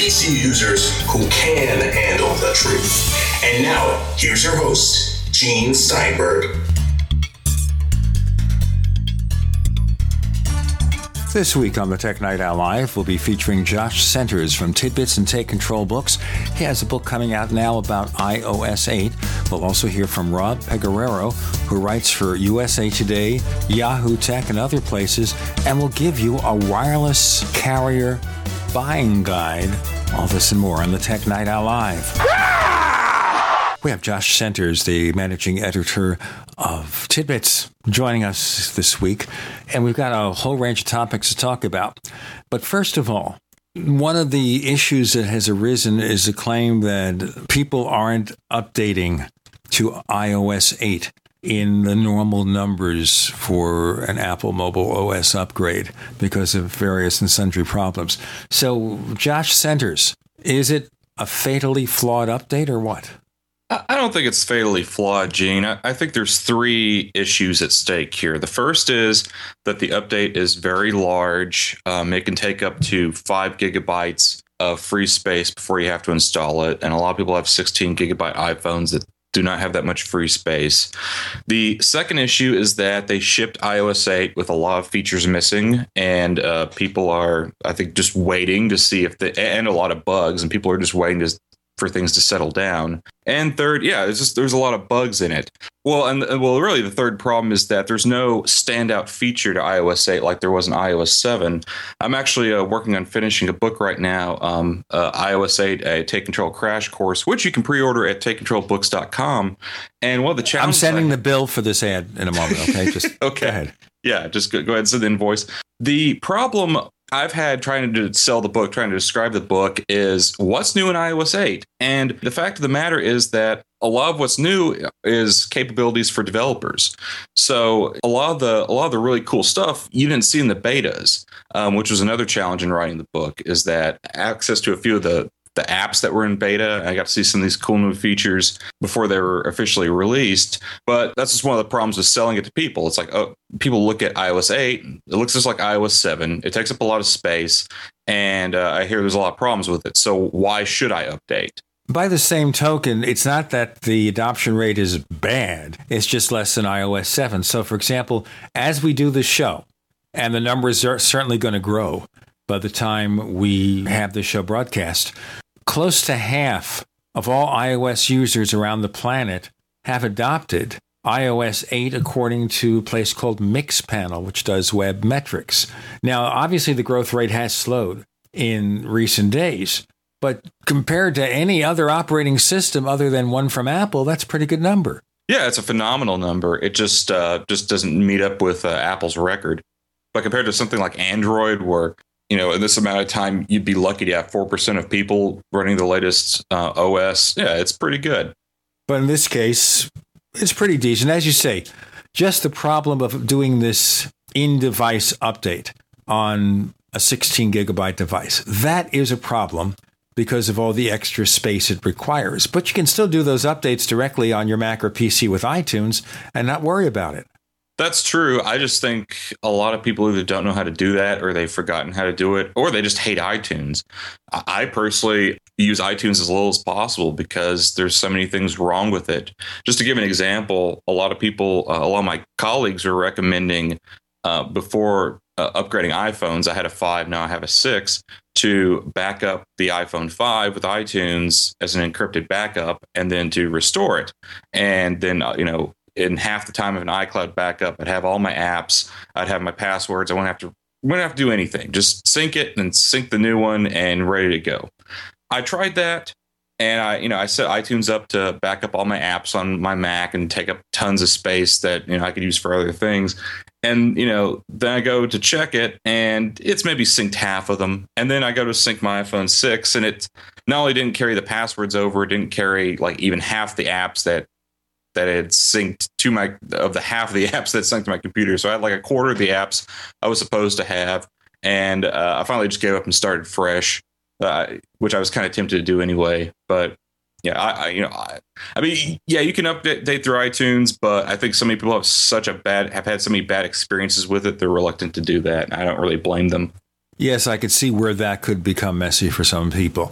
PC users who can handle the truth. And now, here's your host, Gene Steinberg. This week on the Tech Night Owl Live, we'll be featuring Josh Centers from Tidbits and Take Control Books. He has a book coming out now about iOS 8. We'll also hear from Rob Pegoraro, who writes for USA Today, Yahoo Tech, and other places, and will give you a wireless carrier buying guide. All this and more on the Tech Night Owl Live. Ah! We have Josh Centers, the managing editor of Tidbits, joining us this week. And we've got a whole range of topics to talk about. But first of all, one of the issues that has arisen is the claim that people aren't updating to iOS 8 in the normal numbers for an Apple mobile OS upgrade because of various and sundry problems. So, Josh Centers, is it a fatally flawed update or what? I don't think it's fatally flawed, Gene. I think there's three issues at stake here. The first is that the update is very large. Um, it can take up to five gigabytes of free space before you have to install it. And a lot of people have 16 gigabyte iPhones that do not have that much free space. The second issue is that they shipped iOS 8 with a lot of features missing, and uh, people are, I think, just waiting to see if the and a lot of bugs, and people are just waiting to for things to settle down. And third, yeah, it's just there's a lot of bugs in it. Well, and well, really, the third problem is that there's no standout feature to iOS 8 like there was in iOS 7. I'm actually uh, working on finishing a book right now, um, uh, iOS 8, a Take Control crash course, which you can pre-order at TakeControlBooks.com. And one of the challenges I'm sending I, the bill for this ad in a moment. Okay, just okay. Go ahead. Yeah, just go, go ahead and send the invoice. The problem I've had trying to sell the book, trying to describe the book is what's new in iOS 8. And the fact of the matter is that a lot of what's new is capabilities for developers. So a lot of the a lot of the really cool stuff you didn't see in the betas, um, which was another challenge in writing the book, is that access to a few of the the apps that were in beta. I got to see some of these cool new features before they were officially released. But that's just one of the problems with selling it to people. It's like, oh, people look at iOS 8, it looks just like iOS 7. It takes up a lot of space. And uh, I hear there's a lot of problems with it. So why should I update? By the same token, it's not that the adoption rate is bad, it's just less than iOS 7. So, for example, as we do this show, and the numbers are certainly going to grow by the time we have the show broadcast, close to half of all iOS users around the planet have adopted iOS 8 according to a place called Mixpanel, which does web metrics. Now, obviously, the growth rate has slowed in recent days, but compared to any other operating system other than one from Apple, that's a pretty good number. Yeah, it's a phenomenal number. It just uh, just doesn't meet up with uh, Apple's record. But compared to something like Android, where you know, in this amount of time, you'd be lucky to have 4% of people running the latest uh, OS. Yeah, it's pretty good. But in this case, it's pretty decent. As you say, just the problem of doing this in device update on a 16 gigabyte device. That is a problem because of all the extra space it requires. But you can still do those updates directly on your Mac or PC with iTunes and not worry about it. That's true. I just think a lot of people either don't know how to do that or they've forgotten how to do it or they just hate iTunes. I personally use iTunes as little as possible because there's so many things wrong with it. Just to give an example, a lot of people, uh, a lot of my colleagues are recommending uh, before uh, upgrading iPhones, I had a 5, now I have a 6, to back up the iPhone 5 with iTunes as an encrypted backup and then to restore it. And then, uh, you know, in half the time of an iCloud backup, I'd have all my apps, I'd have my passwords. I wouldn't have to wouldn't have to do anything. Just sync it and sync the new one and ready to go. I tried that and I, you know, I set iTunes up to back up all my apps on my Mac and take up tons of space that you know I could use for other things. And you know, then I go to check it, and it's maybe synced half of them. And then I go to sync my iPhone six, and it not only didn't carry the passwords over, it didn't carry like even half the apps that that had synced to my of the half of the apps that synced to my computer. So I had like a quarter of the apps I was supposed to have, and uh, I finally just gave up and started fresh, uh, which I was kind of tempted to do anyway. But yeah, I, I you know, I, I, mean, yeah, you can update through iTunes, but I think so many people have such a bad have had so many bad experiences with it. They're reluctant to do that, I don't really blame them. Yes, I could see where that could become messy for some people.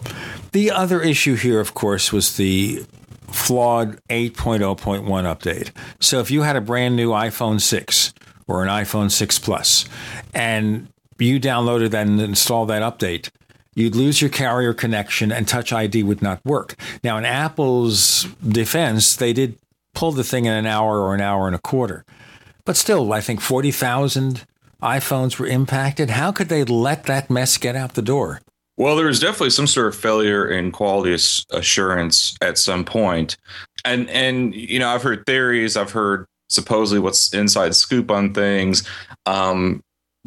The other issue here, of course, was the flawed 8.0.1 update. So if you had a brand new iPhone 6 or an iPhone 6 Plus and you downloaded and installed that update, you'd lose your carrier connection and Touch ID would not work. Now, in Apple's defense, they did pull the thing in an hour or an hour and a quarter. But still, I think 40,000 iPhones were impacted. How could they let that mess get out the door? Well, there was definitely some sort of failure in quality assurance at some point. And and you know, I've heard theories, I've heard supposedly what's inside scoop on things. Um,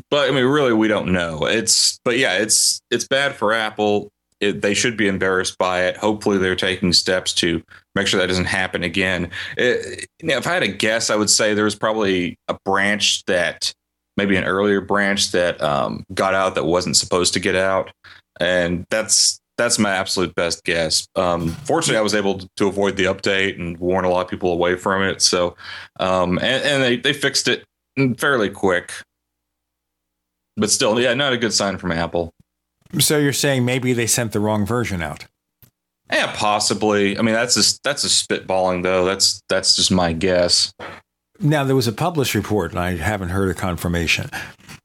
but I mean, really, we don't know. It's but yeah, it's it's bad for Apple. It, they should be embarrassed by it. Hopefully, they're taking steps to make sure that doesn't happen again. It, you know, if I had a guess, I would say there was probably a branch that maybe an earlier branch that um, got out that wasn't supposed to get out, and that's that's my absolute best guess. Um, fortunately, I was able to avoid the update and warn a lot of people away from it. So, um, and, and they they fixed it fairly quick but still, yeah, not a good sign from Apple. So you're saying maybe they sent the wrong version out? Yeah, possibly. I mean, that's just that's a spitballing though. That's that's just my guess. Now there was a published report, and I haven't heard a confirmation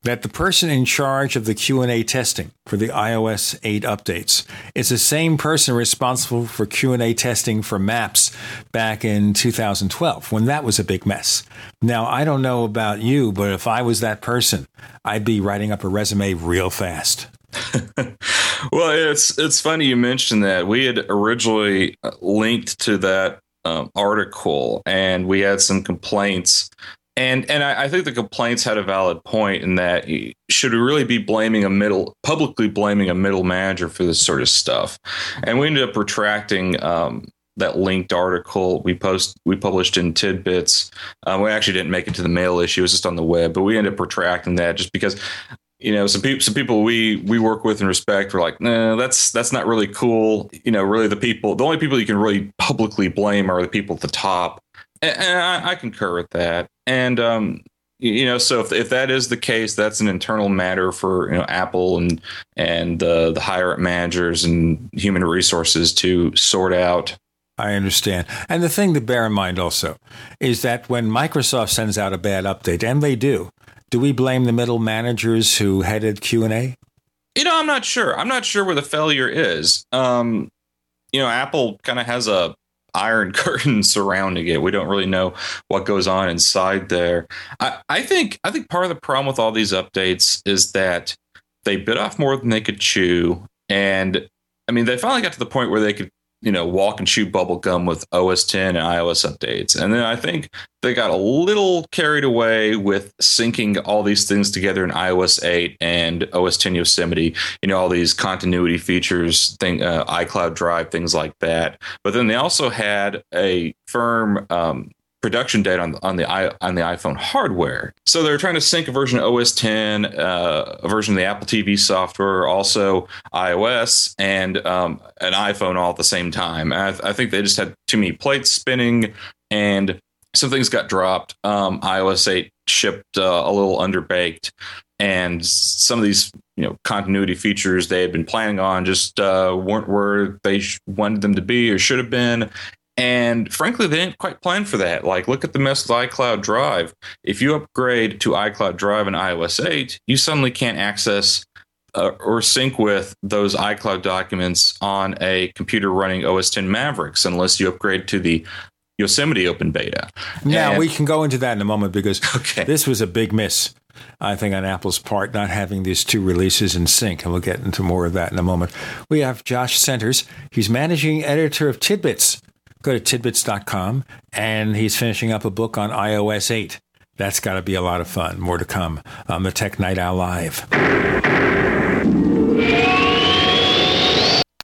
that the person in charge of the Q&A testing for the iOS 8 updates is the same person responsible for Q&A testing for Maps back in 2012 when that was a big mess. Now, I don't know about you, but if I was that person, I'd be writing up a resume real fast. well, it's it's funny you mentioned that. We had originally linked to that um, article, and we had some complaints and and I, I, think the complaints had a valid point in that should we really be blaming a middle publicly blaming a middle manager for this sort of stuff? And we ended up retracting um, that linked article we post we published in tidbits. Um, we actually didn't make it to the mail issue; it was just on the web. But we ended up retracting that just because you know some people some people we we work with and respect were like no nah, that's that's not really cool you know really the people the only people you can really publicly blame are the people at the top and, I, I, concur with that and um, you know, so if, if that is the case, that's an internal matter for you know Apple and and uh, the higher up managers and human resources to sort out. I understand. And the thing to bear in mind also is that when Microsoft sends out a bad update, and they do, do we blame the middle managers who headed Q and A? You know, I'm not sure. I'm not sure where the failure is. Um, you know, Apple kind of has a iron curtain surrounding it. We don't really know what goes on inside there. I, I think I think part of the problem with all these updates is that they bit off more than they could chew. And I mean, they finally got to the point where they could you know, walk and chew bubble gum with OS 10 and iOS updates. And then I think they got a little carried away with syncing all these things together in iOS 8 and OS 10 Yosemite, you know, all these continuity features, thing, uh, iCloud Drive, things like that. But then they also had a firm um, production date on on the on the iPhone hardware. So they're trying to sync a version of OS 10, uh, a version of the Apple TV software, also iOS and um, an iPhone all at the same time. I, I, think they just had too many plates spinning, and some things got dropped. Um, iOS 8 shipped uh, a little underbaked, and some of these you know continuity features they had been planning on just uh, weren't where they wanted them to be or should have been and frankly, they didn't quite plan for that. Like, look at the mess with iCloud Drive. If you upgrade to iCloud Drive in iOS 8, you suddenly can't access uh, or sync with those iCloud documents on a computer running OS 10 Mavericks unless you upgrade to the Yosemite Open Beta. Now, and, we can go into that in a moment because okay. this was a big miss. I think on Apple's part, not having these two releases in sync, and we'll get into more of that in a moment. We have Josh Centers. He's managing editor of Tidbits, Go to tidbits.com, and he's finishing up a book on iOS 8. That's got to be a lot of fun. More to come on the Tech Night Owl Live.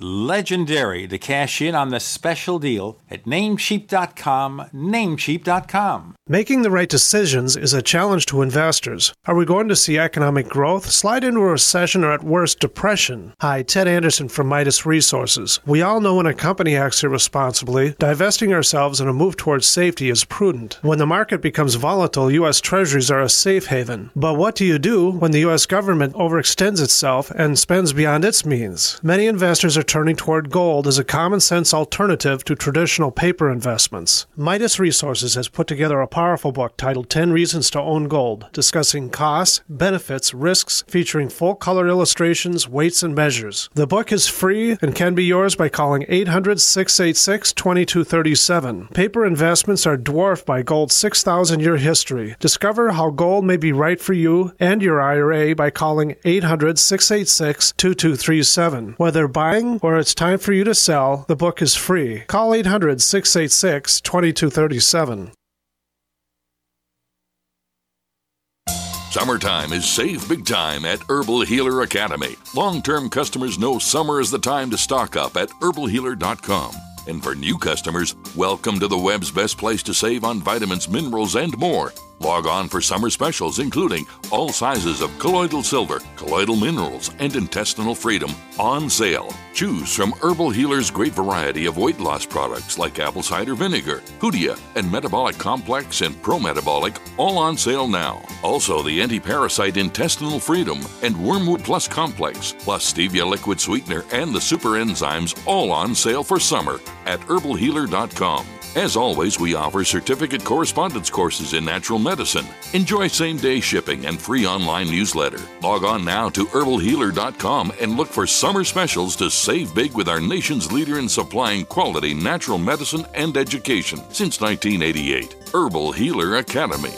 LEGENDARY to cash in on the special deal at namecheap.com. Namecheap.com. Making the right decisions is a challenge to investors. Are we going to see economic growth, slide into a recession, or at worst, depression? Hi, Ted Anderson from Midas Resources. We all know when a company acts irresponsibly, divesting ourselves in a move towards safety is prudent. When the market becomes volatile, U.S. Treasuries are a safe haven. But what do you do when the U.S. government overextends itself and spends beyond its means? Many investors are turning toward gold as a common sense alternative to traditional paper investments. Midas Resources has put together a powerful book titled 10 Reasons to Own Gold, discussing costs, benefits, risks, featuring full color illustrations, weights, and measures. The book is free and can be yours by calling 800 686 2237. Paper investments are dwarfed by gold's 6,000 year history. Discover how gold may be right for you and your IRA by calling 800 686 2237. Whether buying or it's time for you to sell, the book is free. Call 800 686 2237. Summertime is save big time at Herbal Healer Academy. Long term customers know summer is the time to stock up at herbalhealer.com. And for new customers, welcome to the web's best place to save on vitamins, minerals, and more. Log on for summer specials, including all sizes of colloidal silver, colloidal minerals, and intestinal freedom on sale. Choose from Herbal Healer's great variety of weight loss products like apple cider vinegar, Hoodia, and Metabolic Complex and Pro Metabolic, all on sale now. Also, the anti parasite intestinal freedom and Wormwood Plus Complex, plus Stevia liquid sweetener and the super enzymes, all on sale for summer at herbalhealer.com. As always, we offer certificate correspondence courses in natural medicine. Enjoy same day shipping and free online newsletter. Log on now to herbalhealer.com and look for summer specials to save big with our nation's leader in supplying quality natural medicine and education since 1988. Herbal Healer Academy.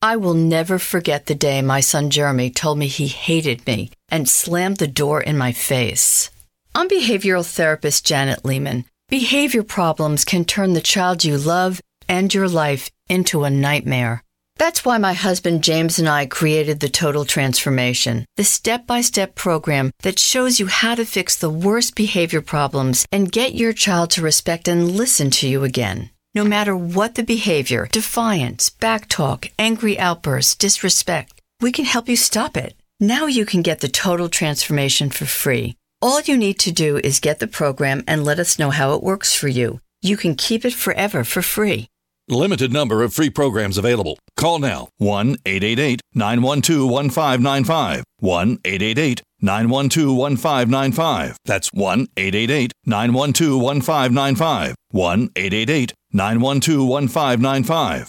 I will never forget the day my son Jeremy told me he hated me and slammed the door in my face. I'm behavioral therapist Janet Lehman. Behavior problems can turn the child you love and your life into a nightmare. That's why my husband James and I created the Total Transformation, the step by step program that shows you how to fix the worst behavior problems and get your child to respect and listen to you again. No matter what the behavior defiance, backtalk, angry outbursts, disrespect we can help you stop it. Now you can get the Total Transformation for free. All you need to do is get the program and let us know how it works for you. You can keep it forever for free. Limited number of free programs available. Call now 1 888 912 1595. 1 888 912 1595. That's 1 888 912 1595. 1 888 912 1595.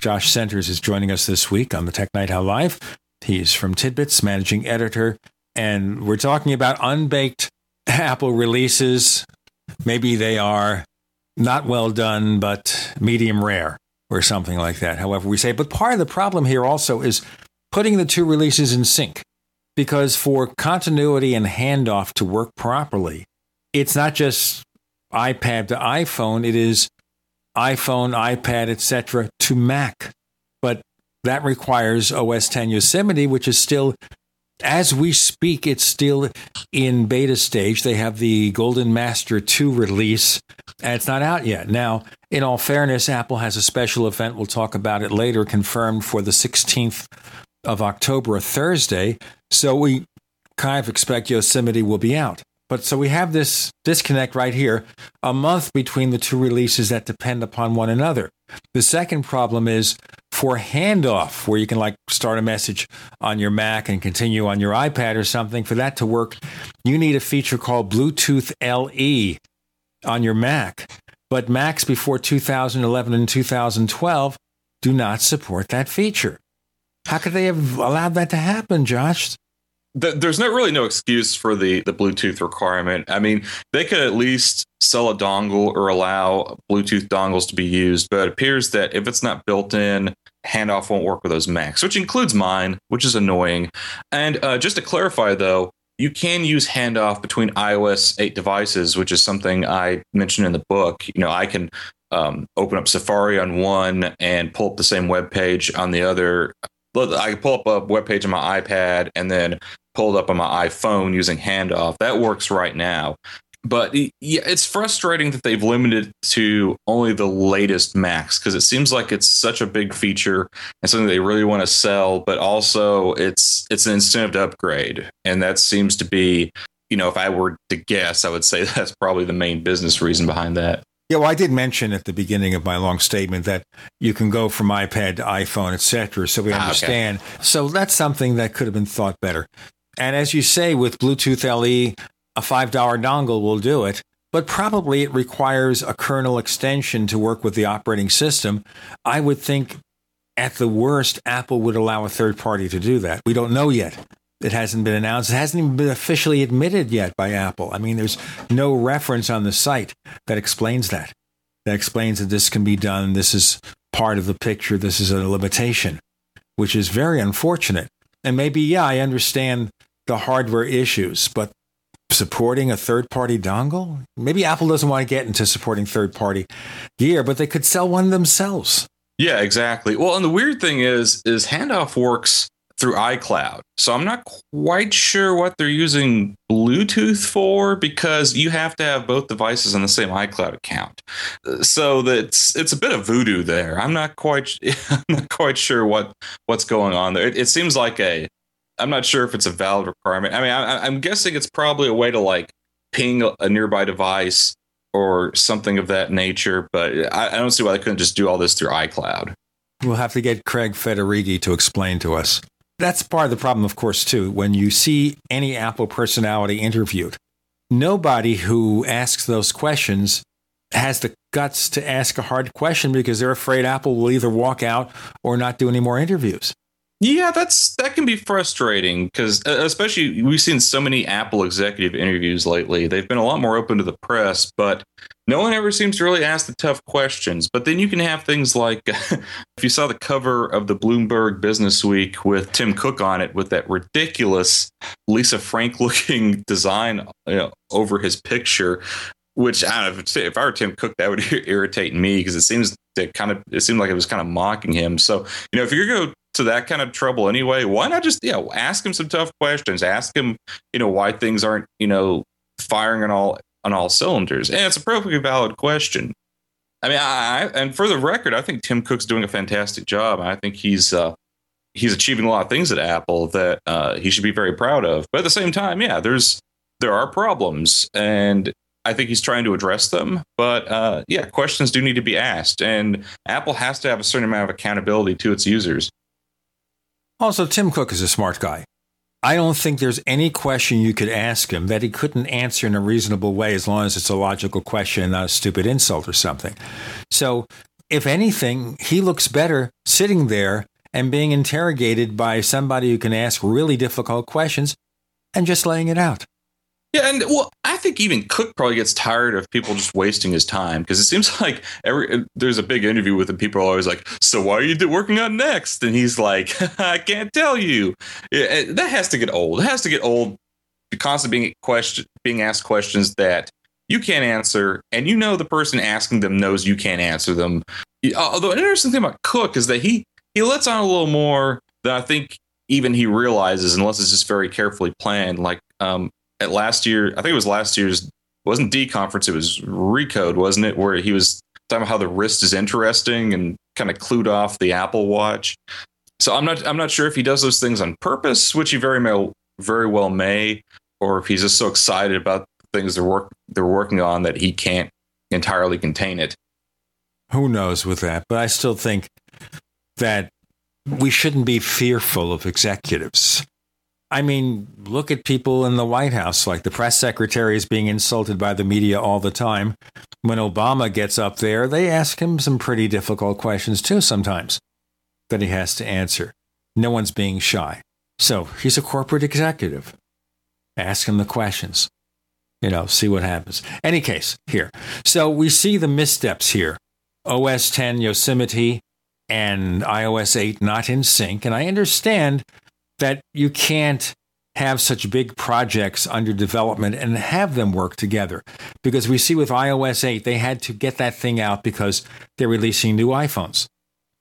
Josh Centers is joining us this week on the Tech Night Owl Live. He's from Tidbits, managing editor, and we're talking about unbaked Apple releases. Maybe they are not well done, but medium rare or something like that. However, we say, but part of the problem here also is putting the two releases in sync because for continuity and handoff to work properly, it's not just iPad to iPhone, it is iPhone, iPad, etc., to Mac. But that requires OS 10 Yosemite, which is still, as we speak, it's still in beta stage. They have the Golden Master 2 release, and it's not out yet. Now, in all fairness, Apple has a special event. We'll talk about it later, confirmed for the 16th of October, a Thursday. So we kind of expect Yosemite will be out. But so we have this disconnect right here, a month between the two releases that depend upon one another. The second problem is for handoff, where you can like start a message on your Mac and continue on your iPad or something. For that to work, you need a feature called Bluetooth LE on your Mac. But Macs before 2011 and 2012 do not support that feature. How could they have allowed that to happen, Josh? There's not really no excuse for the the Bluetooth requirement. I mean, they could at least sell a dongle or allow Bluetooth dongles to be used, but it appears that if it's not built in, handoff won't work with those Macs, which includes mine, which is annoying. And uh, just to clarify, though, you can use handoff between iOS 8 devices, which is something I mentioned in the book. You know, I can um, open up Safari on one and pull up the same web page on the other. I can pull up a web page on my iPad and then pulled up on my iPhone using handoff. That works right now. But yeah, it's frustrating that they've limited to only the latest Macs because it seems like it's such a big feature and something they really want to sell, but also it's it's an incentive to upgrade. And that seems to be, you know, if I were to guess, I would say that's probably the main business reason behind that. Yeah, well, I did mention at the beginning of my long statement that you can go from iPad to iPhone, etc. So we understand. Ah, okay. So that's something that could have been thought better. And as you say, with Bluetooth LE, a $5 dongle will do it, but probably it requires a kernel extension to work with the operating system. I would think at the worst, Apple would allow a third party to do that. We don't know yet. It hasn't been announced. It hasn't even been officially admitted yet by Apple. I mean, there's no reference on the site that explains that. That explains that this can be done. This is part of the picture. This is a limitation, which is very unfortunate. And maybe, yeah, I understand the hardware issues, but supporting a third party dongle? Maybe Apple doesn't want to get into supporting third party gear, but they could sell one themselves. Yeah, exactly. Well, and the weird thing is is handoff works through iCloud. So I'm not quite sure what they're using Bluetooth for because you have to have both devices on the same iCloud account. So that's it's a bit of voodoo there. I'm not quite I'm not quite sure what what's going on there. It, it seems like a I'm not sure if it's a valid requirement. I mean, I, am guessing it's probably a way to like ping a nearby device or something of that nature. But I, I don't see why they couldn't just do all this through iCloud. We'll have to get Craig Federighi to explain to us. That's part of the problem, of course, too. When you see any Apple personality interviewed, nobody who asks those questions has the guts to ask a hard question because they're afraid Apple will either walk out or not do any more interviews. Yeah, that's that can be frustrating because especially we've seen so many Apple executive interviews lately. They've been a lot more open to the press, but no one ever seems to really ask the tough questions. But then you can have things like if you saw the cover of the Bloomberg Business Week with Tim Cook on it with that ridiculous Lisa Frank looking design you know, over his picture which I don't know if, if I were Tim Cook, that would irritate me because it seems to kind of it seemed like it was kind of mocking him. So you know, if you're going to to that kind of trouble anyway, why not just yeah ask him some tough questions? Ask him you know why things aren't you know firing on all on all cylinders, and it's a perfectly valid question. I mean, I, and for the record, I think Tim Cook's doing a fantastic job. I think he's uh, he's achieving a lot of things at Apple that uh, he should be very proud of. But at the same time, yeah, there's there are problems, and I think he's trying to address them. But uh, yeah, questions do need to be asked, and Apple has to have a certain amount of accountability to its users. Also, Tim Cook is a smart guy. I don't think there's any question you could ask him that he couldn't answer in a reasonable way as long as it's a logical question and not a stupid insult or something. So, if anything, he looks better sitting there and being interrogated by somebody who can ask really difficult questions and just laying it out. Yeah, and well, I think even Cook probably gets tired of people just wasting his time because it seems like every there's a big interview with him. People are always like, "So why are you working on next?" And he's like, "I can't tell you." that has to get old. It has to get old. Constantly being question, being asked questions that you can't answer, and you know the person asking them knows you can't answer them. Although an interesting thing about Cook is that he he lets on a little more than I think even he realizes, unless it's just very carefully planned. Like um, at last year, I think it was last year's wasn't D conference, it was Recode, wasn't it? Where he was talking about how the wrist is interesting and kind of clued off the Apple Watch. So I'm not I'm not sure if he does those things on purpose, which he very may, very well may, or if he's just so excited about things they're work they're working on that he can't entirely contain it. Who knows with that? But I still think that we shouldn't be fearful of executives. I mean, look at people in the White House, like the press secretary is being insulted by the media all the time. When Obama gets up there, they ask him some pretty difficult questions too sometimes that he has to answer. No one's being shy. So he's a corporate executive. Ask him the questions. You know, see what happens. Any case, here. So we see the missteps here. OS 10 Yosemite and iOS 8 not in sync. And I understand that you can't have such big projects under development and have them work together. Because we see with iOS 8, they had to get that thing out because they're releasing new iPhones.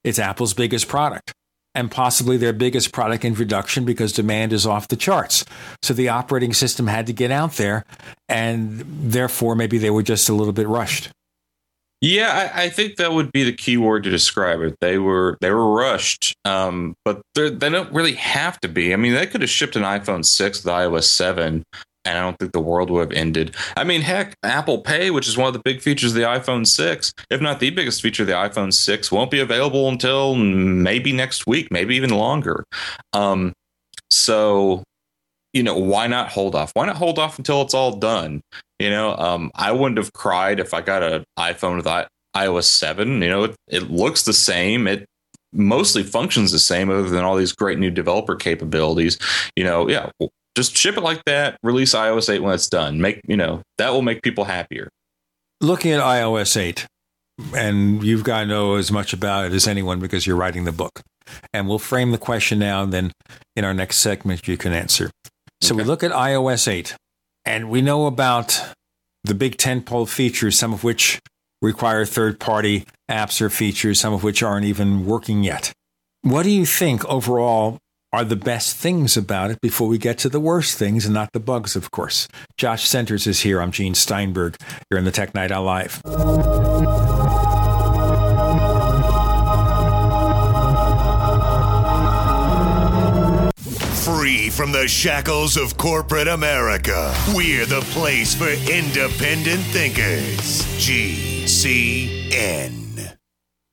It's Apple's biggest product and possibly their biggest product introduction because demand is off the charts. So the operating system had to get out there, and therefore maybe they were just a little bit rushed. Yeah, I, I, think that would be the key word to describe it. They were they were rushed, um, but they don't really have to be. I mean, they could have shipped an iPhone six with iOS seven, and I don't think the world would have ended. I mean, heck, Apple Pay, which is one of the big features of the iPhone six, if not the biggest feature of the iPhone six, won't be available until maybe next week, maybe even longer. Um, so you know, why not hold off? Why not hold off until it's all done? You know, um, I wouldn't have cried if I got an iPhone with iOS 7. You know, it, it looks the same. It mostly functions the same, other than all these great new developer capabilities. You know, yeah, just ship it like that. Release iOS 8 when it's done. Make you know that will make people happier. Looking at iOS 8, and you've got to know as much about it as anyone because you're writing the book. And we'll frame the question now, and then in our next segment you can answer. So okay. we look at iOS 8, and we know about the big tentpole features, some of which require third party apps or features, some of which aren't even working yet. What do you think overall are the best things about it before we get to the worst things and not the bugs, of course? Josh Centers is here. I'm Gene Steinberg. You're in the Tech Night Owl Live. Free from the shackles of corporate America, we're the place for independent thinkers. GCN.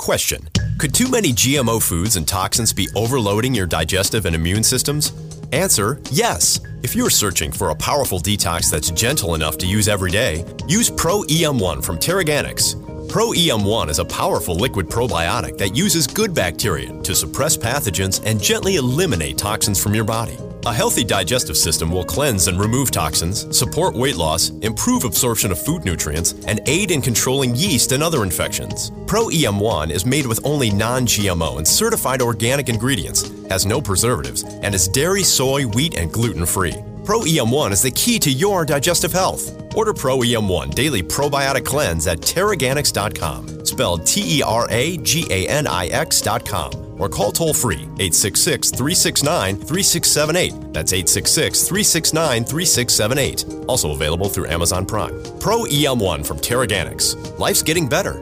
Question Could too many GMO foods and toxins be overloading your digestive and immune systems? Answer Yes. If you're searching for a powerful detox that's gentle enough to use every day, use Pro EM1 from Teraganix. Pro EM1 is a powerful liquid probiotic that uses good bacteria to suppress pathogens and gently eliminate toxins from your body. A healthy digestive system will cleanse and remove toxins, support weight loss, improve absorption of food nutrients, and aid in controlling yeast and other infections. Pro EM1 is made with only non GMO and certified organic ingredients, has no preservatives, and is dairy, soy, wheat, and gluten free. Pro EM1 is the key to your digestive health. Order Pro EM1 Daily Probiotic Cleanse at Teraganix.com, spelled T E R A G A N I X.com or call toll free 866 369 3678. That's 866 369 3678. Also available through Amazon Prime. Pro EM1 from Teraganix. Life's getting better.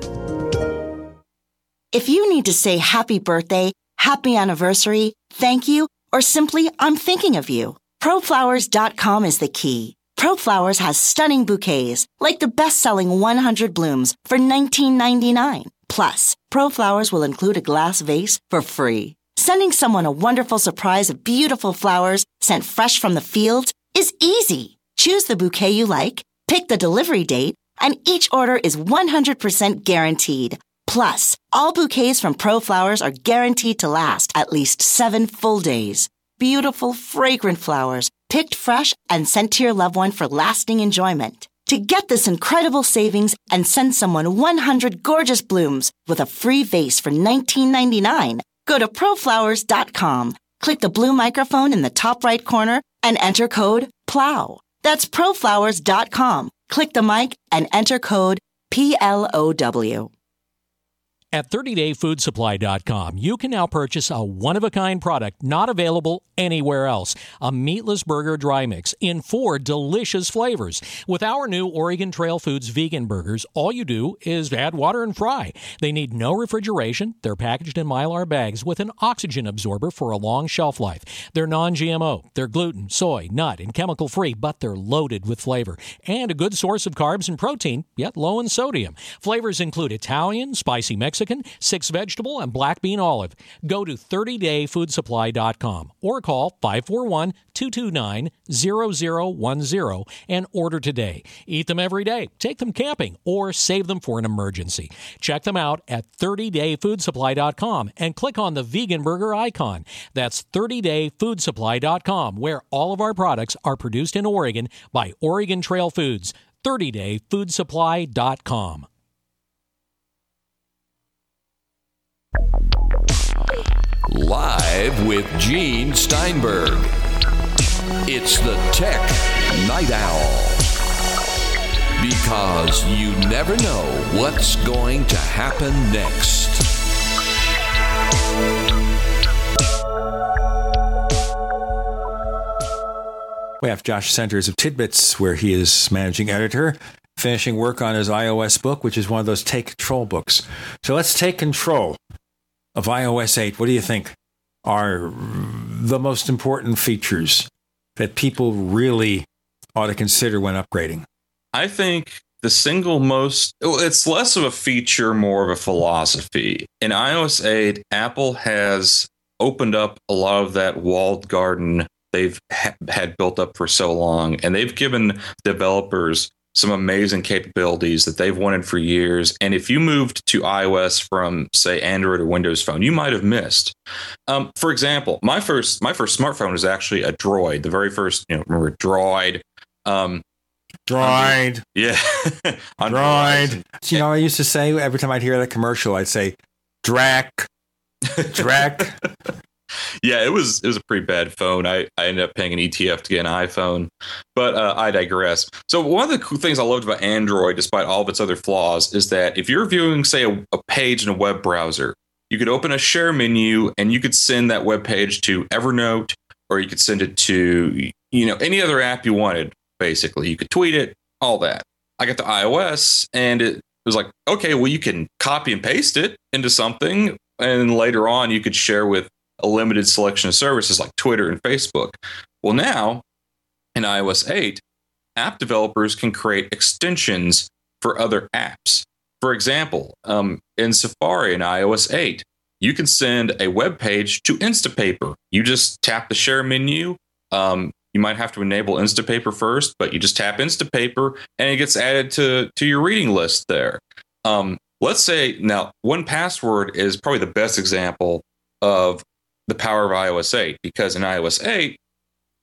If you need to say happy birthday, happy anniversary, thank you, or simply I'm thinking of you, proflowers.com is the key. ProFlowers has stunning bouquets, like the best-selling 100 blooms for $19.99. Plus, ProFlowers will include a glass vase for free. Sending someone a wonderful surprise of beautiful flowers sent fresh from the fields is easy. Choose the bouquet you like, pick the delivery date, and each order is 100% guaranteed. Plus, all bouquets from ProFlowers are guaranteed to last at least seven full days. Beautiful, fragrant flowers picked fresh and sent to your loved one for lasting enjoyment. To get this incredible savings and send someone 100 gorgeous blooms with a free vase for $19.99, go to proflowers.com, click the blue microphone in the top right corner, and enter code PLOW. That's proflowers.com. Click the mic and enter code PLOW. At 30dayfoodsupply.com, you can now purchase a one of a kind product not available anywhere else a meatless burger dry mix in four delicious flavors. With our new Oregon Trail Foods vegan burgers, all you do is add water and fry. They need no refrigeration. They're packaged in mylar bags with an oxygen absorber for a long shelf life. They're non GMO, they're gluten, soy, nut, and chemical free, but they're loaded with flavor and a good source of carbs and protein, yet low in sodium. Flavors include Italian, spicy Mexican, Mexican, six vegetable, and black bean olive. Go to 30dayfoodsupply.com or call 541 229 0010 and order today. Eat them every day, take them camping, or save them for an emergency. Check them out at 30dayfoodsupply.com and click on the vegan burger icon. That's 30dayfoodsupply.com, where all of our products are produced in Oregon by Oregon Trail Foods. 30dayfoodsupply.com. Live with Gene Steinberg. It's the Tech Night Owl. Because you never know what's going to happen next. We have Josh Centers of Tidbits, where he is managing editor, finishing work on his iOS book, which is one of those take control books. So let's take control of iOS 8. What do you think are the most important features that people really ought to consider when upgrading? I think the single most it's less of a feature more of a philosophy in ios 8 apple has opened up a lot of that walled garden they've ha- had built up for so long and they've given developers some amazing capabilities that they've wanted for years and if you moved to ios from say android or windows phone you might have missed um, for example my first my first smartphone was actually a droid the very first you know remember droid um, Droid. yeah. Droid. You know, I used to say every time I'd hear that commercial, I'd say, Drac. Drac. Yeah, it was it was a pretty bad phone. I, I ended up paying an ETF to get an iPhone, but uh, I digress. So one of the cool things I loved about Android, despite all of its other flaws, is that if you're viewing, say, a, a page in a web browser, you could open a share menu and you could send that web page to Evernote, or you could send it to you know any other app you wanted. Basically, you could tweet it, all that. I got the iOS, and it was like, okay, well, you can copy and paste it into something, and later on, you could share with a limited selection of services like Twitter and Facebook. Well, now in iOS 8, app developers can create extensions for other apps. For example, um, in Safari in iOS 8, you can send a web page to Instapaper. You just tap the share menu. Um, you might have to enable Instapaper first, but you just tap Instapaper and it gets added to, to your reading list there. Um, let's say now, 1Password is probably the best example of the power of iOS 8 because in iOS 8,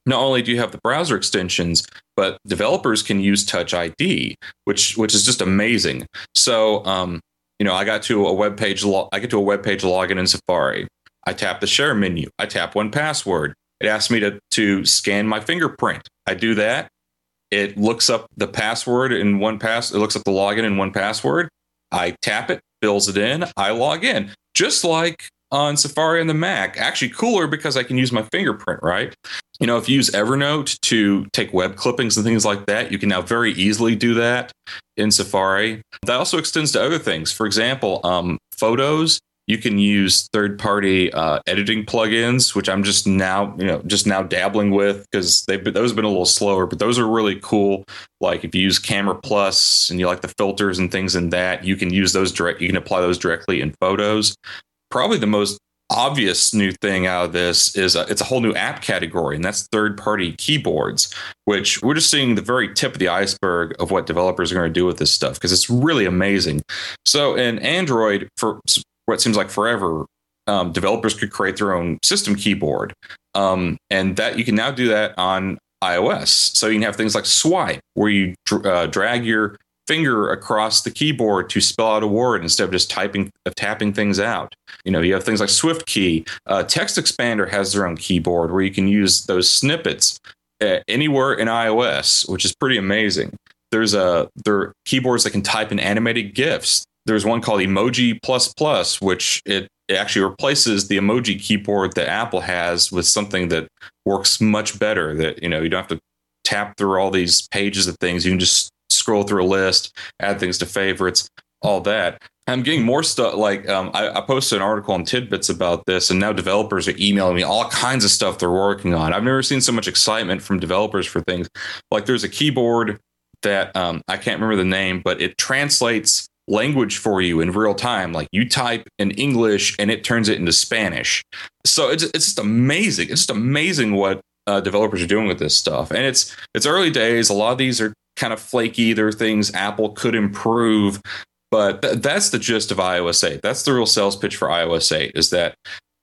not only do you have the browser extensions, but developers can use Touch ID, which which is just amazing. So, um, you know, I got to a web page. Lo- I get to a web page login in Safari. I tap the share menu. I tap 1Password. It asks me to to scan my fingerprint. I do that. It looks up the password in one pass. It looks up the login in 1Password. I tap it, fills it in. I log in, just like on Safari and the Mac. Actually, cooler because I can use my fingerprint, right? You know, if you use Evernote to take web clippings and things like that, you can now very easily do that in Safari. That also extends to other things. For example, um, photos you can use third-party uh, editing plugins, which I'm just now, you know, just now dabbling with because they've been, those have been a little slower, but those are really cool. Like if you use Camera Plus and you like the filters and things in that, you can use those direct. You can apply those directly in photos. Probably the most obvious new thing out of this is a, it's a whole new app category, and that's third-party keyboards, which we're just seeing the very tip of the iceberg of what developers are going to do with this stuff because it's really amazing. So in Android, for what seems like forever, um, developers could create their own system keyboard, um, and that you can now do that on iOS. So you can have things like swipe, where you dr- uh, drag your finger across the keyboard to spell out a word instead of just typing uh, tapping things out. You know, you have things like SwiftKey. Uh, Text Expander has their own keyboard where you can use those snippets uh, anywhere in iOS, which is pretty amazing. There's a there are keyboards that can type in animated GIFs there's one called Emoji Plus Plus, which it, it actually replaces the emoji keyboard that Apple has with something that works much better. That you know you don't have to tap through all these pages of things. You can just scroll through a list, add things to favorites, all that. I'm getting more stuff. Like um, I, I, posted an article on Tidbits about this, and now developers are emailing me all kinds of stuff they're working on. I've never seen so much excitement from developers for things. Like there's a keyboard that um, I can't remember the name, but it translates language for you in real time. Like you type in English and it turns it into Spanish. So it's it's just amazing. It's just amazing what uh, developers are doing with this stuff. And it's it's early days. A lot of these are kind of flaky. There are things Apple could improve, but th- that's the gist of iOS 8. That's the real sales pitch for iOS 8 is that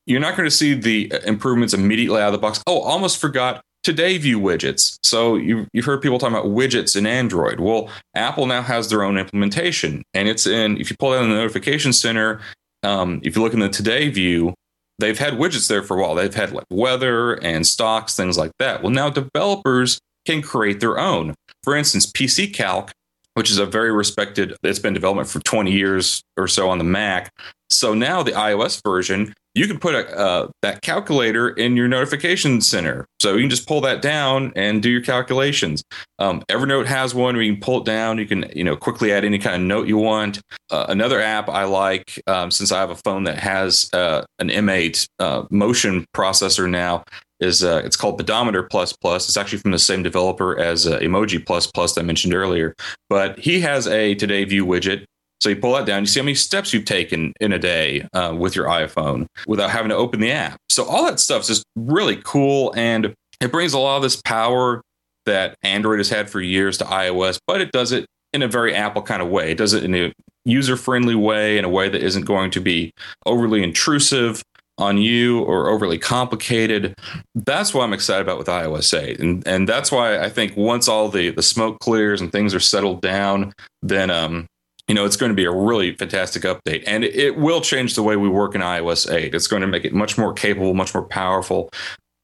you're not going to see the improvements immediately out of the box. Oh, almost forgot today view widgets. So you, you've heard people talking about widgets in Android. Well, Apple now has their own implementation, and it's in. If you pull down the notification center, um, if you look in the today view, they've had widgets there for a while. They've had like weather and stocks, things like that. Well, now developers can create their own. For instance, PCalc, which is a very respected, it's been development for 20 years or so on the Mac. So now the iOS version you can put a, uh, that calculator in your notification center. So you can just pull that down and do your calculations. Um, Evernote has one where you can pull it down. You can you know quickly add any kind of note you want. Uh, another app I like um, since I have a phone that has uh, an M8 uh, motion processor now is uh, it's called Pedometer Plus Plus. It's actually from the same developer as uh, Emoji Plus Plus I mentioned earlier. But he has a Today View widget so you pull that down, you see how many steps you've taken in a day uh, with your iPhone without having to open the app. So all that stuff's just really cool, and it brings a lot of this power that Android has had for years to iOS, but it does it in a very Apple kind of way. It does it in a user friendly way, in a way that isn't going to be overly intrusive on you or overly complicated. That's what I'm excited about with iOS 8. And and that's why I think once all the the smoke clears and things are settled down, then um you know, it's going to be a really fantastic update and it will change the way we work in iOS 8. It's going to make it much more capable, much more powerful.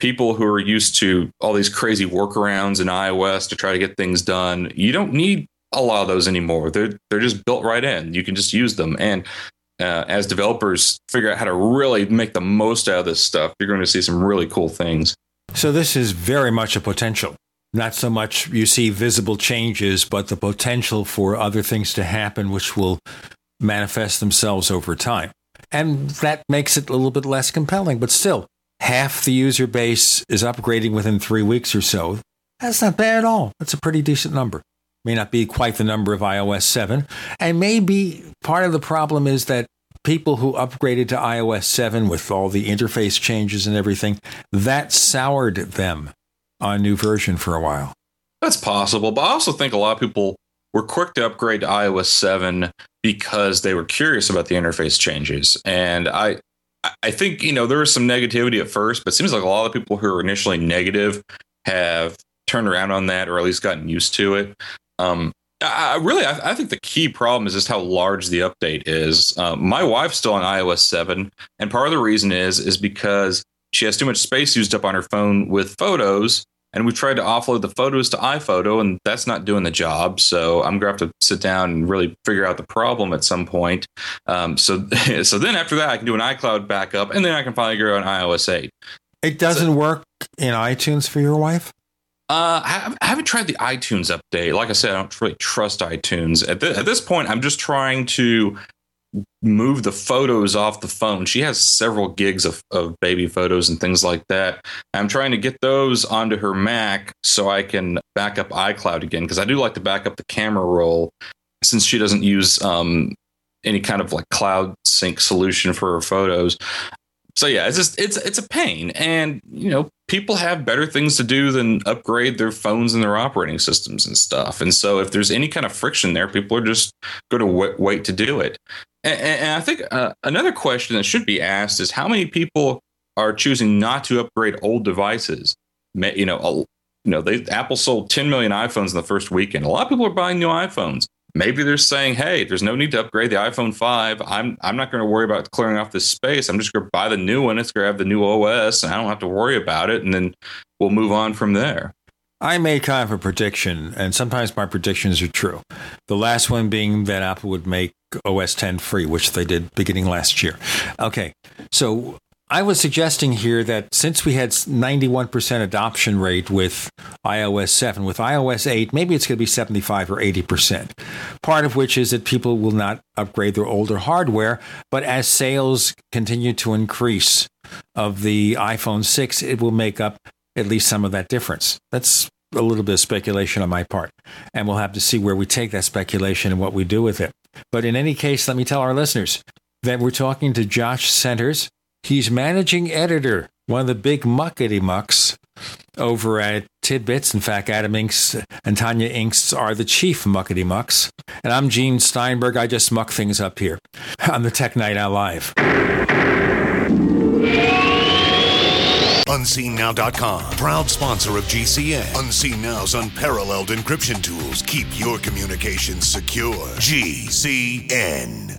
People who are used to all these crazy workarounds in iOS to try to get things done, you don't need a lot of those anymore. They're they're just built right in. You can just use them. And uh, as developers figure out how to really make the most out of this stuff, you're going to see some really cool things. So this is very much a potential not so much you see visible changes, but the potential for other things to happen, which will manifest themselves over time. And that makes it a little bit less compelling, but still, half the user base is upgrading within three weeks or so. That's not bad at all. That's a pretty decent number. May not be quite the number of iOS 7. And maybe part of the problem is that people who upgraded to iOS 7 with all the interface changes and everything, that soured them on new version for a while. That's possible, but I also think a lot of people were quick to upgrade to iOS 7 because they were curious about the interface changes. And I I think, you know, there was some negativity at first, but it seems like a lot of people who were initially negative have turned around on that or at least gotten used to it. Um, I really, I, I, think the key problem is just how large the update is. Uh, my wife's still on iOS 7, and part of the reason is is because she has too much space used up on her phone with photos and we've tried to offload the photos to iPhoto, and that's not doing the job. So I'm gonna have to sit down and really figure out the problem at some point. Um, so so then after that, I can do an iCloud backup, and then I can finally go on iOS 8. It doesn't so, work in iTunes for your wife. Uh, I haven't tried the iTunes update. Like I said, I don't really trust iTunes at, at this point. I'm just trying to move the photos off the phone. She has several gigs of, of baby photos and things like that. I'm trying to get those onto her Mac so I can back up iCloud again because I do like to back up the camera roll since she doesn't use um, any kind of like cloud sync solution for her photos. So yeah, it's just it's it's a pain, and you know people have better things to do than upgrade their phones and their operating systems and stuff. And so if there's any kind of friction there, people are just going to wait to do it. And, and I think uh, another question that should be asked is how many people are choosing not to upgrade old devices? You know, you know, they Apple sold 10 million iPhones in the first weekend. A lot of people are buying new iPhones. Maybe they're saying, "Hey, there's no need to upgrade the iPhone 5. I'm I'm not going to worry about clearing off this space. I'm just going to buy the new one. It's going to have the new OS, and I don't have to worry about it. And then we'll move on from there." I made kind of a prediction, and sometimes my predictions are true. The last one being that Apple would make OS 10 free, which they did beginning last year. Okay, so I was suggesting here that since we had 91% adoption rate with iOS 7, with iOS 8, maybe it's going to be 75 or 80%. Part of which is that people will not upgrade their older hardware, but as sales continue to increase of the iPhone 6, it will make up at least some of that difference. That's a little bit of speculation on my part. And we'll have to see where we take that speculation and what we do with it. But in any case, let me tell our listeners that we're talking to Josh Centers. He's managing editor, one of the big muckety mucks over at Tidbits. In fact, Adam Engst and Tonya Engst are the chief muckety mucks. And I'm Gene Steinberg. I just muck things up here on the Tech Night Owl Live. UnseenNow.com, proud sponsor of GCN. Unseen Now's unparalleled encryption tools keep your communications secure. GCN.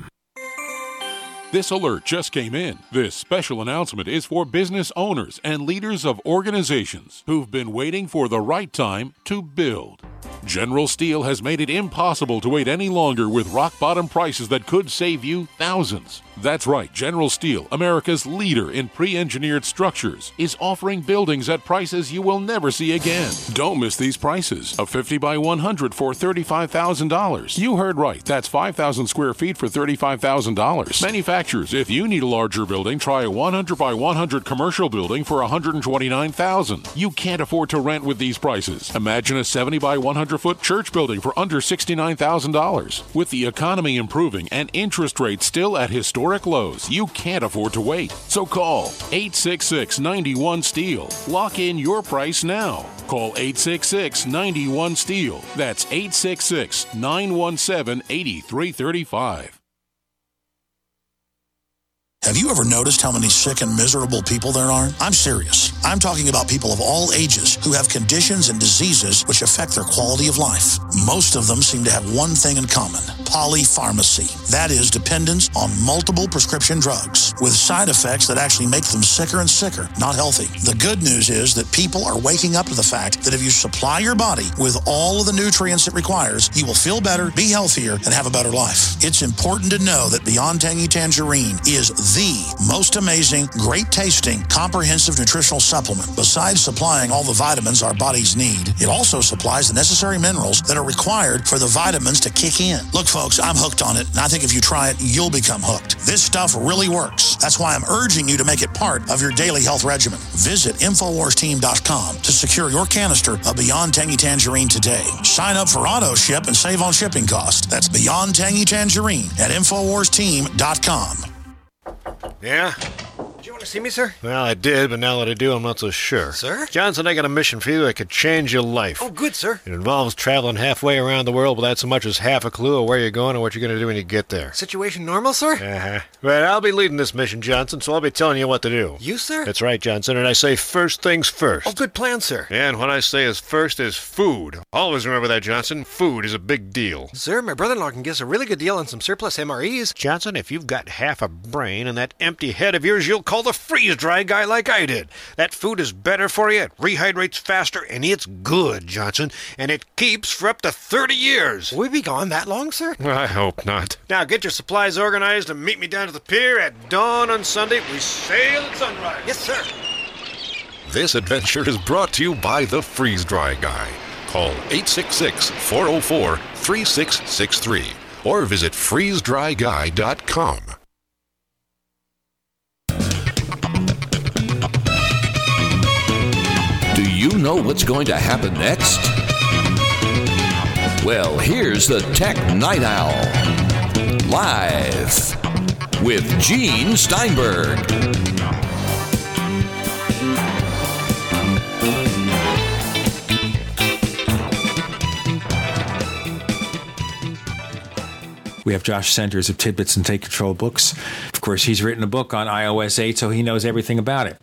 This alert just came in. This special announcement is for business owners and leaders of organizations who've been waiting for the right time to build. General Steel has made it impossible to wait any longer with rock bottom prices that could save you thousands. That's right, General Steel, America's leader in pre engineered structures, is offering buildings at prices you will never see again. Don't miss these prices. A 50 by 100 for $35,000. You heard right, that's 5,000 square feet for $35,000. Manufacturers, if you need a larger building, try a 100 by 100 commercial building for 129,000. You can't afford to rent with these prices. Imagine a 70 by 100 foot church building for under $69,000. With the economy improving and interest rates still at historic lows. You can't afford to wait. So call 866 91 Steel. Lock in your price now. Call 866 91 Steel. That's 866 917 8335. Have you ever noticed how many sick and miserable people there are? I'm serious. I'm talking about people of all ages who have conditions and diseases which affect their quality of life. Most of them seem to have one thing in common polypharmacy. That is, dependence on multiple prescription drugs with side effects that actually make them sicker and sicker, not healthy. The good news is that people are waking up to the fact that if you supply your body with all of the nutrients it requires, you will feel better, be healthier, and have a better life. It's important to know that Beyond Tangy Tangerine is the most amazing, great tasting, comprehensive nutritional supplement. Besides supplying all the vitamins our bodies need, it also supplies the necessary minerals that are required for the vitamins to kick in. Look, folks, I'm hooked on it, and I think if you try it, you'll become hooked. This stuff really works. That's why I'm urging you to make it part of your daily health regimen. Visit InfoWarsTeam.com to secure your canister of Beyond Tangy Tangerine today. Sign up for auto ship and save on shipping costs. That's Beyond Tangy Tangerine at InfoWarsTeam.com. Yeah? Did you want to see me, sir? Well, I did, but now that I do, I'm not so sure. Sir? Johnson, I got a mission for you that could change your life. Oh, good, sir. It involves traveling halfway around the world without so much as half a clue of where you're going or what you're going to do when you get there. Situation normal, sir? Uh-huh. But I'll be leading this mission, Johnson, so I'll be telling you what to do. You, sir? That's right, Johnson, and I say first things first. Oh, good plan, sir. And what I say is first is food. Always remember that, Johnson. Food is a big deal. Sir, my brother-in-law can get us a really good deal on some surplus MREs. Johnson, if you've got half a brain and that empty head of yours, you'll call the freeze dry guy like I did. That food is better for you, it rehydrates faster, and it's good, Johnson, and it keeps for up to 30 years. Will we be gone that long, sir? I hope not. Now get your supplies organized and meet me down to the pier at dawn on Sunday. We sail at sunrise. Yes, sir. This adventure is brought to you by the Freeze Dry Guy. Call 866 404 3663 or visit freezedryguy.com. you know what's going to happen next? Well, here's the Tech Night Owl. Live with Gene Steinberg. We have Josh Centers of Tidbits and Take Control Books. Of course, he's written a book on iOS 8, so he knows everything about it.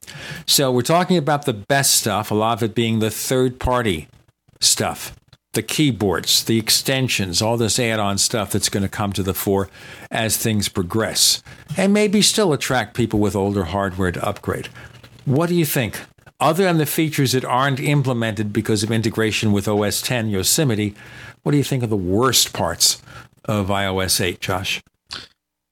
So, we're talking about the best stuff, a lot of it being the third party stuff the keyboards, the extensions, all this add on stuff that's going to come to the fore as things progress, and maybe still attract people with older hardware to upgrade. What do you think? Other than the features that aren't implemented because of integration with OS 10 Yosemite, what do you think of the worst parts of iOS 8, Josh?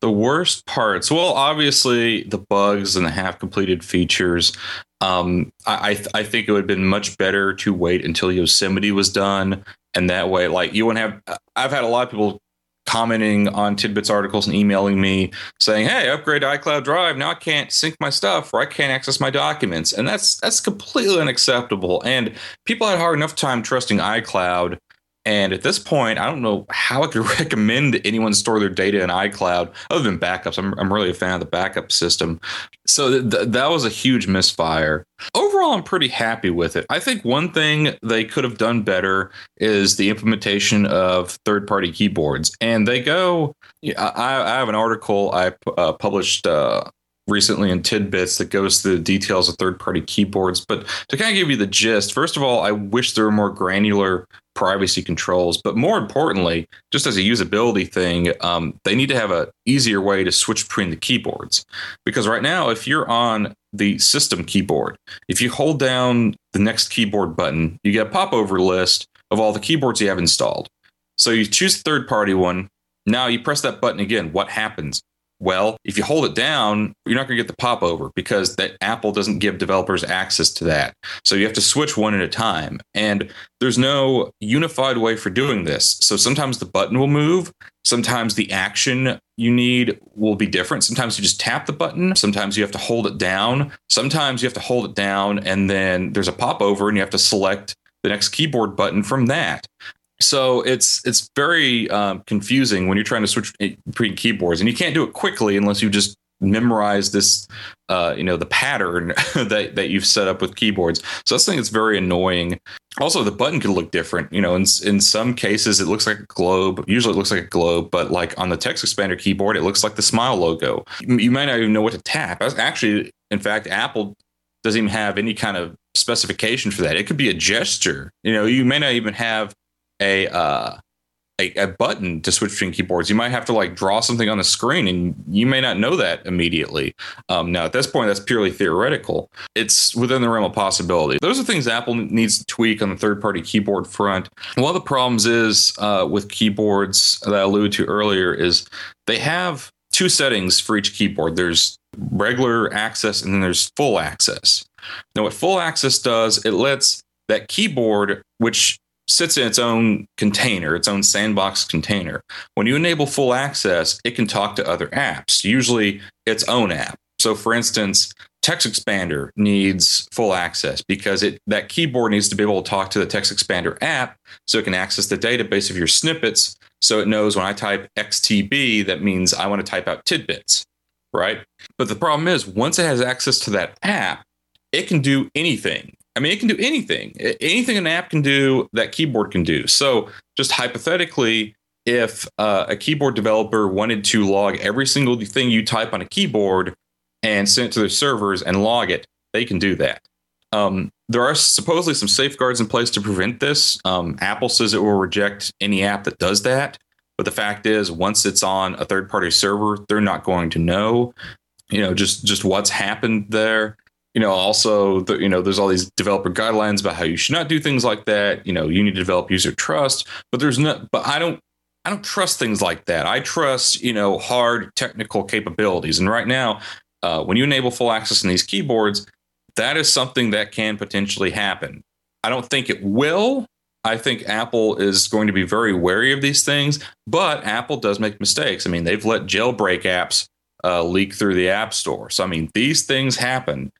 The worst parts, well, obviously the bugs and the half completed features. Um, I, I, th- I think it would have been much better to wait until Yosemite was done. And that way, like you wouldn't have, I've had a lot of people commenting on tidbits articles and emailing me saying hey upgrade to icloud drive now i can't sync my stuff or i can't access my documents and that's that's completely unacceptable and people had hard enough time trusting icloud and at this point, I don't know how I could recommend anyone store their data in iCloud other than backups. I'm, I'm really a fan of the backup system. So th- that was a huge misfire. Overall, I'm pretty happy with it. I think one thing they could have done better is the implementation of third party keyboards. And they go, I, I have an article I uh, published. Uh, recently in tidbits that goes through the details of third party keyboards. But to kind of give you the gist, first of all, I wish there were more granular privacy controls. But more importantly, just as a usability thing, um, they need to have an easier way to switch between the keyboards. Because right now, if you're on the system keyboard, if you hold down the next keyboard button, you get a popover list of all the keyboards you have installed. So you choose third party one. Now you press that button again. What happens? Well, if you hold it down, you're not going to get the popover because that Apple doesn't give developers access to that. So you have to switch one at a time. And there's no unified way for doing this. So sometimes the button will move, sometimes the action you need will be different. Sometimes you just tap the button, sometimes you have to hold it down, sometimes you have to hold it down and then there's a popover and you have to select the next keyboard button from that so it's it's very um, confusing when you're trying to switch between keyboards, and you can't do it quickly unless you just memorize this, uh, you know, the pattern that that you've set up with keyboards. So that's something that's very annoying. Also, the button can look different. You know, in in some cases it looks like a globe. Usually, it looks like a globe, but like on the text expander keyboard, it looks like the smile logo. You might not even know what to tap. Actually, in fact, Apple doesn't even have any kind of specification for that. It could be a gesture. You know, you may not even have a uh, a, a, button to switch between keyboards. You might have to like draw something on the screen, and you may not know that immediately. Um, now, at this point, that's purely theoretical. It's within the realm of possibility. Those are things Apple needs to tweak on the third-party keyboard front. One of the problems is uh, with keyboards that I alluded to earlier is they have two settings for each keyboard. There's regular access and then there's full access. Now, what full access does, it lets that keyboard, which sits in its own container, its own sandbox container. When you enable full access, it can talk to other apps, usually its own app. So, for instance, Text Expander needs full access because it that keyboard needs to be able to talk to the Text Expander app so it can access the database of your snippets. So it knows when I type XTB, that means I want to type out tidbits, right? But the problem is, once it has access to that app, it can do anything. I mean, it can do anything. Anything an app can do, that keyboard can do. So, just hypothetically, if uh, a keyboard developer wanted to log every single thing you type on a keyboard and send it to their servers and log it, they can do that. Um, there are supposedly some safeguards in place to prevent this. Um, Apple says it will reject any app that does that. But the fact is, once it's on a third party server, they're not going to know, you know, just just what's happened there you know, also, the, you know, there's all these developer guidelines about how you should not do things like that. You know, you need to develop user trust, but there's no, but I don't, I don't trust things like that. I trust, you know, hard technical capabilities. And right now, uh, when you enable full access in these keyboards, that is something that can potentially happen. I don't think it will. I think Apple is going to be very wary of these things, but Apple does make mistakes. I mean, they've let jailbreak apps uh, leak through the App Store. So, I mean, these things happen.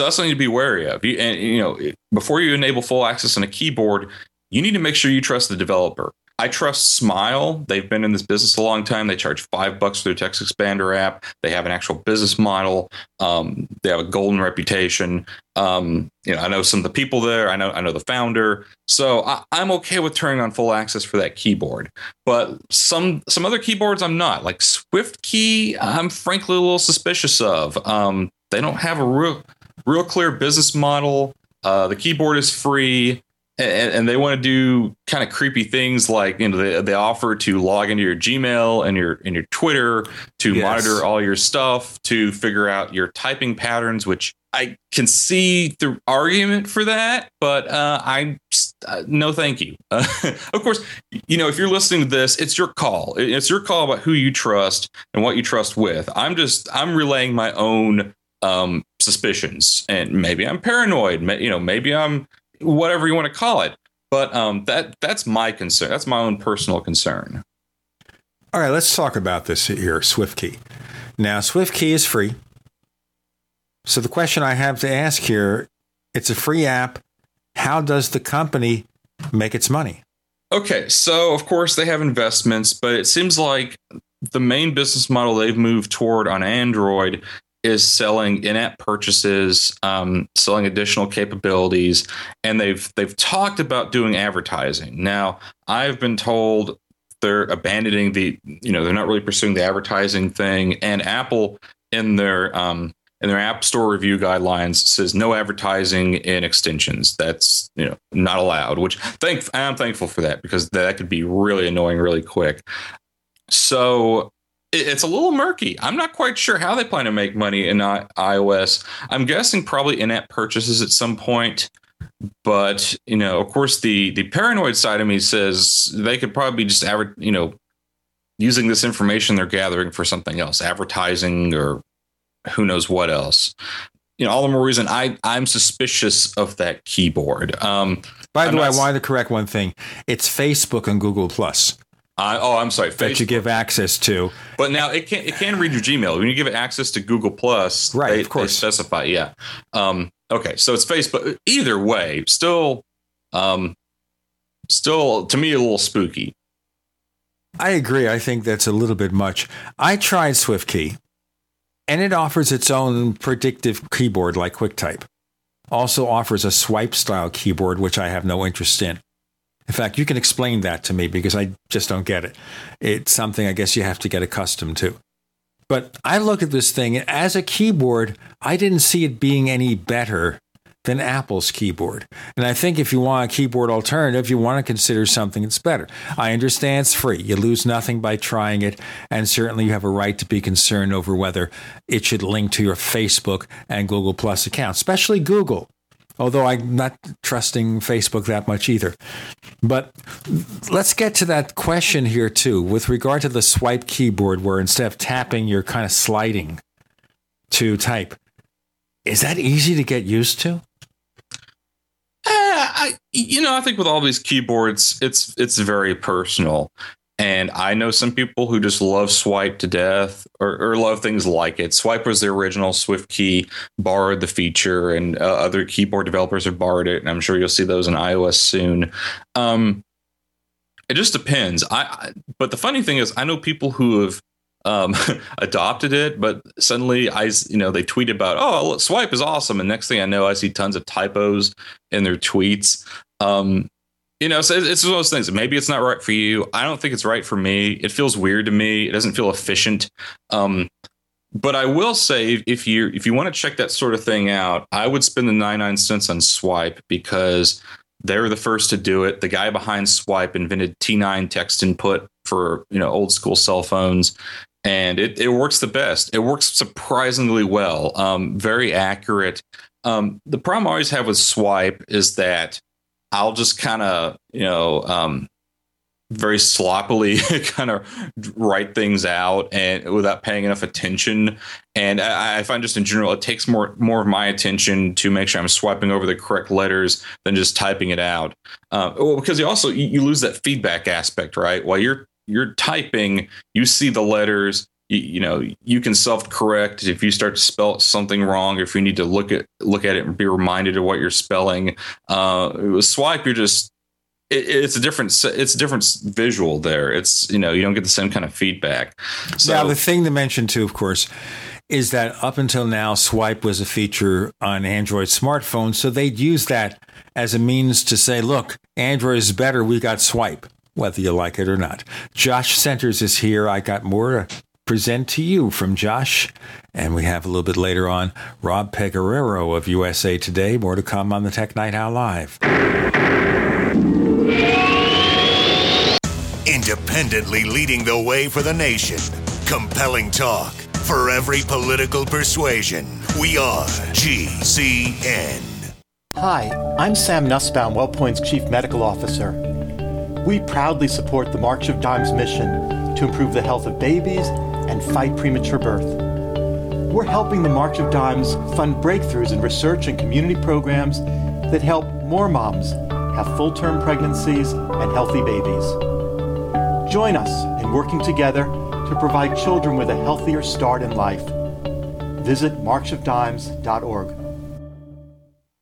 So that's something to be wary of. You, and you know, before you enable full access on a keyboard, you need to make sure you trust the developer. I trust Smile. They've been in this business a long time. They charge five bucks for their text expander app. They have an actual business model. Um, they have a golden reputation. Um, you know, I know some of the people there. I know I know the founder. So I, am okay with turning on full access for that keyboard. But some some other keyboards I'm not. Like SwiftKey, I'm frankly a little suspicious of. Um, they don't have a real real clear business model. Uh, the keyboard is free, and, and they want to do kind of creepy things like you know they, they offer to log into your Gmail and your and your Twitter to yes. monitor all your stuff to figure out your typing patterns, which I can see the argument for that, but uh, I uh, no, thank you. Uh, of course, you know if you're listening to this, it's your call. It's your call about who you trust and what you trust with. I'm just I'm relaying my own um, suspicions, and maybe I'm paranoid. You know, maybe I'm whatever you want to call it. But um, that that's my concern. That's my own personal concern. All right, let's talk about this here, SwiftKey. Now, SwiftKey is free. So the question I have to ask here, it's a free app. How does the company make its money? Okay, so of course they have investments, but it seems like the main business model they've moved toward on Android is selling in-app purchases, um, selling additional capabilities, and they've they've talked about doing advertising. Now, I've been told they're abandoning the, you know, they're not really pursuing the advertising thing, and Apple in their um, in their App Store review guidelines says no advertising in extensions. That's you know not allowed. Which thank I'm thankful for that because that could be really annoying really quick. So it's a little murky. I'm not quite sure how they plan to make money in iOS. I'm guessing probably in-app purchases at some point. But you know, of course, the the paranoid side of me says they could probably just aver- you know using this information they're gathering for something else, advertising or who knows what else. You know, all the more reason I I'm suspicious of that keyboard. Um, By the I'm way, I wanted to correct one thing. It's Facebook and Google Plus. Uh, oh, I'm sorry. That you give access to. But now it can it can read your Gmail when you give it access to Google Plus. Right, they, of course. They specify, yeah. Um, okay, so it's Facebook. Either way, still, um, still to me a little spooky. I agree. I think that's a little bit much. I tried SwiftKey, and it offers its own predictive keyboard like QuickType. Also offers a swipe style keyboard, which I have no interest in. In fact, you can explain that to me because I just don't get it. It's something I guess you have to get accustomed to. But I look at this thing as a keyboard, I didn't see it being any better than Apple's keyboard. And I think if you want a keyboard alternative, you want to consider something that's better. I understand it's free. You lose nothing by trying it. And certainly you have a right to be concerned over whether it should link to your Facebook and Google Plus accounts, especially Google although I'm not trusting Facebook that much either. But let's get to that question here, too, with regard to the swipe keyboard, where instead of tapping, you're kind of sliding. to type. Is that easy to get used to? Uh, I, you know, I think with all these keyboards, it's it's very personal. And I know some people who just love Swipe to death or, or love things like it. Swipe was the original SwiftKey, borrowed the feature, and uh, other keyboard developers have borrowed it. And I'm sure you'll see those in iOS soon. Um, it just depends. I, I, but the funny thing is, I know people who have um, adopted it, but suddenly I, you know, they tweet about, oh, Swipe is awesome, and next thing I know, I see tons of typos in their tweets. Um, you know, so it's one of those things. Maybe it's not right for you. I don't think it's right for me. It feels weird to me. It doesn't feel efficient. Um, but I will say, if you if you want to check that sort of thing out, I would spend the 99 cents on Swipe because they were the first to do it. The guy behind Swipe invented T9 text input for you know old school cell phones, and it, it works the best. It works surprisingly well. Um, very accurate. Um, the problem I always have with Swipe is that I'll just kind of, you know, um, very sloppily kind of write things out and without paying enough attention. And I, I, find just in general, it takes more more of my attention to make sure I'm swiping over the correct letters than just typing it out. Uh, well, because you also you, you lose that feedback aspect, right? While you're you're typing, you see the letters, you, you know you can self correct if you start to spell something wrong if you need to look at look at it and be reminded of what you're spelling. Uh with swipe you're just it, it's a different it's a different visual there. It's you know you don't get the same kind of feedback. So now the thing to mention too of course is that up until now swipe was a feature on android smartphones. So they'd use that as a means to say look android is better. We got swipe whether you like it or not. Josh Centers is here. I got more present to you from Josh. And we have a little bit later on Rob Pegoraro of USA Today. More to come on the Tech Night Owl Live. Independently leading the way for the nation. Compelling talk for every political persuasion. We are GCN. Hi, I'm Sam Nussbaum, WellPoint's Chief Medical Officer. We proudly support the March of Dimes mission to improve the health of babies and fight premature birth. We're helping the March of Dimes fund breakthroughs in research and community programs that help more moms have full term pregnancies and healthy babies. Join us in working together to provide children with a healthier start in life. Visit marchofdimes.org.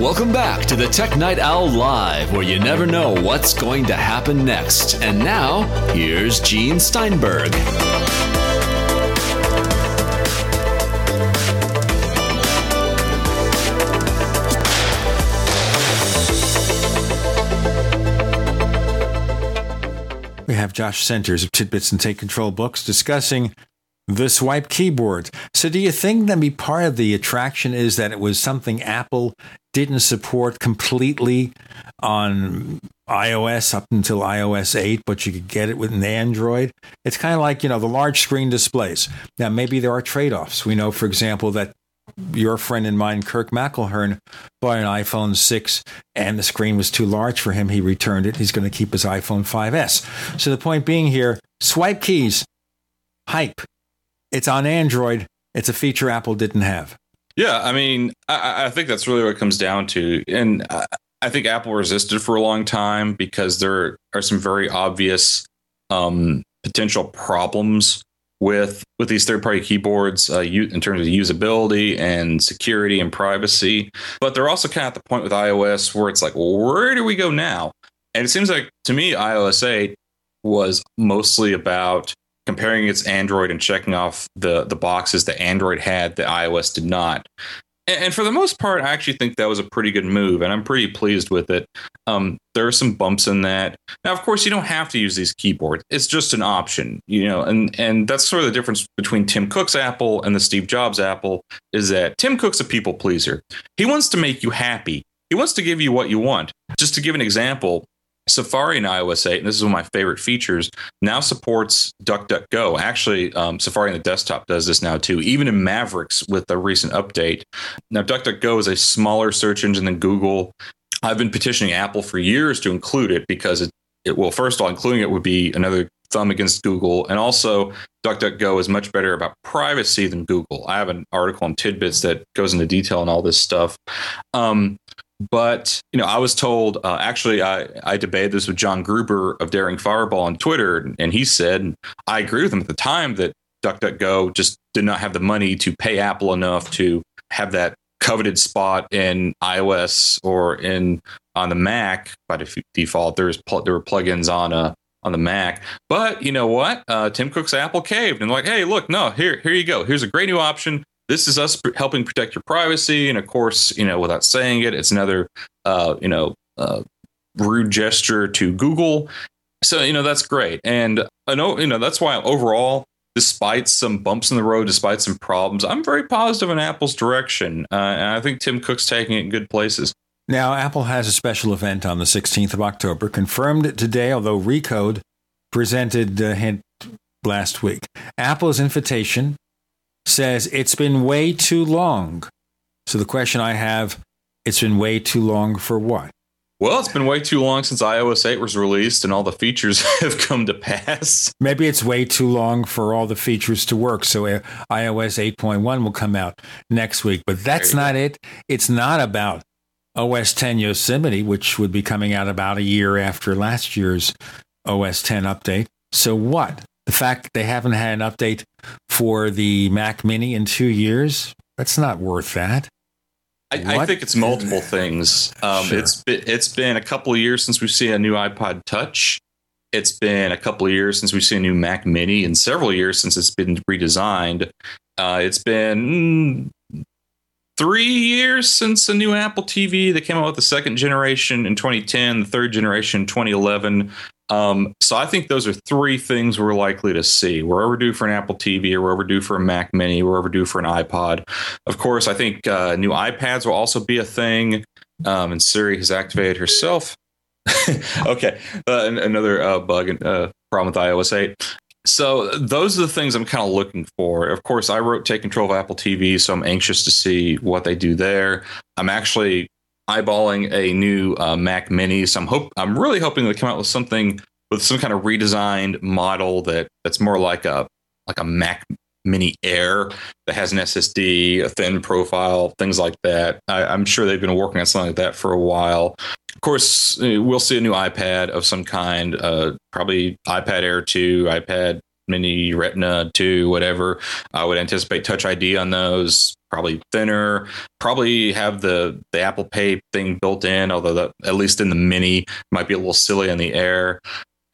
Welcome back to the Tech Night Owl Live, where you never know what's going to happen next. And now, here's Gene Steinberg. We have Josh Centers of Tidbits and Take Control Books discussing the swipe keyboard. So, do you think that be part of the attraction is that it was something Apple didn't support completely on iOS up until iOS 8, but you could get it with an Android. It's kind of like, you know, the large screen displays. Now, maybe there are trade offs. We know, for example, that your friend and mine, Kirk McElhearn, bought an iPhone 6 and the screen was too large for him. He returned it. He's going to keep his iPhone 5S. So the point being here swipe keys, hype. It's on Android. It's a feature Apple didn't have. Yeah, I mean, I, I think that's really what it comes down to. And I, I think Apple resisted for a long time because there are some very obvious um, potential problems with with these third party keyboards uh, in terms of usability and security and privacy. But they're also kind of at the point with iOS where it's like, where do we go now? And it seems like to me, iOS 8 was mostly about comparing its Android and checking off the the boxes that Android had that iOS did not. And, for the most part, I actually think that was a pretty good move, and I'm pretty pleased with it. Um, there are some bumps in that. Now, of course, you don't have to use these keyboards; it's just an option, you know. And and that's sort of the difference between Tim Cook's Apple and the Steve Jobs Apple is that Tim Cook's a people pleaser. He wants to make you happy. He wants to give you what you want. Just to give an example, Safari in iOS 8, and this is one of my favorite features, now supports DuckDuckGo. Actually, um, Safari on the desktop does this now too, even in Mavericks with the recent update. Now, DuckDuckGo is a smaller search engine than Google. I've been petitioning Apple for years to include it because it, it well, first of all, including it would be another thumb against Google. And also, DuckDuckGo is much better about privacy than Google. I have an article on Tidbits that goes into detail on all this stuff. Um, but you know, I was told uh, actually I, I debated this with John Gruber of Daring Fireball on Twitter, and he said, I agree with him at the time that DuckDuckGo just did not have the money to pay Apple enough to have that coveted spot in iOS or in on the Mac by default. There's pl- there were plugins on a uh, on the Mac. But you know what? Uh, Tim Cook's Apple caved and like, hey, look, no, here here you go. Here's a great new option this is us helping protect your privacy. And of course, you know, without saying it, it's another, uh, you know, uh, rude gesture to Google. So, you know, that's great. And I know, you know, that's why overall, despite some bumps in the road, despite some problems, I'm very positive in Apple's direction. Uh, and I think Tim Cook's taking it in good places. Now, Apple has a special event on the 16th of October, confirmed today, although Recode presented a hint last week. Apple's invitation says it's been way too long. So the question I have, it's been way too long for what? Well, it's been way too long since iOS 8 was released and all the features have come to pass. Maybe it's way too long for all the features to work. So uh, iOS 8.1 will come out next week. But that's not go. it. It's not about OS 10 Yosemite, which would be coming out about a year after last year's OS 10 update. So what? The fact that they haven't had an update for the Mac Mini in two years, that's not worth that. I, I think it's multiple things. Um, sure. It's been, it's been a couple of years since we've seen a new iPod Touch. It's been a couple of years since we've seen a new Mac Mini, and several years since it's been redesigned. Uh, it's been three years since a new Apple TV. They came out with the second generation in 2010, the third generation in 2011. Um, so I think those are three things we're likely to see. We're overdue for an Apple TV, or we're overdue for a Mac Mini, we're overdue for an iPod. Of course, I think uh, new iPads will also be a thing. Um, and Siri has activated herself. okay, uh, another uh, bug and uh, problem with iOS 8. So those are the things I'm kind of looking for. Of course, I wrote Take Control of Apple TV, so I'm anxious to see what they do there. I'm actually eyeballing a new uh, Mac Mini. So I'm hope I'm really hoping they come out with something with some kind of redesigned model that that's more like a like a Mac Mini Air that has an SSD, a thin profile, things like that. I, am sure they've been working on something like that for a while. Of course, uh, we'll see a new iPad of some kind, uh, probably iPad Air 2, iPad Mini Retina 2, whatever. I would anticipate Touch ID on those probably thinner, probably have the the Apple Pay thing built in, although that at least in the Mini might be a little silly in the Air.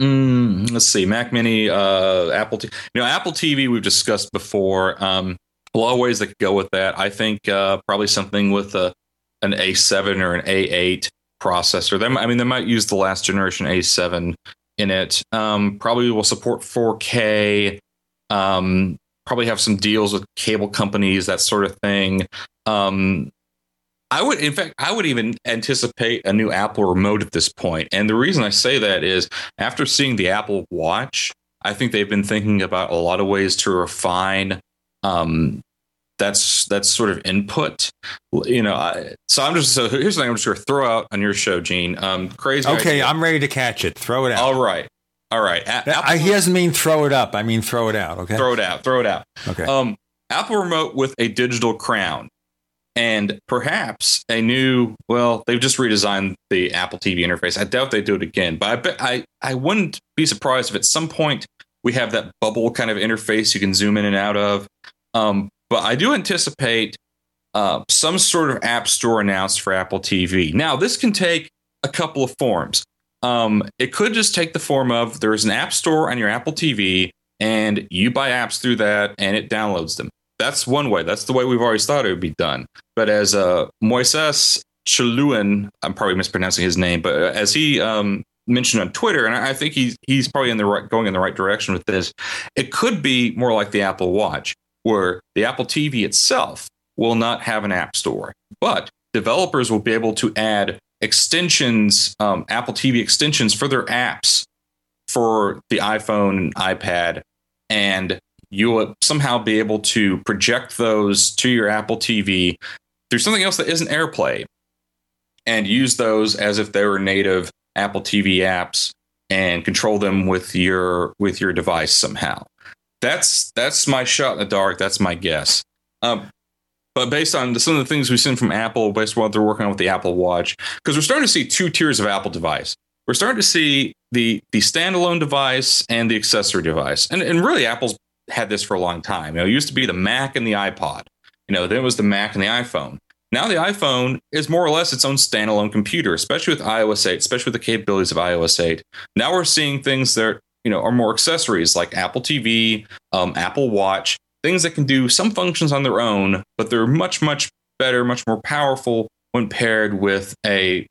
Mm, let's see, Mac Mini, uh, Apple, T- you know, Apple TV we've discussed before. Um, a lot of ways that could go with that. I think uh, probably something with a an A7 or an A8 processor. Them, I mean, they might use the last generation A7 in it. Um, probably will support 4K. Um, probably have some deals with cable companies, that sort of thing. Um, I would, in fact, I would even anticipate a new Apple remote at this point. And the reason I say that is after seeing the Apple Watch, I think they've been thinking about a lot of ways to refine um, that's that's sort of input. You know, I, so I'm just so here's the thing I'm just going to throw out on your show, Gene. Um, crazy. Okay, idea. I'm ready to catch it. Throw it out. All right, all right. A- I, he doesn't mean throw it up. I mean throw it out. Okay. Throw it out. Throw it out. Okay. Um, Apple Remote with a digital crown, and perhaps a new. Well, they've just redesigned the Apple TV interface. I doubt they do it again, but I bet I I wouldn't be surprised if at some point we have that bubble kind of interface you can zoom in and out of. Um, but I do anticipate uh, some sort of app store announced for Apple TV. Now, this can take a couple of forms. Um, it could just take the form of there's an app store on your Apple TV, and you buy apps through that, and it downloads them. That's one way. That's the way we've always thought it would be done. But as uh, Moises Chiullan, I'm probably mispronouncing his name, but as he um, mentioned on Twitter, and I think he's he's probably in the right, going in the right direction with this. It could be more like the Apple Watch, where the Apple TV itself will not have an app store, but developers will be able to add extensions, um, Apple TV extensions for their apps for the iPhone and iPad, and you will somehow be able to project those to your Apple TV through something else that isn't AirPlay, and use those as if they were native Apple TV apps and control them with your with your device somehow. That's that's my shot in the dark. That's my guess. Um, but based on some of the things we've seen from Apple, based on what they're working on with the Apple Watch, because we're starting to see two tiers of Apple device. We're starting to see the the standalone device and the accessory device, and and really Apple's had this for a long time. You know, it used to be the Mac and the iPod. You know, then it was the Mac and the iPhone. Now the iPhone is more or less its own standalone computer, especially with iOS 8, especially with the capabilities of iOS 8. Now we're seeing things that you know are more accessories like Apple TV, um, Apple Watch, things that can do some functions on their own, but they're much much better, much more powerful when paired with a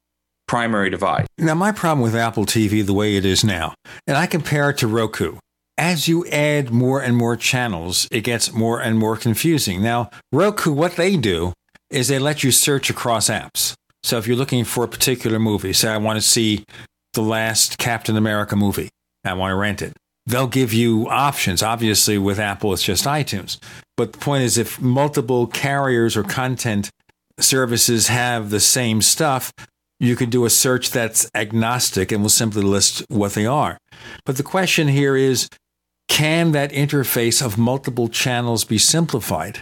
primary device. Now my problem with Apple TV the way it is now, and I compare it to Roku. As you add more and more channels, it gets more and more confusing. Now, Roku, what they do is they let you search across apps. So if you're looking for a particular movie, say I want to see the last Captain America movie, I want to rent it. They'll give you options. Obviously, with Apple, it's just iTunes. But the point is, if multiple carriers or content services have the same stuff, you can do a search that's agnostic and will simply list what they are. But the question here is can that interface of multiple channels be simplified?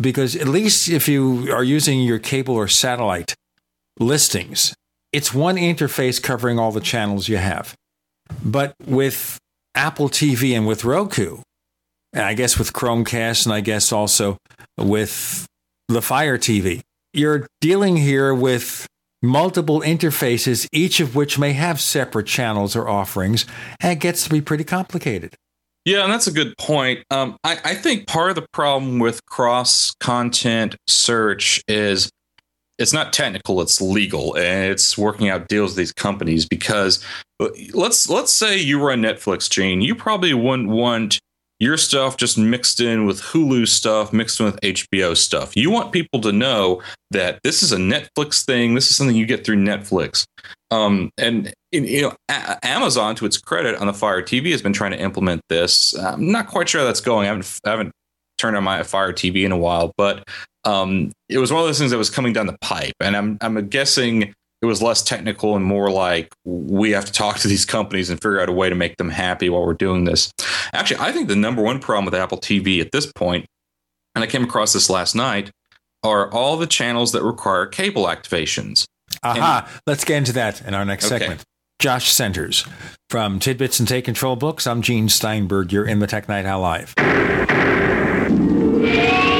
because at least if you are using your cable or satellite listings, it's one interface covering all the channels you have. But with Apple TV and with Roku, and I guess with Chromecast, and I guess also with the Fire TV, you're dealing here with multiple interfaces, each of which may have separate channels or offerings, and it gets to be pretty complicated. Yeah, and that's a good point. Um, I, I think part of the problem with cross content search is it's not technical; it's legal, and it's working out deals with these companies. Because let's let's say you a Netflix, Gene, you probably wouldn't want your stuff just mixed in with Hulu stuff, mixed in with HBO stuff. You want people to know that this is a Netflix thing. This is something you get through Netflix. Um, and you know, a- Amazon, to its credit, on the Fire TV has been trying to implement this. I'm not quite sure how that's going. I haven't, I haven't turned on my Fire TV in a while, but um, it was one of those things that was coming down the pipe, and I'm I'm guessing it was less technical and more like we have to talk to these companies and figure out a way to make them happy while we're doing this. Actually, I think the number one problem with Apple TV at this point, and I came across this last night, are all the channels that require cable activations. Aha, and, let's get into that in our next okay. segment. Josh Centers from Tidbits and Take Control Books. I'm Gene Steinberg. You're in the Tech Night Owl Live. Yeah.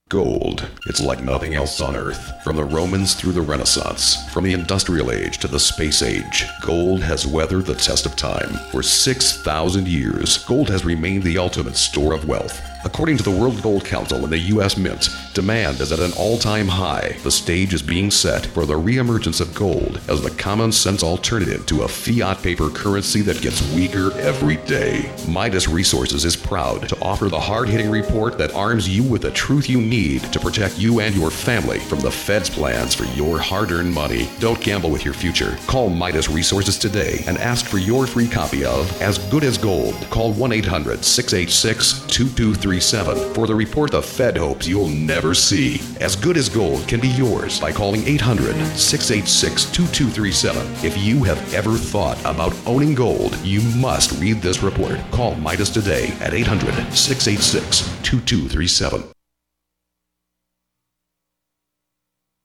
Gold. It's like nothing else on Earth. From the Romans through the Renaissance, from the Industrial Age to the Space Age, gold has weathered the test of time. For 6,000 years, gold has remained the ultimate store of wealth. According to the World Gold Council and the U.S. Mint, demand is at an all time high. The stage is being set for the reemergence of gold as the common sense alternative to a fiat paper currency that gets weaker every day. Midas Resources is proud to offer the hard hitting report that arms you with the truth you need to protect you and your family from the Fed's plans for your hard earned money. Don't gamble with your future. Call Midas Resources today and ask for your free copy of As Good as Gold. Call 1 800 686 2237 for the report the Fed hopes you'll never see. As Good as Gold can be yours by calling 800 686 2237. If you have ever thought about owning gold, you must read this report. Call Midas today at 800 686 2237.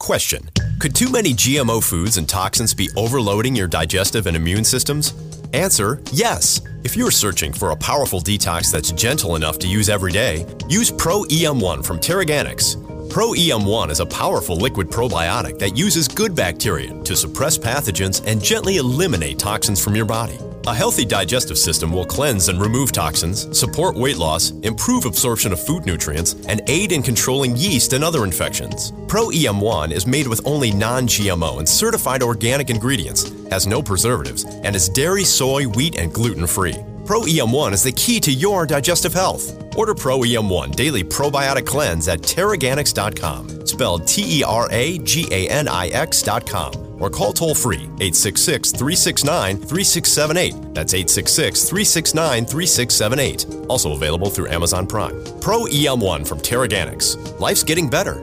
Question Could too many GMO foods and toxins be overloading your digestive and immune systems? Answer Yes. If you're searching for a powerful detox that's gentle enough to use every day, use Pro EM1 from Teraganix. Pro EM1 is a powerful liquid probiotic that uses good bacteria to suppress pathogens and gently eliminate toxins from your body. A healthy digestive system will cleanse and remove toxins, support weight loss, improve absorption of food nutrients, and aid in controlling yeast and other infections. Pro EM1 is made with only non GMO and certified organic ingredients, has no preservatives, and is dairy, soy, wheat, and gluten free. Pro EM1 is the key to your digestive health. Order Pro EM1 Daily Probiotic Cleanse at Teraganix.com, spelled T E R A G A N I X.com or call toll free 866 369 3678. That's 866 369 3678. Also available through Amazon Prime. Pro EM1 from Teraganix. Life's getting better.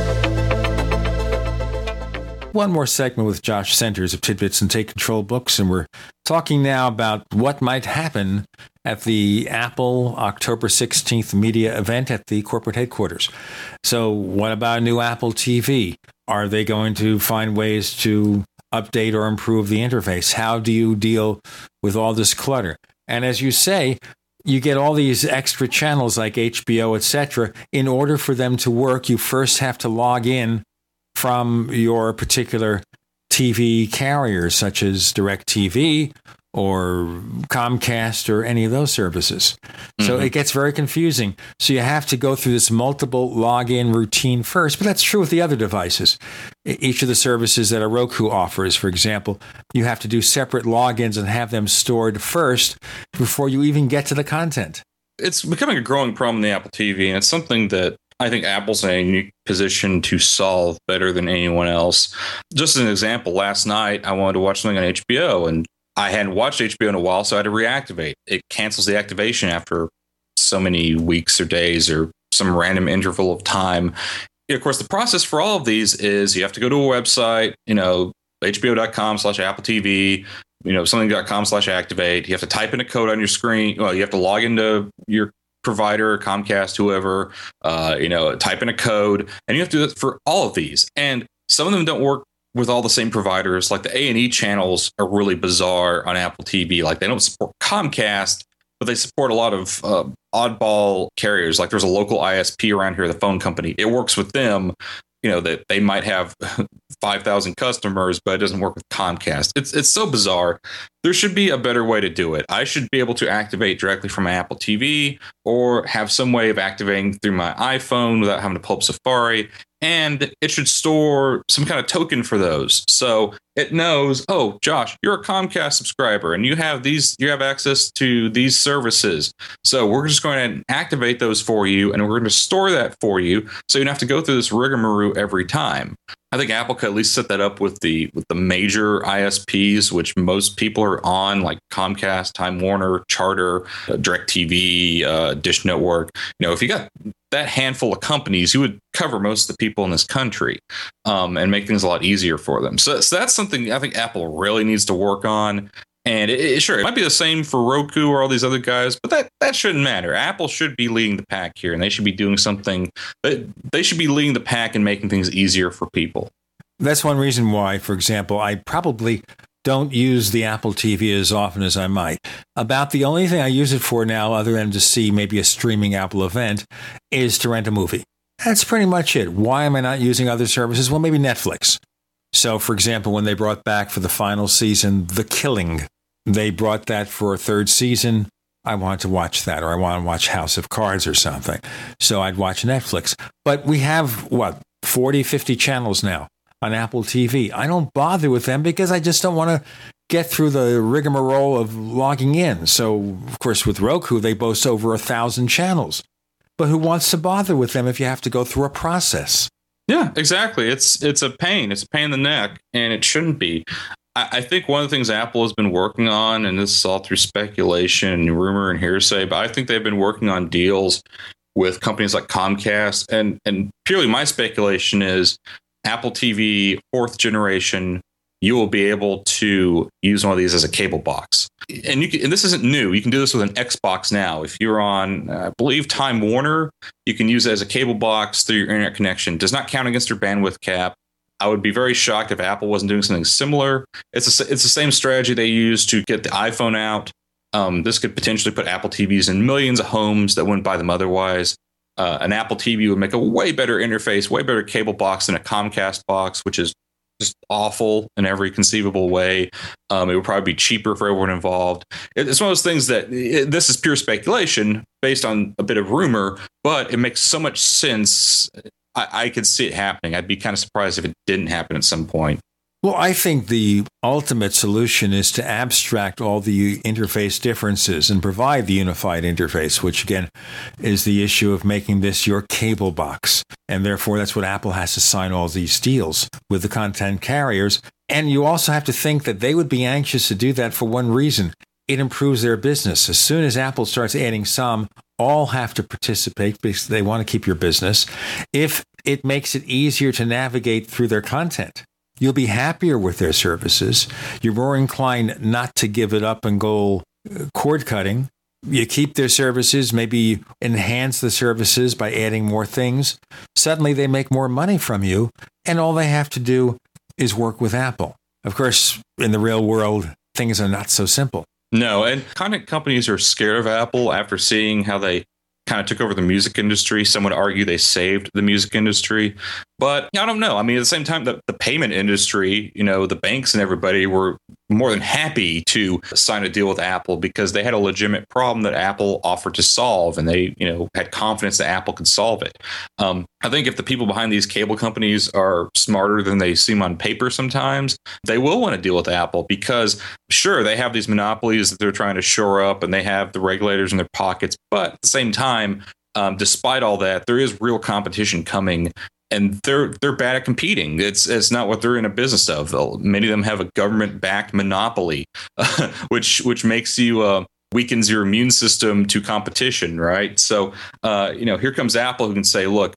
One more segment with Josh Centers of Tidbits and Take Control Books, and we're talking now about what might happen at the Apple October 16th media event at the corporate headquarters. So, what about a new Apple TV? Are they going to find ways to update or improve the interface? How do you deal with all this clutter? And as you say, you get all these extra channels like HBO, etc. In order for them to work, you first have to log in from your particular TV carriers, such as DirecTV or Comcast or any of those services. So Mm-hmm. it gets very confusing. So you have to go through this multiple login routine first. But that's true with the other devices. Each of the services that a Roku offers, for example, you have to do separate logins and have them stored first before you even get to the content. it's becoming a growing problem in the Apple TV, and it's something that I think Apple's in a unique position to solve better than anyone else. Just as an example, last night I wanted to watch something on HBO and I hadn't watched HBO in a while, so I had to reactivate. It cancels the activation after so many weeks or days or some random interval of time. Of course, the process for all of these is you have to go to a website, you know, hbo.com slash Apple TV, you know, something.com slash activate. You have to type in a code on your screen. Well, you have to log into your provider, Comcast, whoever, uh, you know, type in a code, and you have to do it for all of these. And some of them don't work with all the same providers. Like the A and E channels are really bizarre on Apple TV. Like they don't support Comcast, but they support a lot of uh, oddball carriers. Like there's a local ISP around here, the phone company. It works with them. You know that they might have five thousand customers, but it doesn't work with Comcast. It's it's so bizarre. There should be a better way to do it. I should be able to activate directly from my Apple TV, or have some way of activating through my iPhone without having to pull up Safari and it should store some kind of token for those. So it knows, oh, Josh, you're a Comcast subscriber and you have these, you have access to these services. So we're just going to activate those for you and we're going to store that for you. So you don't have to go through this rigmarole every time. I think Apple could at least set that up with the with the major ISPs, which most people are on, like Comcast, Time Warner, Charter, uh, DirecTV, uh, Dish Network. You know, if you got that handful of companies, you would cover most of the people in this country um, and make things a lot easier for them. So, so that's something I think Apple really needs to work on. And it, it, sure, it might be the same for Roku or all these other guys, but that, that shouldn't matter. Apple should be leading the pack here, and they should be doing something. They, they should be leading the pack and making things easier for people. That's one reason why, for example, I probably don't use the Apple TV as often as I might. About the only thing I use it for now, other than to see maybe a streaming Apple event, is to rent a movie. That's pretty much it. Why am I not using other services? Well, maybe Netflix. So, for example, when they brought back for the final season The Killing, they brought that for a third season. I want to watch that, or I want to watch House of Cards or something. So I'd watch Netflix. But we have, what, 40, 50 channels now on Apple TV. I don't bother with them because I just don't want to get through the rigmarole of logging in. So, of course, with Roku, they boast over a thousand channels. But who wants to bother with them if you have to go through a process? Yeah, exactly. It's it's a pain. It's a pain in the neck, and it shouldn't be. I, I think one of the things Apple has been working on, and this is all through speculation rumor and hearsay, but I think they've been working on deals with companies like Comcast, and and purely my speculation is Apple TV fourth generation, you will be able to use one of these as a cable box. And you can, and this isn't new. You can do this with an Xbox now. If you're on, uh, I believe Time Warner, you can use it as a cable box through your internet connection. Does not count against your bandwidth cap. I would be very shocked if Apple wasn't doing something similar. It's a, it's the same strategy they use to get the iPhone out. Um, this could potentially put Apple TVs in millions of homes that wouldn't buy them otherwise uh, an Apple TV would make a way better interface, way better cable box than a Comcast box, which is just awful in every conceivable way. Um, it would probably be cheaper for everyone involved. It's one of those things that it, this is pure speculation based on a bit of rumor, but it makes so much sense. I, I could see it happening. I'd be kind of surprised if it didn't happen at some point. Well, I think the ultimate solution is to abstract all the interface differences and provide the unified interface, which again is the issue of making this your cable box. And therefore, that's what Apple has to sign all these deals with the content carriers. And you also have to think that they would be anxious to do that for one reason it improves their business. As soon as Apple starts adding some, all have to participate because they want to keep your business. If it makes it easier to navigate through their content, You'll be happier with their services. You're more inclined not to give it up and go uh, cord cutting. You keep their services, maybe enhance the services by adding more things. Suddenly they make more money from you, and all they have to do is work with Apple. Of course, in the real world, things are not so simple. No, and content companies are scared of Apple after seeing how they kind of took over the music industry. Some would argue they saved the music industry. But I don't know. I mean, at the same time, the, the payment industry, you know, the banks and everybody were more than happy to sign a deal with Apple because they had a legitimate problem that Apple offered to solve, and they, you know, had confidence that Apple could solve it. Um, I think if the people behind these cable companies are smarter than they seem on paper, sometimes they will want to deal with Apple because, sure, they have these monopolies that they're trying to shore up, and they have the regulators in their pockets, but at the same time, um, despite all that, there is real competition coming. And they're they're bad at competing. It's it's not what they're in a business of. Many of them have a government backed monopoly, which which makes you uh, weakens your immune system to competition, right? So, uh, you know, here comes Apple who can say, look,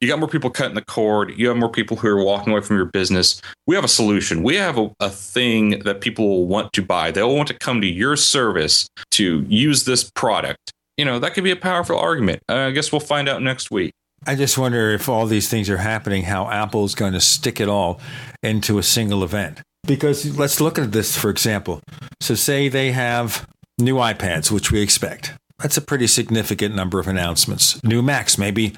you got more people cutting the cord. You have more people who are walking away from your business. We have a solution. We have a, a thing that people will want to buy. They'll want to come to your service to use this product. You know, that could be a powerful argument. Uh, I guess we'll find out next week. I just wonder if all these things are happening, how Apple's going to stick it all into a single event. Because let's look at this, for example. So, say they have new iPads, which we expect. That's a pretty significant number of announcements. New Macs, maybe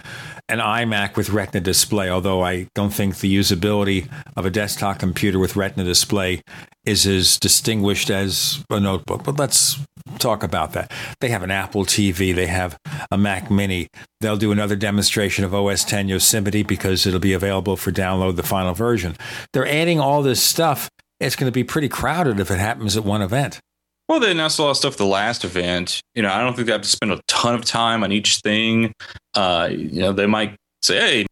an iMac with Retina display, although I don't think the usability of a desktop computer with Retina display is as distinguished as a notebook. But let's talk about that. They have an Apple TV, they have a Mac Mini. They'll do another demonstration of OS 10 Yosemite because it'll be available for download the final version. They're adding all this stuff. It's going to be pretty crowded if it happens at one event. Well, they announced a lot of stuff at the last event. You know, I don't think they have to spend a ton of time on each thing. Uh, you know, they might say, hey,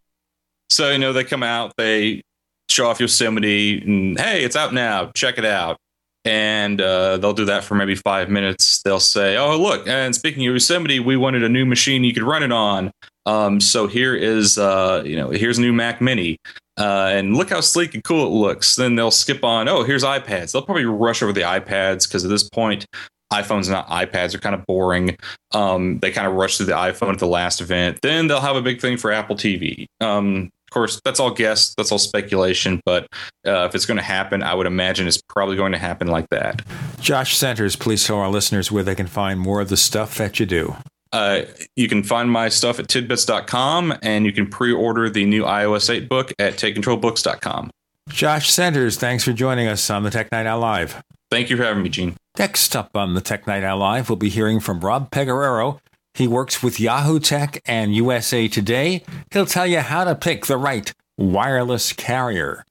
so, you know, they come out, they show off Yosemite, and hey, it's out now, check it out. And uh, they'll do that for maybe five minutes. They'll say, oh, look, and speaking of Yosemite, we wanted a new machine you could run it on. Um, so here is, uh, you know, here's a new Mac Mini. Uh, and look how sleek and cool it looks. Then they'll skip on, oh, here's iPads. They'll probably rush over the iPads because at this point, iPhones and iPads are kind of boring. Um, they kind of rush through the iPhone at the last event. Then they'll have a big thing for Apple TV. Um, of course, that's all guess, that's all speculation. But uh, if it's going to happen, I would imagine it's probably going to happen like that. Josh Centers, please tell our listeners where they can find more of the stuff that you do. Uh, you can find my stuff at tidbits.com and you can pre order the new iOS 8 book at takecontrolbooks.com. Josh Centers, thanks for joining us on the Tech Night Owl Live. Thank you for having me, Gene. Next up on the Tech Night Owl Live, we'll be hearing from Rob Pegoraro. He works with Yahoo Tech and USA Today. He'll tell you how to pick the right wireless carrier.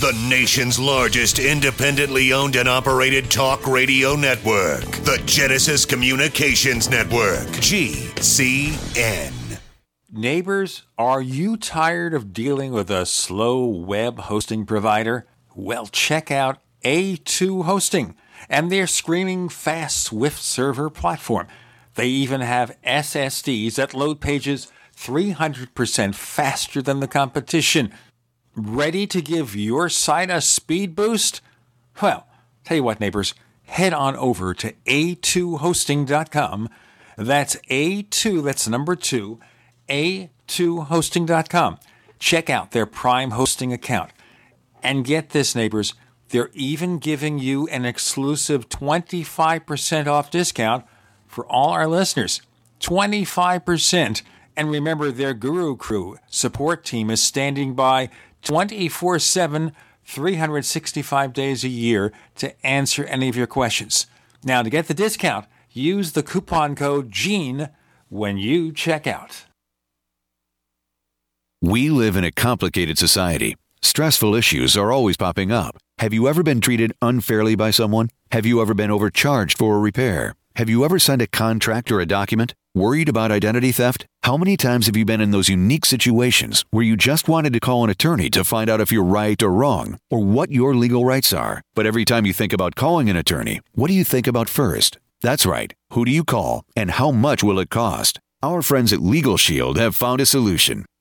The nation's largest independently owned and operated talk radio network, the Genesis Communications Network, GCN. Neighbors, are you tired of dealing with a slow web hosting provider? Well, check out A2 Hosting and their screaming fast Swift server platform. They even have SSDs that load pages 300% faster than the competition. Ready to give your site a speed boost? Well, tell you what, neighbors, head on over to a2hosting.com. That's A2, that's number two, a2hosting.com. Check out their Prime hosting account. And get this, neighbors, they're even giving you an exclusive 25% off discount for all our listeners. 25%. And remember, their Guru Crew support team is standing by 24 7, 365 days a year to answer any of your questions. Now, to get the discount, use the coupon code GENE when you check out. We live in a complicated society. Stressful issues are always popping up. Have you ever been treated unfairly by someone? Have you ever been overcharged for a repair? Have you ever signed a contract or a document? Worried about identity theft? How many times have you been in those unique situations where you just wanted to call an attorney to find out if you're right or wrong or what your legal rights are? But every time you think about calling an attorney, what do you think about first? That's right. Who do you call and how much will it cost? Our friends at Legal Shield have found a solution.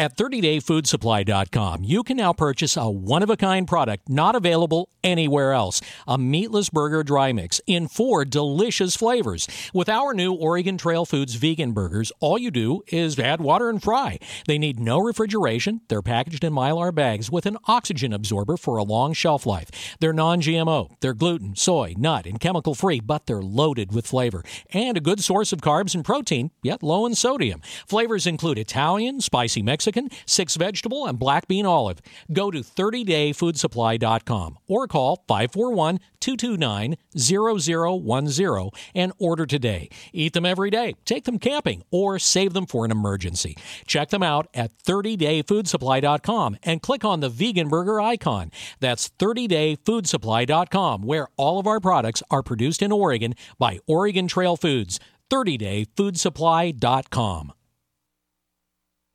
At 30dayfoodsupply.com, you can now purchase a one of a kind product not available anywhere else a meatless burger dry mix in four delicious flavors. With our new Oregon Trail Foods vegan burgers, all you do is add water and fry. They need no refrigeration. They're packaged in mylar bags with an oxygen absorber for a long shelf life. They're non GMO. They're gluten, soy, nut, and chemical free, but they're loaded with flavor and a good source of carbs and protein, yet low in sodium. Flavors include Italian, spicy Mexican, six vegetable, and black bean olive. Go to 30dayfoodsupply.com or call 541 229 0010 and order today. Eat them every day, take them camping, or save them for an emergency. Check them out at 30dayfoodsupply.com and click on the vegan burger icon. That's 30dayfoodsupply.com, where all of our products are produced in Oregon by Oregon Trail Foods. 30dayfoodsupply.com.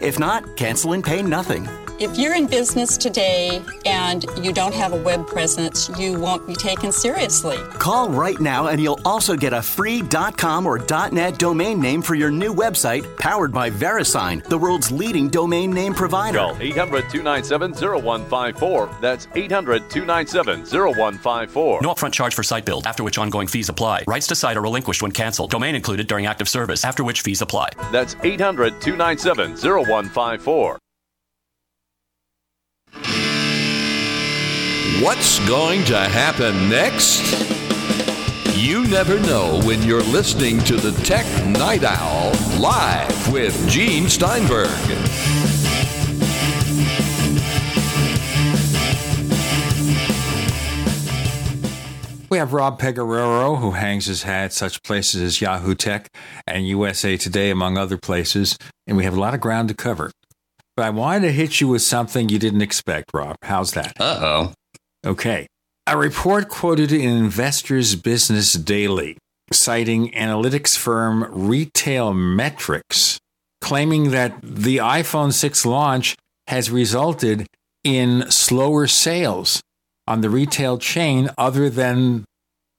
If not, cancel and pay nothing. If you're in business today and you don't have a web presence, you won't be taken seriously. Call right now and you'll also get a free .com or .net domain name for your new website powered by VeriSign, the world's leading domain name provider. Call 800-297-0154. That's 800-297-0154. No upfront charge for site build, after which ongoing fees apply. Rights to site are relinquished when canceled. Domain included during active service, after which fees apply. That's 800-297-0154. What's going to happen next? You never know when you're listening to the Tech Night Owl live with Gene Steinberg. We have Rob Pegoraro, who hangs his hat at such places as Yahoo Tech and USA Today, among other places, and we have a lot of ground to cover. But I wanted to hit you with something you didn't expect, Rob. How's that? Uh oh. Okay. A report quoted in Investors Business Daily, citing analytics firm Retail Metrics, claiming that the iPhone 6 launch has resulted in slower sales on the retail chain other than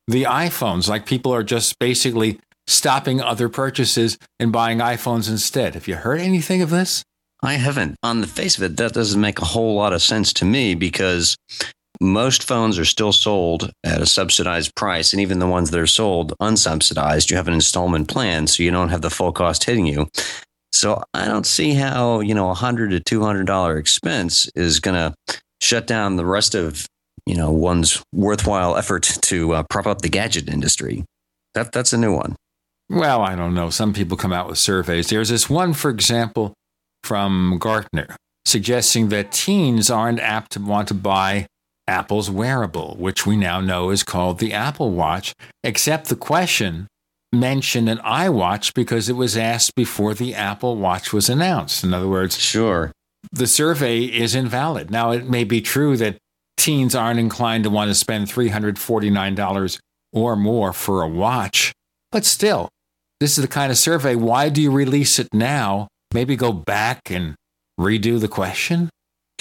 the iPhones. Like people are just basically stopping other purchases and buying iPhones instead. Have you heard anything of this? I haven't. On the face of it, that doesn't make a whole lot of sense to me because most phones are still sold at a subsidized price. And even the ones that are sold unsubsidized, you have an installment plan, so you don't have the full cost hitting you. So I don't see how, you know, a hundred to two hundred dollar expense is gonna shut down the rest of, you know, one's worthwhile effort to uh, prop up the gadget industry. That that's a new one. Well, I don't know. Some people come out with surveys. There's this one, for example, from Gartner, suggesting that teens aren't apt to want to buy Apple's wearable, which we now know is called the Apple Watch, except the question mentioned an iWatch because it was asked before the Apple Watch was announced. In other words, sure, the survey is invalid. Now, it may be true that teens aren't inclined to want to spend $349 or more for a watch, but still, this is the kind of survey. Why do you release it now? Maybe go back and redo the question?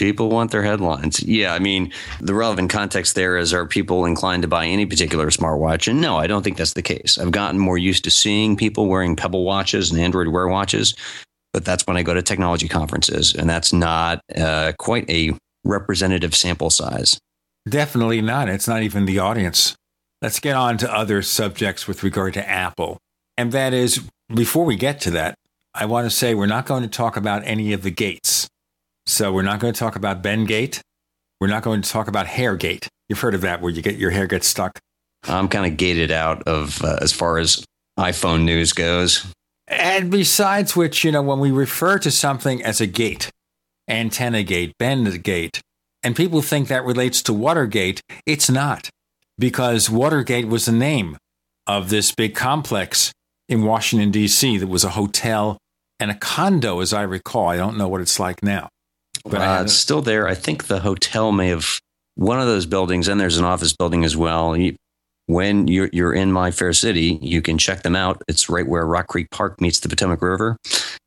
People want their headlines. Yeah, I mean, the relevant context there is are people inclined to buy any particular smartwatch? And no, I don't think that's the case. I've gotten more used to seeing people wearing Pebble watches and Android Wear watches, but that's when I go to technology conferences, and that's not uh, quite a representative sample size. Definitely not. It's not even the audience. Let's get on to other subjects with regard to Apple. And that is, before we get to that, I want to say we're not going to talk about any of the gates. So we're not going to talk about Bendgate. We're not going to talk about Hairgate. You've heard of that, where you get your hair gets stuck. I'm kind of gated out of uh, as far as iPhone news goes. And besides which, you know, when we refer to something as a gate, antenna gate, bend gate, and people think that relates to Watergate, it's not, because Watergate was the name of this big complex in Washington, D.C., that was a hotel and a condo, as I recall. I don't know what it's like now. But uh, it's still there. I think the hotel may have one of those buildings, and there's an office building as well. You, when you're you're in my fair city, you can check them out. It's right where Rock Creek Park meets the Potomac River.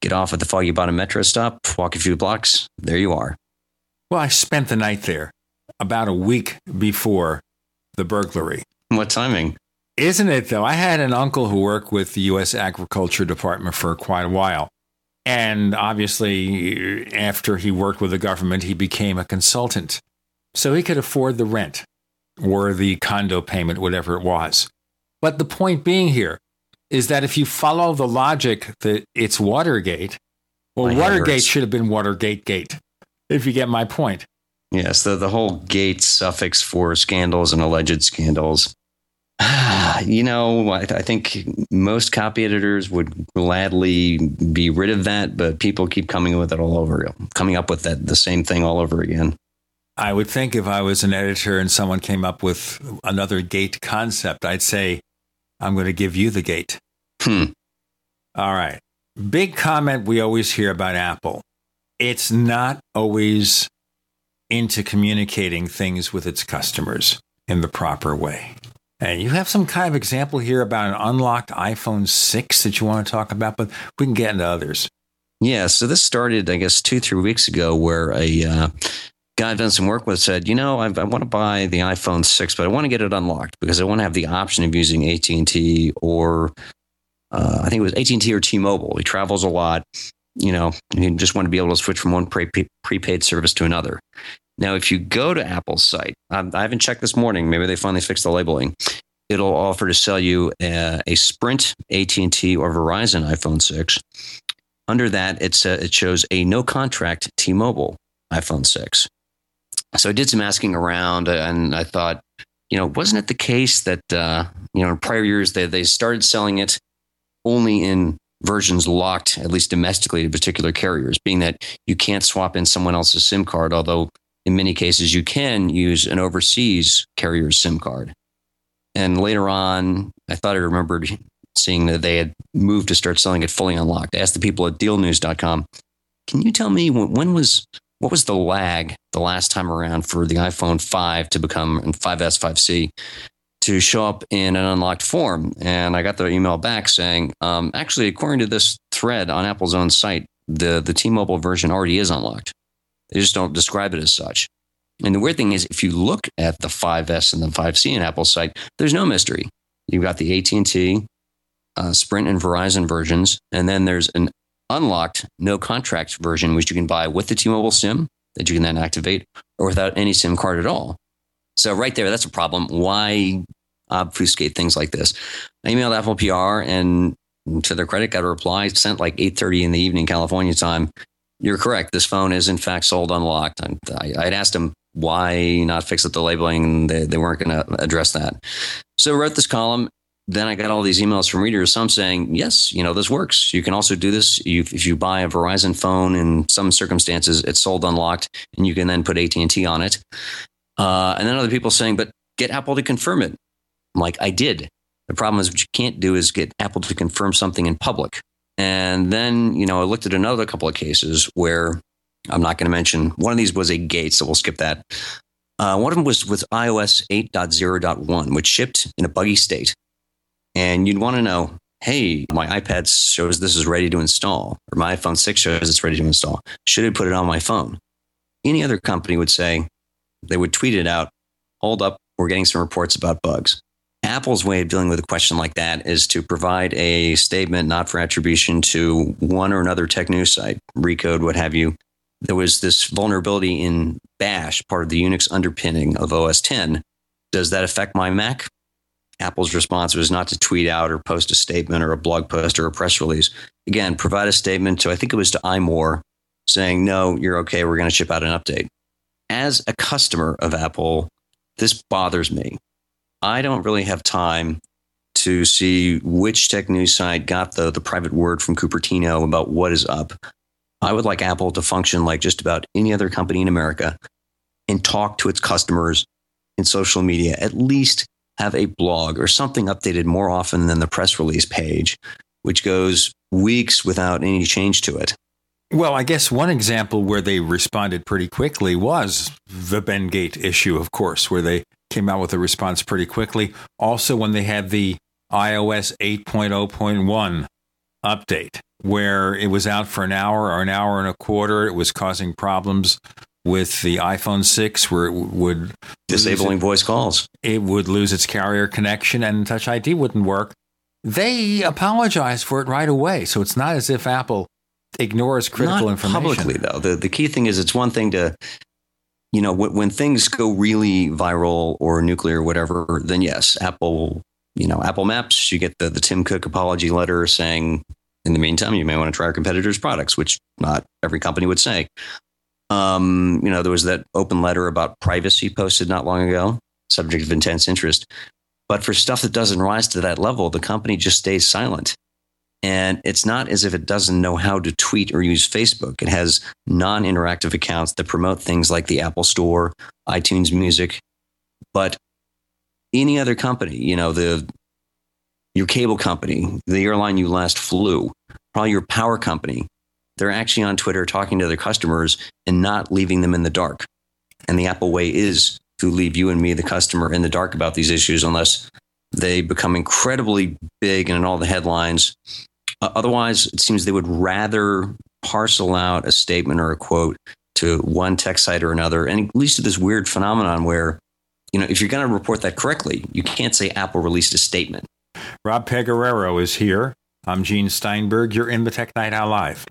Get off at the Foggy Bottom Metro stop, walk a few blocks. There you are. Well, I spent the night there about a week before the burglary. What timing? Isn't it though? I had an uncle who worked with the U.S. Agriculture Department for quite a while. And obviously, after he worked with the government, he became a consultant. So he could afford the rent or the condo payment, whatever it was. But the point being here is that if you follow the logic that it's Watergate, well, Watergate should have been Watergate Gate, if you get my point. Yes, the the whole gate suffix for scandals and alleged scandals. You know, I, I think most copy editors would gladly be rid of that, but people keep coming with it all over, coming up with that the same thing all over again. I would think if I was an editor and someone came up with another gate concept, I'd say, I'm going to give you the gate. Hmm. All right. Big comment we always hear about Apple. It's not always into communicating things with its customers in the proper way. And you have some kind of example here about an unlocked iPhone 6 that you want to talk about, but we can get into others. Yeah, so this started, I guess, two, three weeks ago, where a uh, guy I've done some work with said, you know, I, I want to buy the iPhone 6, but I want to get it unlocked because I want to have the option of using AT&T or uh, I think it was AT&T or T-Mobile. He travels a lot, you know, and he just want to be able to switch from one pre- prepaid service to another. Now, if you go to Apple's site, I, I haven't checked this morning. Maybe they finally fixed the labeling. It'll offer to sell you a, a Sprint, AT&T, or Verizon iPhone 6. Under that, it's a, it shows a no contract T-Mobile iPhone 6. So I did some asking around, uh, and I thought, you know, wasn't it the case that uh, you know in prior years they they started selling it only in versions locked, at least domestically, to particular carriers, being that you can't swap in someone else's SIM card, although in many cases you can use an overseas carrier's SIM card. And later on, I thought I remembered seeing that they had moved to start selling it fully unlocked. I asked the people at dealnews.com, can you tell me when, when was what was the lag the last time around for the iPhone 5 to become and 5S, 5C to show up in an unlocked form? And I got the email back saying, um, actually, according to this thread on Apple's own site, the, the T Mobile version already is unlocked. They just don't describe it as such. And the weird thing is, if you look at the 5S and the 5C in Apple's site, there's no mystery. You've got the AT&T, uh, Sprint, and Verizon versions, and then there's an unlocked no contract version, which you can buy with the T-Mobile SIM that you can then activate, or without any SIM card at all. So right there, that's a problem. Why obfuscate things like this? I emailed Apple PR, and to their credit, got a reply sent like 8:30 in the evening California time. You're correct. This phone is in fact sold unlocked. I, I'd asked them why not fix up the labeling, they, they weren't going to address that. So I wrote this column. Then I got all these emails from readers, some saying, yes, you know, this works. You can also do this. You, if you buy a Verizon phone in some circumstances, it's sold unlocked and you can then put AT&T on it. Uh, and then other people saying, but get Apple to confirm it. I'm like, I did. The problem is what you can't do is get Apple to confirm something in public. And then, you know, I looked at another couple of cases where I'm not going to mention. One of these was a gate, so we'll skip that. Uh, one of them was with iOS 8.0.1, which shipped in a buggy state. And you'd want to know, hey, my iPad shows this is ready to install, or my iPhone 6 shows it's ready to install. Should I put it on my phone? Any other company would say, they would tweet it out, hold up, we're getting some reports about bugs. Apple's way of dealing with a question like that is to provide a statement not for attribution to one or another tech news site, Recode, what have you. There was this vulnerability in Bash, part of the Unix underpinning of OS 10. Does that affect my Mac? Apple's response was not to tweet out or post a statement or a blog post or a press release. Again, provide a statement to, I think it was to iMore, saying, no, you're okay, we're going to ship out an update. As a customer of Apple, this bothers me. I don't really have time to see which tech news site got the, the private word from Cupertino about what is up. I would like Apple to function like just about any other company in America and talk to its customers in social media, at least have a blog or something updated more often than the press release page, which goes weeks without any change to it. Well, I guess one example where they responded pretty quickly was the Bendgate issue, of course, where they came out with a response pretty quickly. Also, when they had the iOS 8.0.1 update, where it was out for an hour or an hour and a quarter, it was causing problems with the iPhone 6 where it would disabling voice calls. It would lose its carrier connection and Touch ID wouldn't work. They apologized for it right away. So it's not as if Apple ignores critical Not information. Publicly, though, the the key thing is it's one thing to, you know, when, when things go really viral or nuclear or whatever, then yes, Apple, you know, Apple Maps, you get the the Tim Cook apology letter saying, in the meantime, you may want to try our competitors' products, which not every company would say. Um, you know, there was that open letter about privacy posted not long ago, subject of intense interest. But for stuff that doesn't rise to that level, the company just stays silent. And it's not as if it doesn't know how to tweet or use Facebook. It has non interactive accounts that promote things like the Apple Store, iTunes Music. But any other company, you know, the your cable company, the airline you last flew, probably your power company, they're actually on Twitter talking to their customers and not leaving them in the dark. And the Apple way is to leave you and me, the customer, in the dark about these issues unless they become incredibly big and in all the headlines. Uh, otherwise, it seems they would rather parcel out a statement or a quote to one tech site or another, and at least to this weird phenomenon where, you know, if you're going to report that correctly, you can't say Apple released a statement. Rob Pegoraro is here. I'm Gene Steinberg. You're in the Tech Night Owl Live.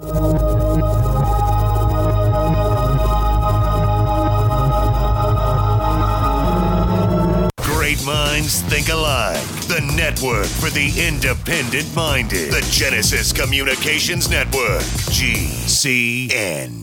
Minds think alike. The network for the independent minded. The Genesis Communications Network. GCN.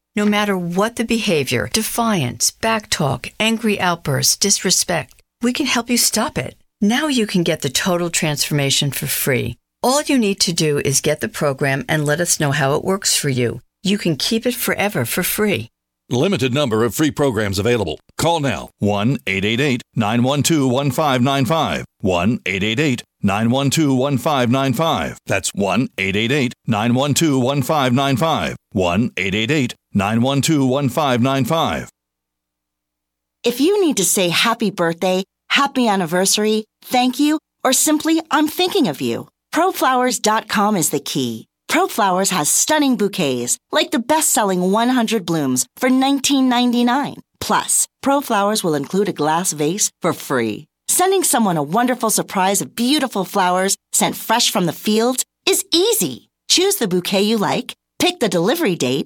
No matter what the behavior defiance, backtalk, angry outbursts, disrespect we can help you stop it. Now you can get the Total Transformation for free. All you need to do is get the program and let us know how it works for you. You can keep it forever for free. Limited number of free programs available. Call now 1 888 912 1595. 1 888 912 1595. That's 1 888 912 1595. 1 888 912 1595. If you need to say happy birthday, happy anniversary, thank you, or simply I'm thinking of you, proflowers.com is the key. ProFlowers has stunning bouquets, like the best-selling 100 blooms for $19.99. Plus, ProFlowers will include a glass vase for free. Sending someone a wonderful surprise of beautiful flowers sent fresh from the field is easy. Choose the bouquet you like, pick the delivery date,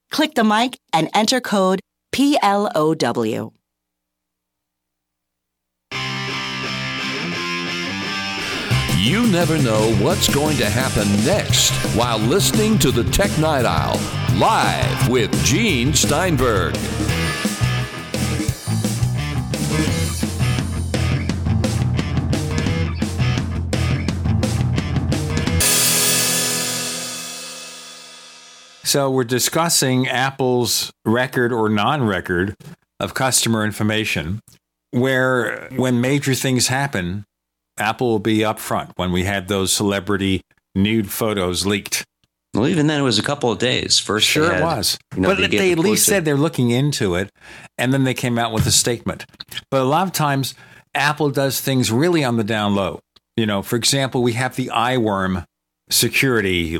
Click the mic and enter code PLOW. You never know what's going to happen next while listening to the Tech Night Owl live with Gene Steinberg. So we're discussing Apple's record or non-record of customer information, where when major things happen, Apple will be upfront. When we had those celebrity nude photos leaked, Well, even then, it was a couple of days. First, Sure, had, it was. you know, but they they, at the least said they're looking into it, and then they came out with a statement. But a lot of times, Apple does things really on the down low. You know, for example, we have the iWorm security.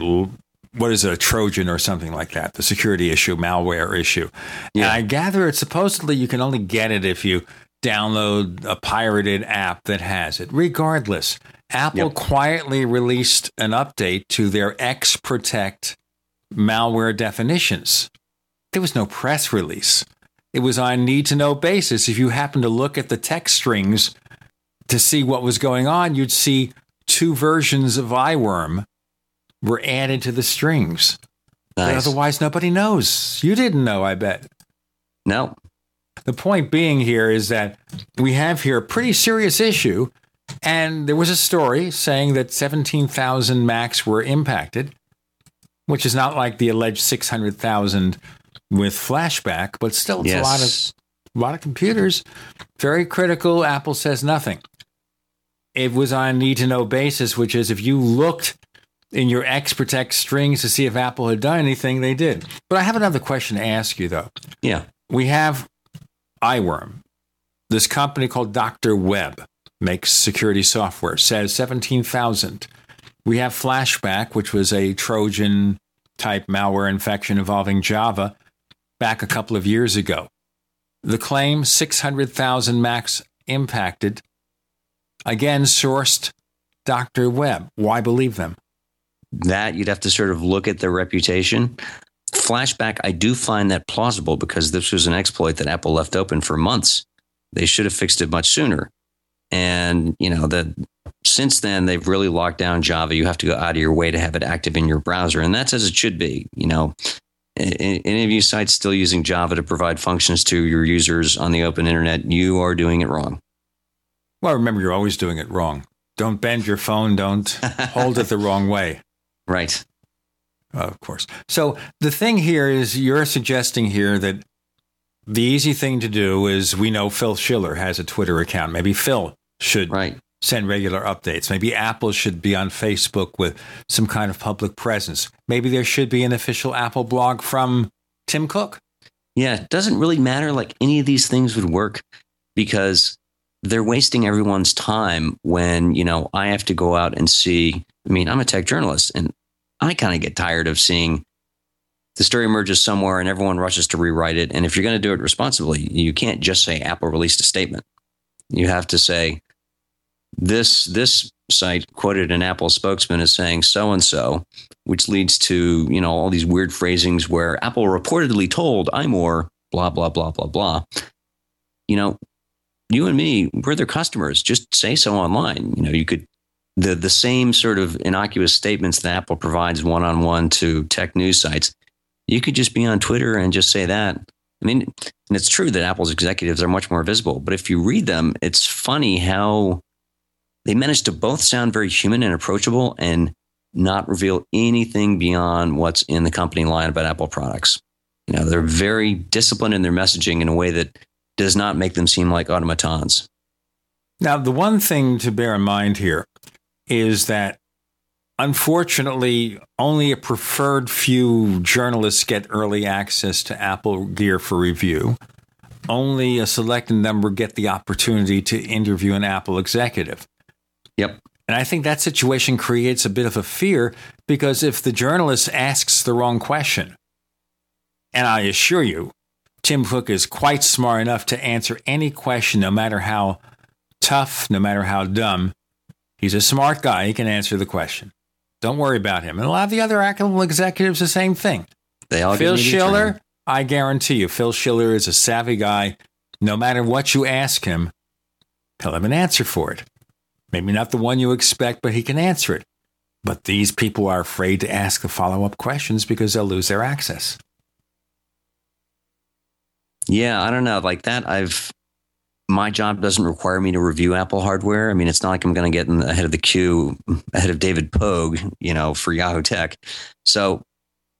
What is it, a Trojan or something like that? The security issue, malware issue. And I gather it's supposedly you can only get it if you download a pirated app that has it. Regardless, Apple quietly released an update to their X Protect malware definitions. There was no press release. It was on a need to know basis. If you happen to look at the text strings to see what was going on, you'd see two versions of iWorm were added to the strings. Nice. otherwise, nobody knows. You didn't know, I bet. No. The point being here is that we have here a pretty serious issue. And there was a story saying that 17,000 Macs were impacted, which is not like the alleged 600,000 with flashback, but still, it's a lot of a lot of computers. Very critical. Apple says nothing. It was on need to know basis, which is if you looked in your X Protect strings to see if Apple had done anything, they did. But I have another question to ask you, though. Yeah. We have iWorm. This company called Dr. Web makes security software, says 17,000. We have Flashback, which was a Trojan type malware infection involving Java back a couple of years ago. The claim 600,000 Macs impacted. Again, sourced Dr. Web. Why believe them? That you'd have to sort of look at their reputation. Flashback, I do find that plausible because this was an exploit that Apple left open for months. They should have fixed it much sooner. And, you know, that since then they've really locked down Java. You have to go out of your way to have it active in your browser. And that's as it should be. You know, any of you sites still using Java to provide functions to your users on the open internet, you are doing it wrong. Well, remember, you're always doing it wrong. Don't bend your phone, don't hold it the wrong way. Right. Of course. So the thing here is you're suggesting here that the easy thing to do is we know Phil Schiller has a Twitter account. Maybe Phil should send regular updates. Maybe Apple should be on Facebook with some kind of public presence. Maybe there should be an official Apple blog from Tim Cook. Yeah, it doesn't really matter. Like any of these things would work because they're wasting everyone's time when, you know, I have to go out and see. I mean, I'm a tech journalist and I kind of get tired of seeing the story emerges somewhere and everyone rushes to rewrite it. And if you're going to do it responsibly, you can't just say Apple released a statement. You have to say this this site quoted an Apple spokesman as saying so and so, which leads to you know all these weird phrasings where Apple reportedly told iMore blah blah blah blah blah. You know, you and me, we're their customers. Just say so online. You know, you could the the same sort of innocuous statements that Apple provides one on one to tech news sites. You could just be on Twitter and just say that. I mean, and it's true that Apple's executives are much more visible, but if you read them, it's funny how they manage to both sound very human and approachable and not reveal anything beyond what's in the company line about Apple products. You know, they're very disciplined in their messaging in a way that does not make them seem like automatons. Now, the one thing to bear in mind here is that unfortunately, only a preferred few journalists get early access to Apple gear for review. Only a selected number get the opportunity to interview an Apple executive. Yep. And I think that situation creates a bit of a fear because if the journalist asks the wrong question, and I assure you, Tim Cook is quite smart enough to answer any question, no matter how tough, no matter how dumb. He's a smart guy. He can answer the question. Don't worry about him. And a lot of the other Apple executives, the same thing. They all Phil Schiller, I guarantee you, Phil Schiller is a savvy guy. No matter what you ask him, he'll have an answer for it. Maybe not the one you expect, but he can answer it. But these people are afraid to ask the follow up questions because they'll lose their access. Yeah, I don't know. Like that, I've my job doesn't require me to review Apple hardware. I mean, it's not like I'm going to get in ahead of the queue, ahead of David Pogue, you know, for Yahoo Tech. So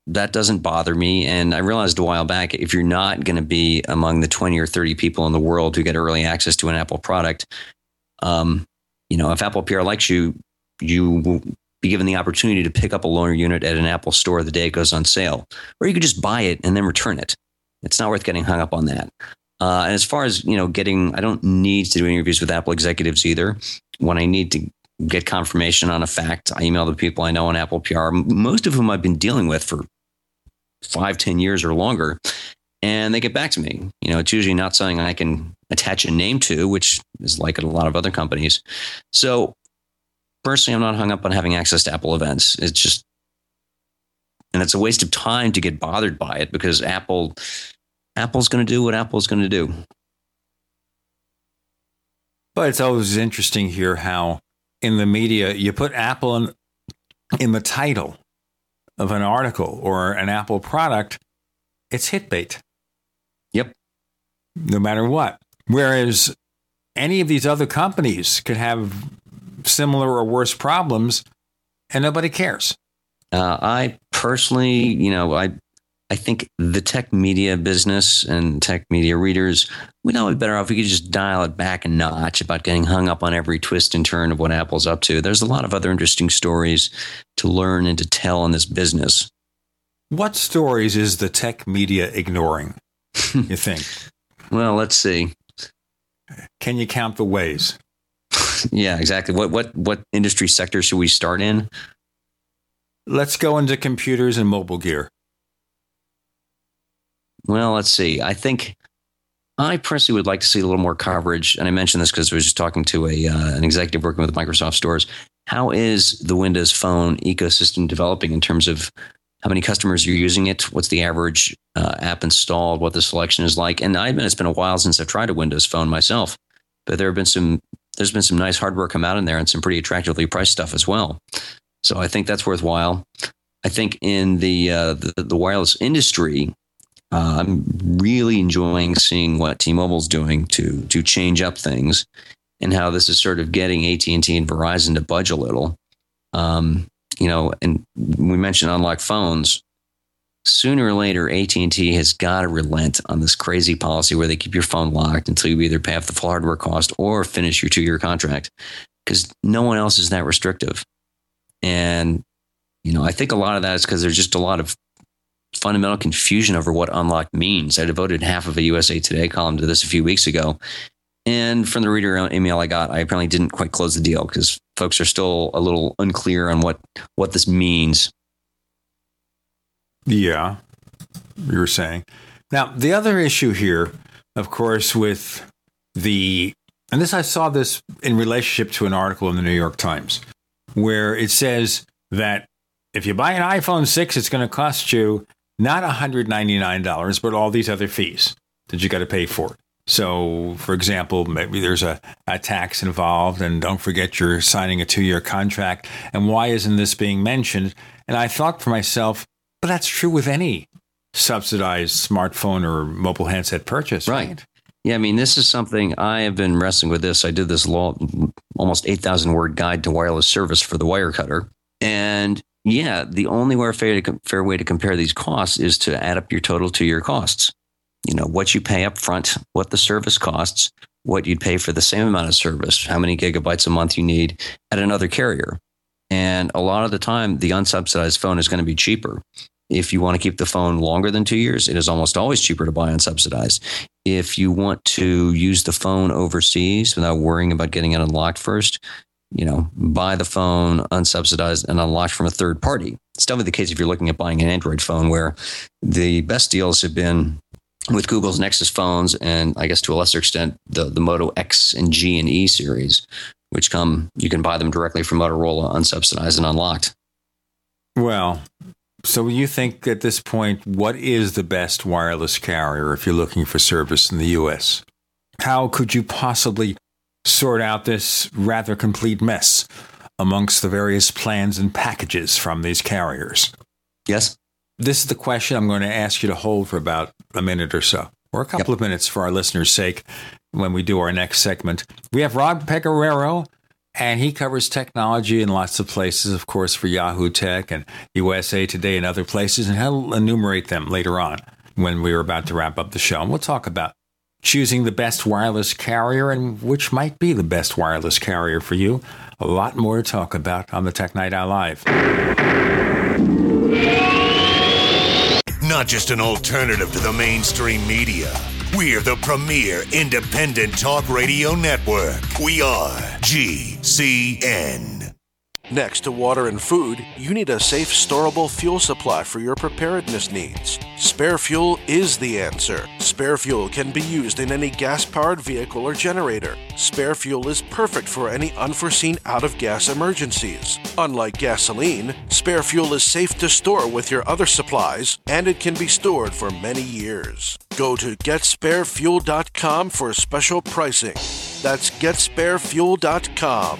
that doesn't bother me. And I realized a while back, if you're not going to be among the 20 or 30 people in the world who get early access to an Apple product, um, you know, if Apple PR likes you, you will be given the opportunity to pick up a loaner unit at an Apple store the day it goes on sale, or you could just buy it and then return it. It's not worth getting hung up on that. Uh, and as far as you know, getting I don't need to do interviews with Apple executives either. When I need to get confirmation on a fact, I email the people I know on Apple PR, most of whom I've been dealing with for five, ten years or longer, and they get back to me. You know, it's usually not something I can attach a name to, which is like at a lot of other companies. So personally, I'm not hung up on having access to Apple events. It's just, and it's a waste of time to get bothered by it because Apple Apple's going to do what Apple's going to do. But it's always interesting here how in the media you put Apple in, in the title of an article or an Apple product, it's hit bait. Yep. No matter what. Whereas any of these other companies could have similar or worse problems and nobody cares. Uh, I personally, you know, I I think the tech media business and tech media readers, we'd all be better off if we could just dial it back a notch about getting hung up on every twist and turn of what Apple's up to. There's a lot of other interesting stories to learn and to tell in this business. What stories is the tech media ignoring, you think? well, let's see. Can you count the ways? yeah, exactly. What what what industry sector should we start in? Let's go into computers and mobile gear. Well, let's see. I think I personally would like to see a little more coverage, and I mentioned this because I was just talking to a uh, an executive working with Microsoft stores. How is the Windows Phone ecosystem developing in terms of how many customers are using it? What's the average uh, app installed? What the selection is like? And I admit it's been a while since I've tried a Windows Phone myself, but there have been some there's been some nice hardware come out in there and some pretty attractively priced stuff as well. So I think that's worthwhile. I think in the uh, the, the wireless industry, uh, I'm really enjoying seeing what T-Mobile's doing to to change up things, and how this is sort of getting AT and Verizon to budge a little. Um, you know, and we mentioned unlock phones. Sooner or later, AT and T has got to relent on this crazy policy where they keep your phone locked until you either pay off the full hardware cost or finish your two-year contract, because no one else is that restrictive. And you know, I think a lot of that is because there's just a lot of fundamental confusion over what unlock means. I devoted half of a USA Today column to this a few weeks ago. And from the reader email I got, I apparently didn't quite close the deal because folks are still a little unclear on what, what this means. Yeah, you were saying. Now, the other issue here, of course, with the, and this I saw this in relationship to an article in the New York Times, where it says that if you buy an iPhone 6, it's going to cost you not $199, but all these other fees that you got to pay for it. So, for example, maybe there's a, a tax involved, and don't forget you're signing a two year contract. And why isn't this being mentioned? And I thought for myself, but that's true with any subsidized smartphone or mobile handset purchase, right? right? Yeah, I mean, this is something I have been wrestling with. This I did this law, almost eight thousand word guide to wireless service for the Wirecutter, and yeah, the only way fair, to, fair way to compare these costs is to add up your total to your costs. You know what you pay up front, what the service costs, what you'd pay for the same amount of service, how many gigabytes a month you need at another carrier. And a lot of the time, the unsubsidized phone is going to be cheaper. If you want to keep the phone longer than two years, it is almost always cheaper to buy unsubsidized. If you want to use the phone overseas without worrying about getting it unlocked first, you know, buy the phone unsubsidized and unlocked from a third party. It's definitely the case if you're looking at buying an Android phone, where the best deals have been with Google's Nexus phones and I guess to a lesser extent the the Moto X and G and E series, which come you can buy them directly from Motorola unsubsidized and unlocked. Well, so you think at this point, what is the best wireless carrier if you're looking for service in the US? How could you possibly sort out this rather complete mess amongst the various plans and packages from these carriers? Yes. This is the question I'm going to ask you to hold for about a minute or so, or a couple yep. of minutes for our listeners' sake when we do our next segment. We have Rob Pegoraro and he covers technology in lots of places, of course, for Yahoo Tech and USA Today and other places. And he'll enumerate them later on when we are about to wrap up the show. And we'll talk about choosing the best wireless carrier and which might be the best wireless carrier for you. A lot more to talk about on the Tech Night Owl Live. Not just an alternative to the mainstream media. We're the premier independent talk radio network. We are GCN. Next to water and food, you need a safe, storable fuel supply for your preparedness needs. Spare fuel is the answer. Spare fuel can be used in any gas powered vehicle or generator. Spare fuel is perfect for any unforeseen out of gas emergencies. Unlike gasoline, spare fuel is safe to store with your other supplies and it can be stored for many years. Go to getsparefuel.com for special pricing. That's getsparefuel.com.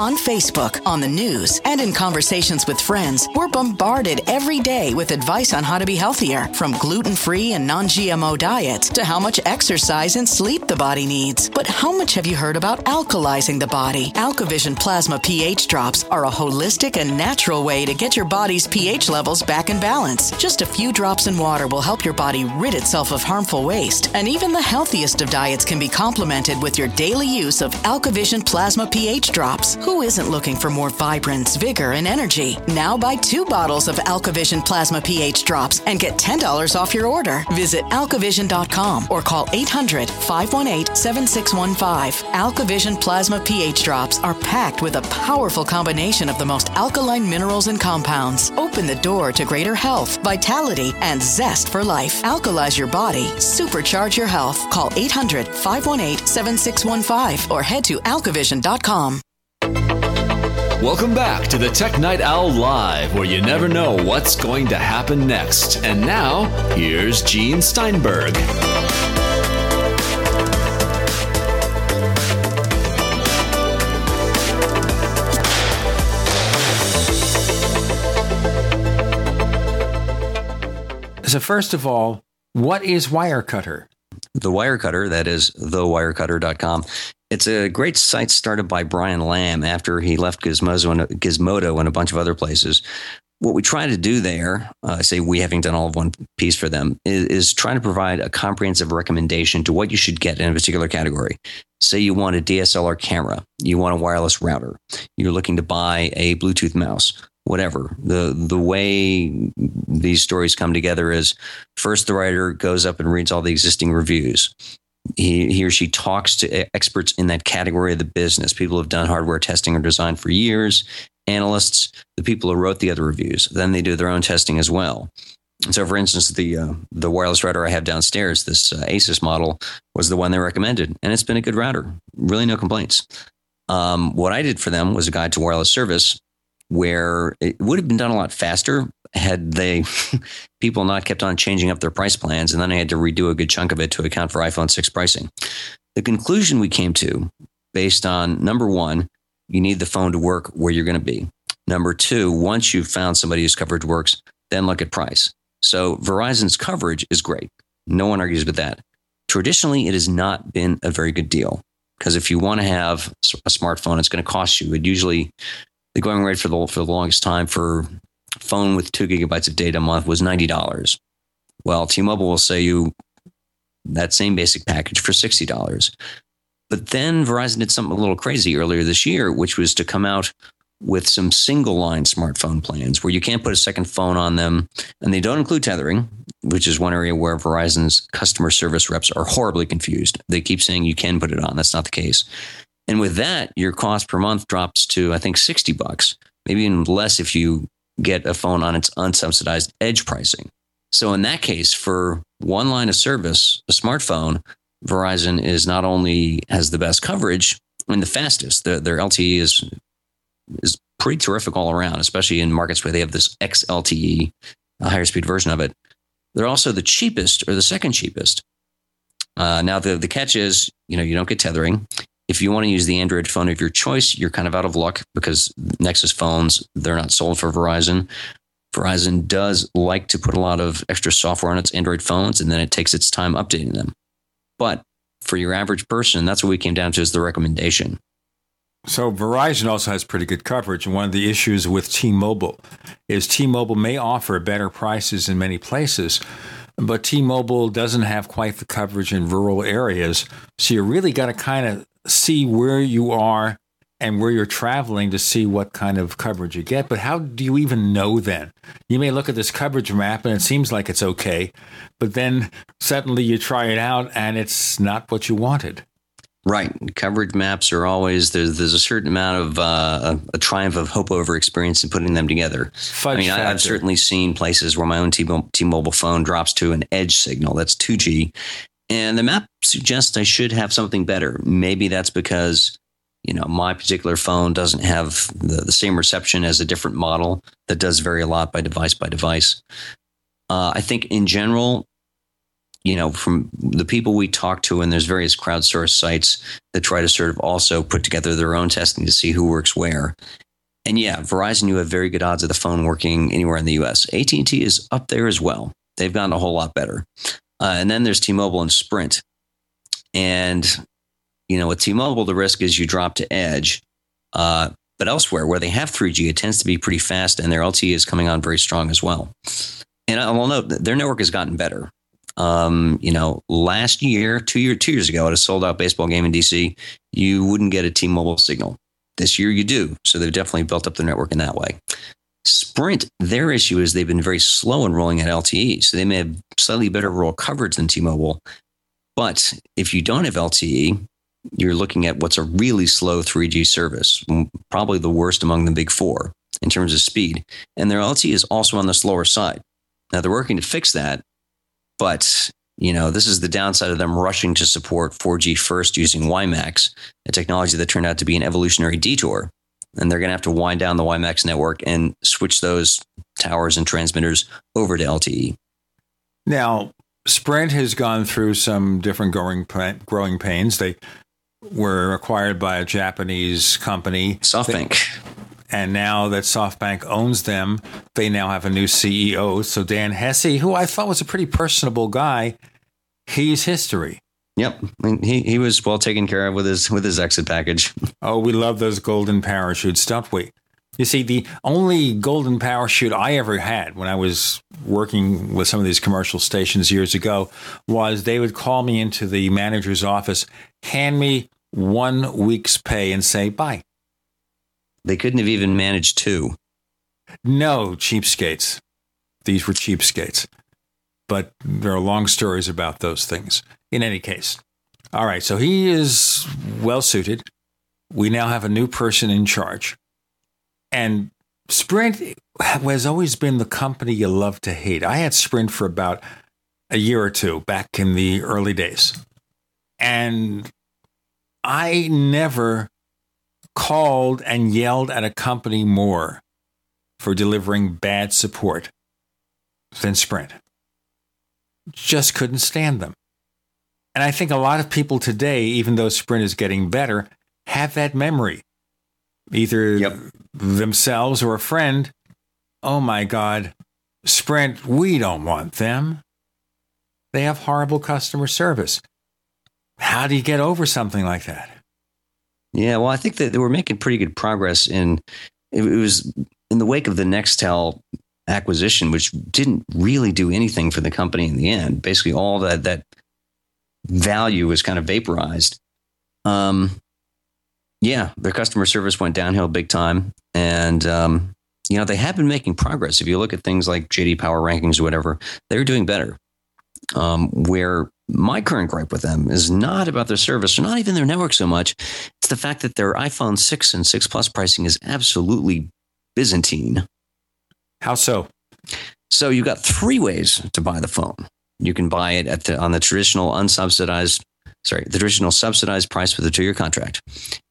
On Facebook, on the news, and in conversations with friends, we're bombarded every day with advice on how to be healthier, from gluten free and non GMO diets to how much exercise and sleep the body needs. But how much have you heard about alkalizing the body? AlkaVision Plasma pH drops are a holistic and natural way to get your body's pH levels back in balance. Just a few drops in water will help your body rid itself of harmful waste, and even the healthiest of diets can be complemented with your daily use of AlkaVision Plasma pH drops. Who isn't looking for more vibrance, vigor, and energy? Now buy two bottles of AlkaVision Plasma pH drops and get $10 off your order. Visit alkavision.com or call 800 518 7615. AlkaVision Plasma pH drops are packed with a powerful combination of the most alkaline minerals and compounds. Open the door to greater health, vitality, and zest for life. Alkalize your body, supercharge your health. Call 800 518 7615 or head to alkavision.com. Welcome back to the Tech Night Owl Live, where you never know what's going to happen next. And now, here's Gene Steinberg. So, first of all, what is Wirecutter? The Wirecutter, that is thewirecutter.com, it's a great site started by Brian Lam after he left Gizmodo and, Gizmodo and a bunch of other places. What we try to do there, uh, say we having done all of one piece for them, is, is trying to provide a comprehensive recommendation to what you should get in a particular category. Say you want a DSLR camera, you want a wireless router, you're looking to buy a Bluetooth mouse. whatever. The the way these stories come together is first the writer goes up and reads all the existing reviews. He, he or she talks to experts in that category of the business, people who have done hardware testing or design for years, analysts, the people who wrote the other reviews. Then they do their own testing as well. And so, for instance, the uh, the wireless router I have downstairs, this uh, Asus model, was the one they recommended, and it's been a good router. Really, no complaints. Um, what I did for them was a guide to wireless service, where it would have been done a lot faster had they people not kept on changing up their price plans, and then I had to redo a good chunk of it to account for iPhone six pricing. The conclusion we came to, based on number one, you need the phone to work where you're going to be. Number two, once you've found somebody whose coverage works, then look at price. So Verizon's coverage is great. No one argues with that. Traditionally, it has not been a very good deal because if you want to have a smartphone, it's going to cost you. It usually the going rate for the for the longest time for phone with two gigabytes of data a month was ninety dollars. Well, T-Mobile will say you that same basic package for sixty dollars. But then Verizon did something a little crazy earlier this year, which was to come out with some single line smartphone plans where you can't put a second phone on them and they don't include tethering, which is one area where Verizon's customer service reps are horribly confused. They keep saying you can put it on. That's not the case. And with that, your cost per month drops to, I think, 60 bucks, maybe even less if you get a phone on its unsubsidized edge pricing. So in that case, for one line of service, a smartphone, Verizon is not only has the best coverage and the fastest. The, their LTE is is pretty terrific all around, especially in markets where they have this XLTE, a higher speed version of it. They're also the cheapest or the second cheapest. Uh, now the the catch is, you know, you don't get tethering. If you want to use the Android phone of your choice, you're kind of out of luck because Nexus phones they're not sold for Verizon. Verizon does like to put a lot of extra software on its Android phones, and then it takes its time updating them. But for your average person, that's what we came down to as the recommendation. So Verizon also has pretty good coverage, and one of the issues with T-Mobile is T-Mobile may offer better prices in many places, but T-Mobile doesn't have quite the coverage in rural areas. So you really got to kind of see where you are and where you're traveling to see what kind of coverage you get. But how do you even know then? You may look at this coverage map and it seems like it's okay, but then suddenly you try it out and it's not what you wanted. Right. Coverage maps are always there's there's a certain amount of uh, a, a, triumph of hope over experience in putting them together. Fudge I mean, I, have certainly seen places where my own T-Mobile phone drops to an edge signal that's 2G, and the map suggests I should have something better. Maybe that's because you know my particular phone doesn't have the, the same reception as a different model that does vary a lot by device by device. Uh, I think in general, you know, from the people we talk to, and there's various crowdsourced sites that try to sort of also put together their own testing to see who works where. And yeah, Verizon, you have very good odds of the phone working anywhere in the U.S. AT&T is up there as well. They've gotten a whole lot better. Uh, and then there's T-Mobile and Sprint. And you know, with T-Mobile, the risk is you drop to edge. Uh, but elsewhere, where they have 3G, it tends to be pretty fast, and their LTE is coming on very strong as well. And I will note that their network has gotten better. Um, you know, last year, two year, two years ago, at a sold out baseball game in DC, you wouldn't get a T-Mobile signal. This year, you do. So they've definitely built up the network in that way. Sprint, their issue is they've been very slow in rolling out LTE, so they may have slightly better rural coverage than T-Mobile. But if you don't have LTE, you're looking at what's a really slow 3G service, probably the worst among the big four in terms of speed. And their LTE is also on the slower side. Now they're working to fix that, but you know, this is the downside of them rushing to support 4G first using WiMAX, a technology that turned out to be an evolutionary detour. And they're going to have to wind down the WiMAX network and switch those towers and transmitters over to LTE. Now, Sprint has gone through some different growing growing pains. They were acquired by a Japanese company, SoftBank. and now that SoftBank owns them, they now have a new CEO. So Dan Hesse, who I thought was a pretty personable guy, he's history. Yep, he he was well taken care of with his with his exit package. oh, we love those golden parachutes, don't we? You see, the only golden parachute I ever had when I was working with some of these commercial stations years ago was they would call me into the manager's office, hand me one week's pay, and say, bye. They couldn't have even managed two. No, cheapskates. These were cheapskates. But there are long stories about those things. In any case, all right, so he is well suited. We now have a new person in charge. And Sprint has always been the company you love to hate. I had Sprint for about a year or two back in the early days. And I never called and yelled at a company more for delivering bad support than Sprint. Just couldn't stand them. And I think a lot of people today, even though Sprint is getting better, have that memory. Either yep. themselves or a friend. Oh my God, Sprint, we don't want them. They have horrible customer service. How do you get over something like that? Yeah, well, I think that they were making pretty good progress in it was in the wake of the Nextel acquisition, which didn't really do anything for the company in the end. Basically, all that that value was kind of vaporized. Um, yeah, their customer service went downhill big time, and um, you know they have been making progress. If you look at things like JD Power rankings or whatever, they're doing better. Um, where my current gripe with them is not about their service or not even their network so much. It's the fact that their iPhone 6 and 6 Plus pricing is absolutely Byzantine. How so? So you've got three ways to buy the phone. You can buy it at the, on the traditional unsubsidized, sorry, the traditional subsidized price with a two year contract.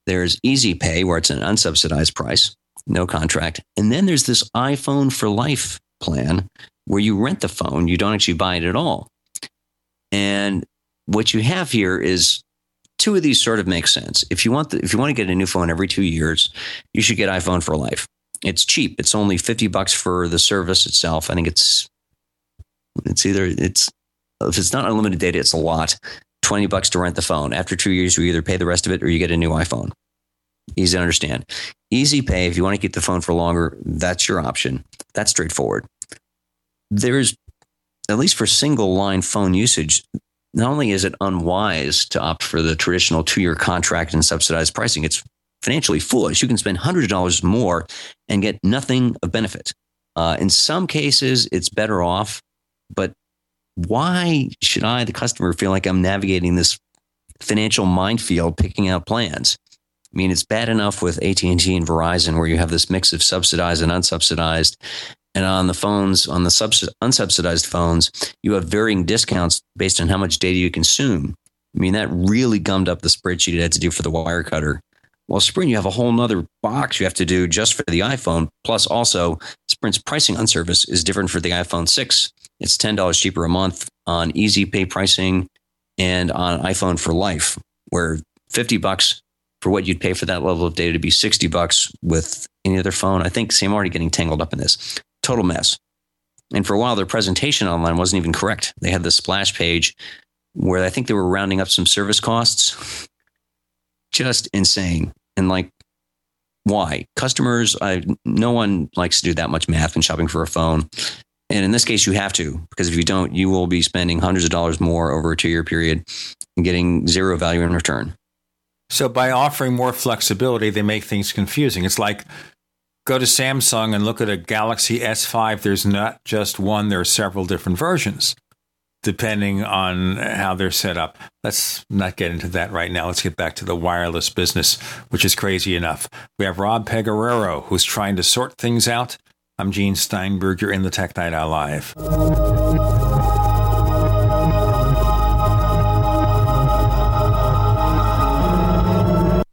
There's Easy Pay, where it's an unsubsidized price, no contract. And then there's this iPhone for life plan where you rent the phone, you don't actually buy it at all. And what you have here is two of these sort of make sense. If you want the, if you want to get a new phone every 2 years, you should get iPhone for life. It's cheap. It's only 50 bucks for the service itself. I think it's it's either it's if it's not unlimited data, it's a lot. 20 bucks to rent the phone. After 2 years you either pay the rest of it or you get a new iPhone. Easy to understand. Easy pay if you want to keep the phone for longer, that's your option. That's straightforward. There's at least for single line phone usage, not only is it unwise to opt for the traditional two year contract and subsidized pricing, it's financially foolish. You can spend hundreds of dollars more and get nothing of benefit. Uh, in some cases, it's better off, but why should I, the customer, feel like I'm navigating this financial minefield picking out plans? I mean, it's bad enough with AT&T and Verizon where you have this mix of subsidized and unsubsidized, and on the phones, on the unsubsidized phones, you have varying discounts based on how much data you consume. I mean, that really gummed up the spreadsheet it had to do for the Wirecutter. Well, Sprint, you have a whole nother box you have to do just for the iPhone. Plus, also, Sprint's pricing on service is different for the iPhone 6. It's $10 cheaper a month on easy pay pricing and on iPhone for life, where 50 bucks for what you'd pay for that level of data to be 60 bucks with any other phone. I think, see, I'm already getting tangled up in this total mess. And for a while, their presentation online wasn't even correct. They had the splash page where I think they were rounding up some service costs. Just insane. And like, why? Customers, I, no one likes to do that much math when shopping for a phone. And in this case, you have to, because if you don't, you will be spending hundreds of dollars more over a two year period and getting zero value in return. So by offering more flexibility, they make things confusing. It's like go to Samsung and look at a Galaxy S5, there's not just one, there are several different versions depending on how they're set up. Let's not get into that right now. Let's get back to the wireless business, which is crazy enough. We have Rob Pegoraro, who's trying to sort things out. I'm Gene Steinberg. You're in the Tech Night Owl Live.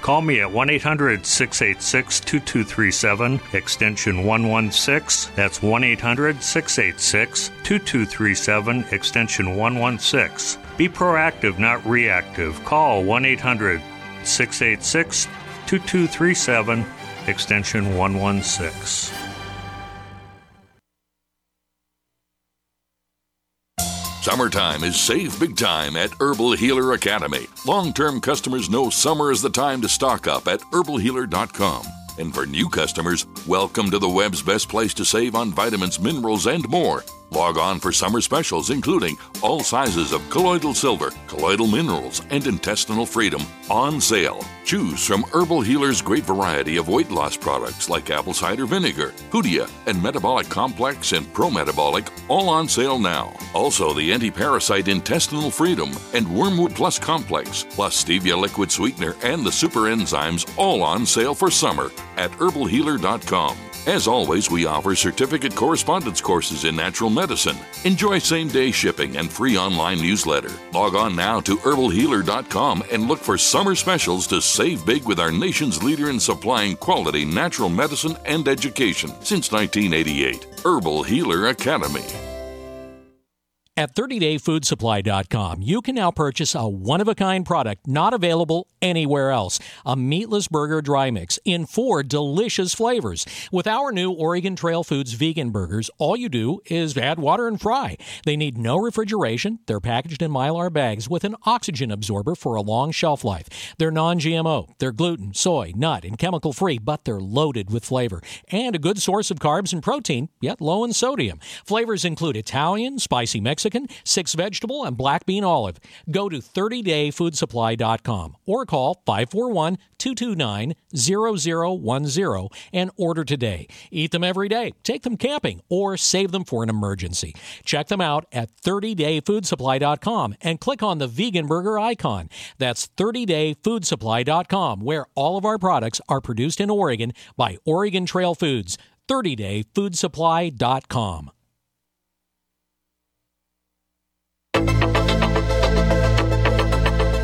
Call me at 1 800 686 2237, extension 116. That's 1 800 686 2237, extension 116. Be proactive, not reactive. Call 1 800 686 2237, extension 116. Summertime is save big time at Herbal Healer Academy. Long term customers know summer is the time to stock up at herbalhealer.com. And for new customers, welcome to the web's best place to save on vitamins, minerals, and more. Log on for summer specials, including all sizes of colloidal silver, colloidal minerals, and intestinal freedom on sale. Choose from Herbal Healer's great variety of weight loss products like apple cider vinegar, Hoodia, and Metabolic Complex and Pro Metabolic, all on sale now. Also, the anti parasite intestinal freedom and Wormwood Plus Complex, plus Stevia liquid sweetener and the super enzymes, all on sale for summer at herbalhealer.com. As always, we offer certificate correspondence courses in natural medicine. Enjoy same day shipping and free online newsletter. Log on now to herbalhealer.com and look for summer specials to save big with our nation's leader in supplying quality natural medicine and education since 1988. Herbal Healer Academy. At 30dayfoodsupply.com, you can now purchase a one of a kind product not available anywhere else a meatless burger dry mix in four delicious flavors. With our new Oregon Trail Foods vegan burgers, all you do is add water and fry. They need no refrigeration. They're packaged in mylar bags with an oxygen absorber for a long shelf life. They're non GMO. They're gluten, soy, nut, and chemical free, but they're loaded with flavor and a good source of carbs and protein, yet low in sodium. Flavors include Italian, spicy Mexican, six vegetable, and black bean olive. Go to 30dayfoodsupply.com or call 541 229 0010 and order today. Eat them every day, take them camping, or save them for an emergency. Check them out at 30dayfoodsupply.com and click on the vegan burger icon. That's 30dayfoodsupply.com, where all of our products are produced in Oregon by Oregon Trail Foods. 30dayfoodsupply.com.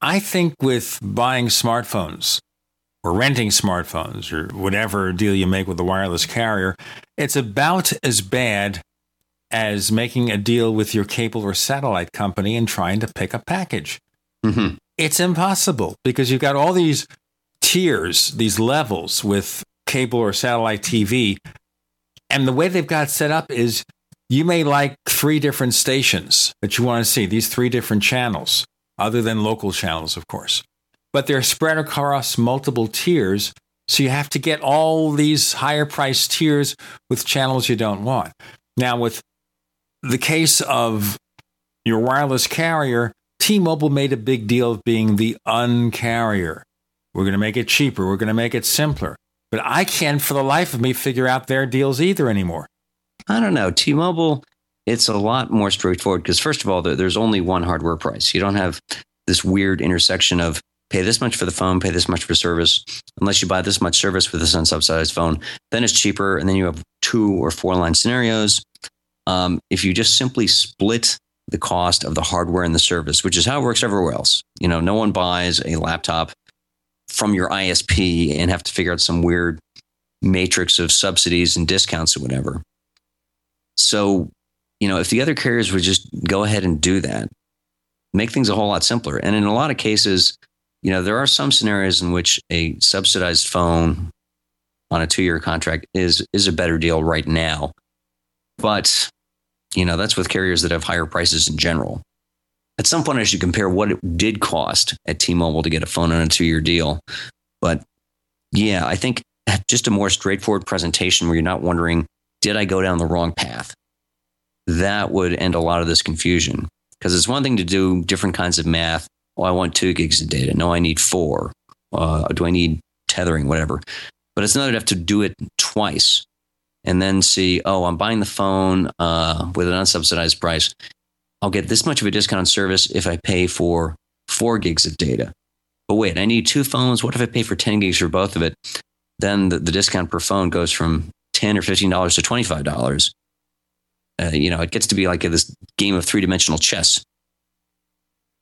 I think with buying smartphones or renting smartphones or whatever deal you make with the wireless carrier, it's about as bad as making a deal with your cable or satellite company and trying to pick a package. Mm-hmm. It's impossible because you've got all these tiers, these levels with cable or satellite TV. And the way they've got set up is you may like three different stations that you want to see, these three different channels, other than local channels, of course. But they're spread across multiple tiers. So you have to get all these higher priced tiers with channels you don't want. Now, with the case of your wireless carrier, T Mobile made a big deal of being the uncarrier. We're going to make it cheaper. We're going to make it simpler. But I can't for the life of me figure out their deals either anymore. I don't know. T Mobile it's a lot more straightforward because first of all, there's only one hardware price. You don't have this weird intersection of pay this much for the phone, pay this much for service. Unless you buy this much service with this unsubsidized phone, then it's cheaper. And then you have two or four line scenarios. Um, if you just simply split the cost of the hardware and the service, which is how it works everywhere else, you know, no one buys a laptop from your ISP and have to figure out some weird matrix of subsidies and discounts or whatever. So, you know, if the other carriers would just go ahead and do that, make things a whole lot simpler. And in a lot of cases, you know, there are some scenarios in which a subsidized phone on a two year contract is is a better deal right now. But, you know, that's with carriers that have higher prices in general. At some point, I should compare what it did cost at T Mobile to get a phone on a two year deal. But yeah, I think just a more straightforward presentation where you're not wondering, did I go down the wrong path? That would end a lot of this confusion. Because it's one thing to do different kinds of math. Oh, I want two gigs of data. No, I need four. Uh, do I need tethering, whatever? But it's another to have to do it twice and then see, oh, I'm buying the phone uh, with an unsubsidized price. I'll get this much of a discount on service if I pay for four gigs of data. But wait, I need two phones. What if I pay for 10 gigs for both of it? Then the, the discount per phone goes from 10 or $15 to $25. Uh, you know, it gets to be like a, this game of three dimensional chess.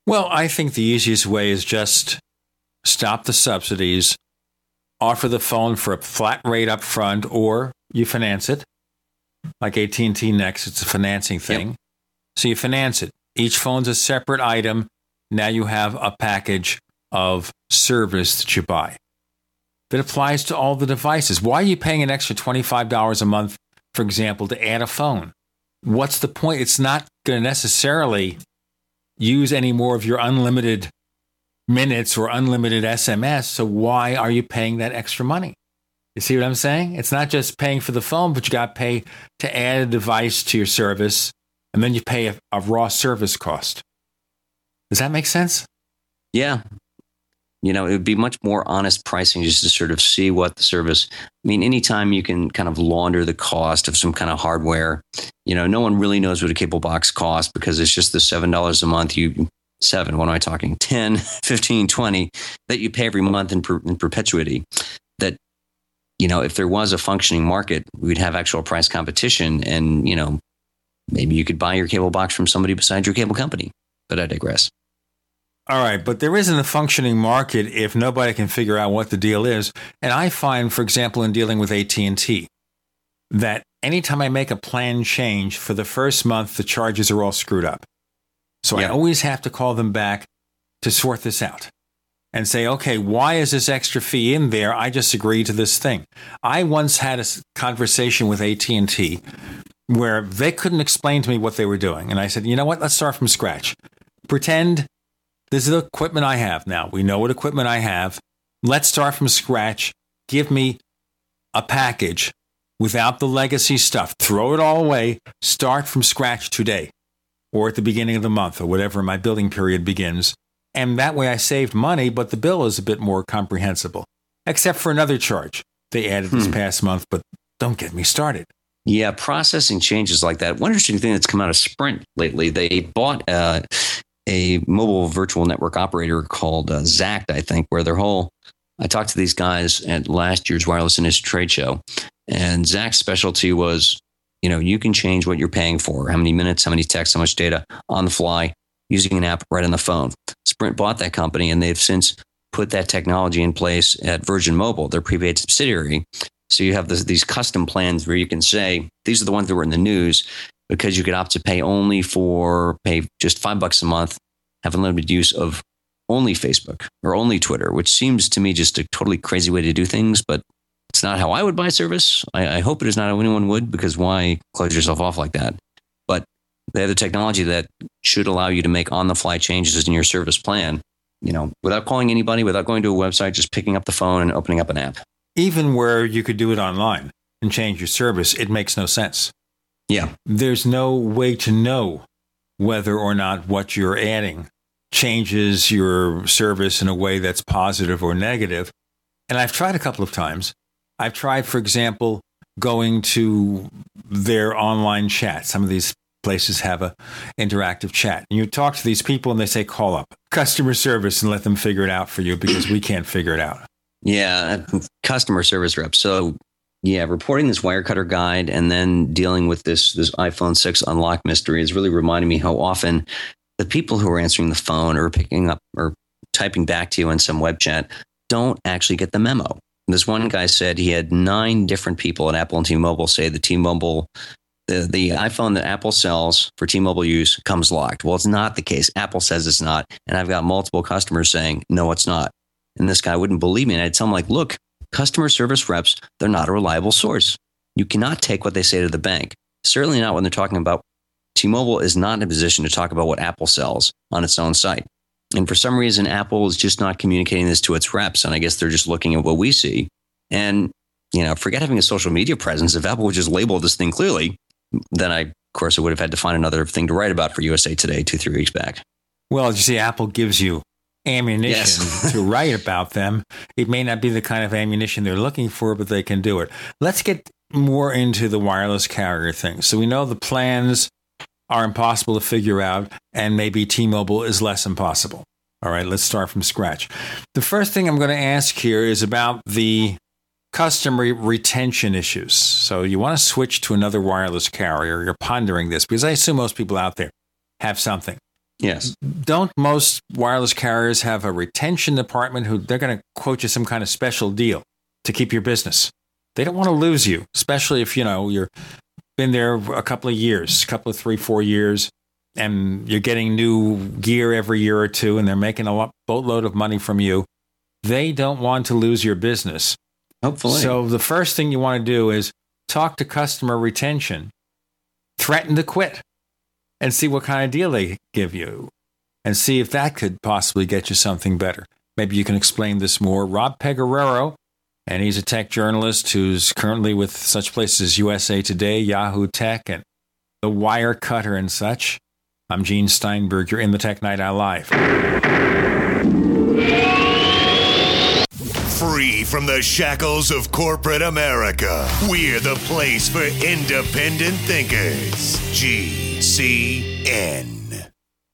Well, I think the easiest way is just stop the subsidies, offer the phone for a flat rate up front, or you finance it. Like AT&T Next, it's a financing thing. Yep. So you finance it. Each phone's a separate item. Now you have a package of service that you buy that applies to all the devices. Why are you paying an extra $25 a month, for example, to add a phone? What's the point? It's not going to necessarily use any more of your unlimited minutes or unlimited SMS. So why are you paying that extra money? You see what I'm saying? It's not just paying for the phone, but you got to pay to add a device to your service, and then you pay a, a raw service cost. Does that make sense? Yeah, you know, it would be much more honest pricing just to sort of see what the service. I mean, anytime you can kind of launder the cost of some kind of hardware, you know, no one really knows what a cable box costs because it's just the $7 a month you, seven, what am I talking? 10, 15, 20 that you pay every month in, per, in perpetuity. That, you know, if there was a functioning market, we'd have actual price competition and, you know, maybe you could buy your cable box from somebody besides your cable company. But I digress. All right, but there isn't a functioning market if nobody can figure out what the deal is. And I find, for example, in dealing with AT&T, that anytime I make a plan change for the first month, the charges are all screwed up. So I always have to call them back to sort this out and say, okay, why is this extra fee in there? I just agreed to this thing. I once had a conversation with AT&T where they couldn't explain to me what they were doing. And I said, you know what? Let's start from scratch. Pretend this is the equipment I have now. We know what equipment I have. Let's start from scratch. Give me a package without the legacy stuff. Throw it all away. Start from scratch today or at the beginning of the month or whatever my billing period begins. And that way I saved money, but the bill is a bit more comprehensible, except for another charge they added this hmm. past month. But don't get me started. Yeah, processing changes like that. One interesting thing that's come out of Sprint lately, they bought uh, a mobile virtual network operator called uh, Zact, I think, where their whole I talked to these guys at last year's wireless industry trade show, and Zact's specialty was, you know, you can change what you're paying for, how many minutes, how many texts, how much data on the fly using an app right on the phone. Sprint bought that company, and they've since put that technology in place at Virgin Mobile, their prepaid subsidiary. So you have this, these custom plans where you can say these are the ones that were in the news because you could opt to pay only for pay just five bucks a month, have unlimited use of only Facebook or only Twitter, which seems to me just a totally crazy way to do things, but it's not how I would buy service. I, I hope it is not how anyone would, because why close yourself off like that? But they have the technology that should allow you to make on the fly changes in your service plan, you know, without calling anybody, without going to a website, just picking up the phone and opening up an app. Even where you could do it online and change your service, it makes no sense. Yeah. There's no way to know whether or not what you're adding changes your service in a way that's positive or negative. And I've tried a couple of times. I've tried, for example, going to their online chat, some of these places have a interactive chat. And you talk to these people and they say, call up customer service and let them figure it out for you because we can't figure it out. Yeah, customer service rep. So yeah, reporting this Wirecutter guide and then dealing with this this iPhone 6 unlock mystery is really reminding me how often the people who are answering the phone or picking up or typing back to you in some web chat don't actually get the memo. This one guy said he had nine different people at Apple and T-Mobile say the T-Mobile the, the iPhone that Apple sells for T-Mobile use comes locked. Well, it's not the case. Apple says it's not, and I've got multiple customers saying no, it's not. And this guy wouldn't believe me, and I'd tell him like, look, customer service reps they're not a reliable source. You cannot take what they say to the bank. Certainly not when they're talking about T-Mobile is not in a position to talk about what Apple sells on its own site. And for some reason, Apple is just not communicating this to its reps. And I guess they're just looking at what we see. And, you know, forget having a social media presence. If Apple would just label this thing clearly, then I, of course, I would have had to find another thing to write about for USA Today two, three weeks back. Well, you see, Apple gives you ammunition yes. to write about them. It may not be the kind of ammunition they're looking for, but they can do it. Let's get more into the wireless carrier thing. So we know the plans are impossible to figure out, and maybe T Mobile is less impossible. All right, let's start from scratch. The first thing I'm going to ask here is about the customer retention issues. So you want to switch to another wireless carrier. You're pondering this because I assume most people out there have something. Yes. Don't most wireless carriers have a retention department who they're going to quote you some kind of special deal to keep your business? They don't want to lose you, especially if you know you're been there a couple of years, a couple of three, four years, and you're getting new gear every year or two, and they're making a boatload of money from you. They don't want to lose your business. Hopefully. So the first thing you want to do is talk to customer retention, threaten to quit, and see what kind of deal they give you, and see if that could possibly get you something better. Maybe you can explain this more. Rob Pegoraro and he's a tech journalist who's currently with such places as USA Today, Yahoo Tech, and The Wirecutter and such. I'm Gene Steinberg. You're in the Tech Night Owl Live. Free from the shackles of corporate America, we're the place for independent thinkers. GCN.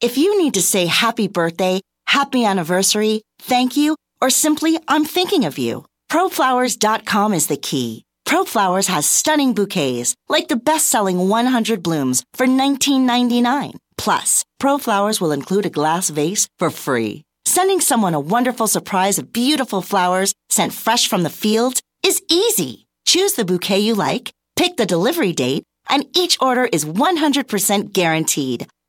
If you need to say happy birthday, happy anniversary, thank you, or simply I'm thinking of you, proflowers.com is the key. ProFlowers has stunning bouquets, like the best-selling 100 blooms for $19.99. Plus, ProFlowers will include a glass vase for free. Sending someone a wonderful surprise of beautiful flowers sent fresh from the fields is easy. Choose the bouquet you like, pick the delivery date, and each order is 100% guaranteed.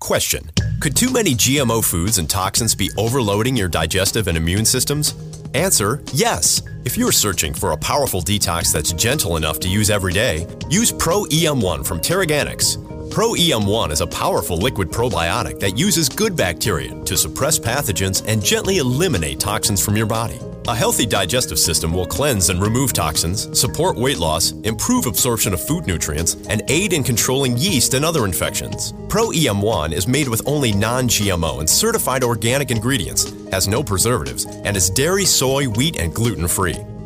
Question Could too many GMO foods and toxins be overloading your digestive and immune systems? Answer yes. If you're searching for a powerful detox that's gentle enough to use every day, use Pro EM1 from Teraganix. Pro EM1 is a powerful liquid probiotic that uses good bacteria to suppress pathogens and gently eliminate toxins from your body. A healthy digestive system will cleanse and remove toxins, support weight loss, improve absorption of food nutrients, and aid in controlling yeast and other infections. Pro EM1 is made with only non GMO and certified organic ingredients, has no preservatives, and is dairy, soy, wheat, and gluten free.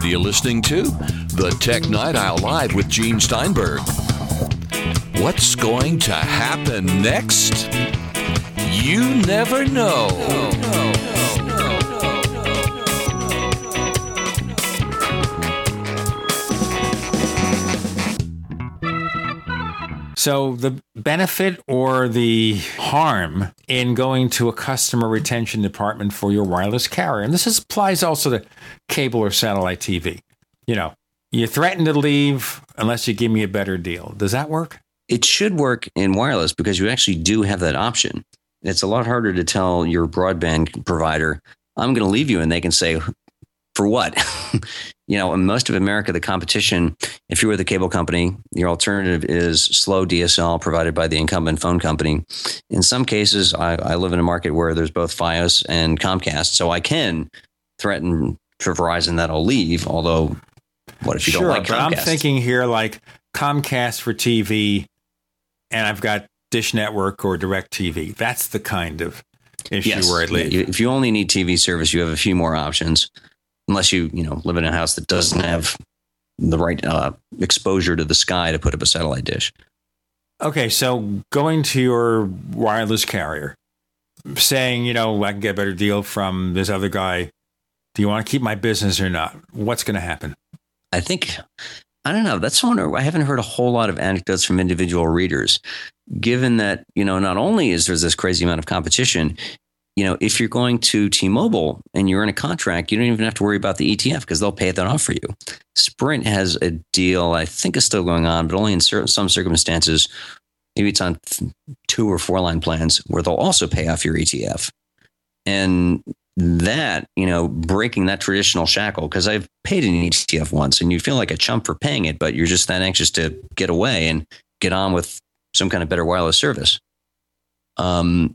What are you listening to? The Tech Night Owl Live with Gene Steinberg. What's going to happen next? You never know. So, the benefit or the harm in going to a customer retention department for your wireless carrier, and this applies also to cable or satellite TV. You know, you threaten to leave unless you give me a better deal. Does that work? It should work in wireless because you actually do have that option. It's a lot harder to tell your broadband provider, I'm going to leave you, and they can say, for what? you know, in most of America, the competition, if you were the cable company, your alternative is slow DSL provided by the incumbent phone company. In some cases, I, I live in a market where there's both Fios and Comcast, so I can threaten for Verizon that I'll leave. Although, what if you sure, don't like but Comcast? I'm thinking here like Comcast for TV, and I've got Dish Network or Direct TV. That's the kind of issue Yes. where leave. If you only need TV service, you have a few more options, unless you you know live in a house that doesn't have the right uh, exposure to the sky to put up a satellite dish. Okay, so going to your wireless carrier, saying, you know, I can get a better deal from this other guy. Do you want to keep my business or not? What's going to happen? I think I don't know. That's one I haven't heard a whole lot of anecdotes from individual readers. Given that you know, not only is there this crazy amount of competition, you know, if you're going to T-Mobile and you're in a contract, you don't even have to worry about the ETF because they'll pay that off for you. Sprint has a deal I think is still going on, but only in certain some circumstances. Maybe it's on two or four line plans where they'll also pay off your ETF. And that, you know, breaking that traditional shackle, because I've paid an ETF once and you feel like a chump for paying it, but you're just that anxious to get away and get on with some kind of better wireless service. Um,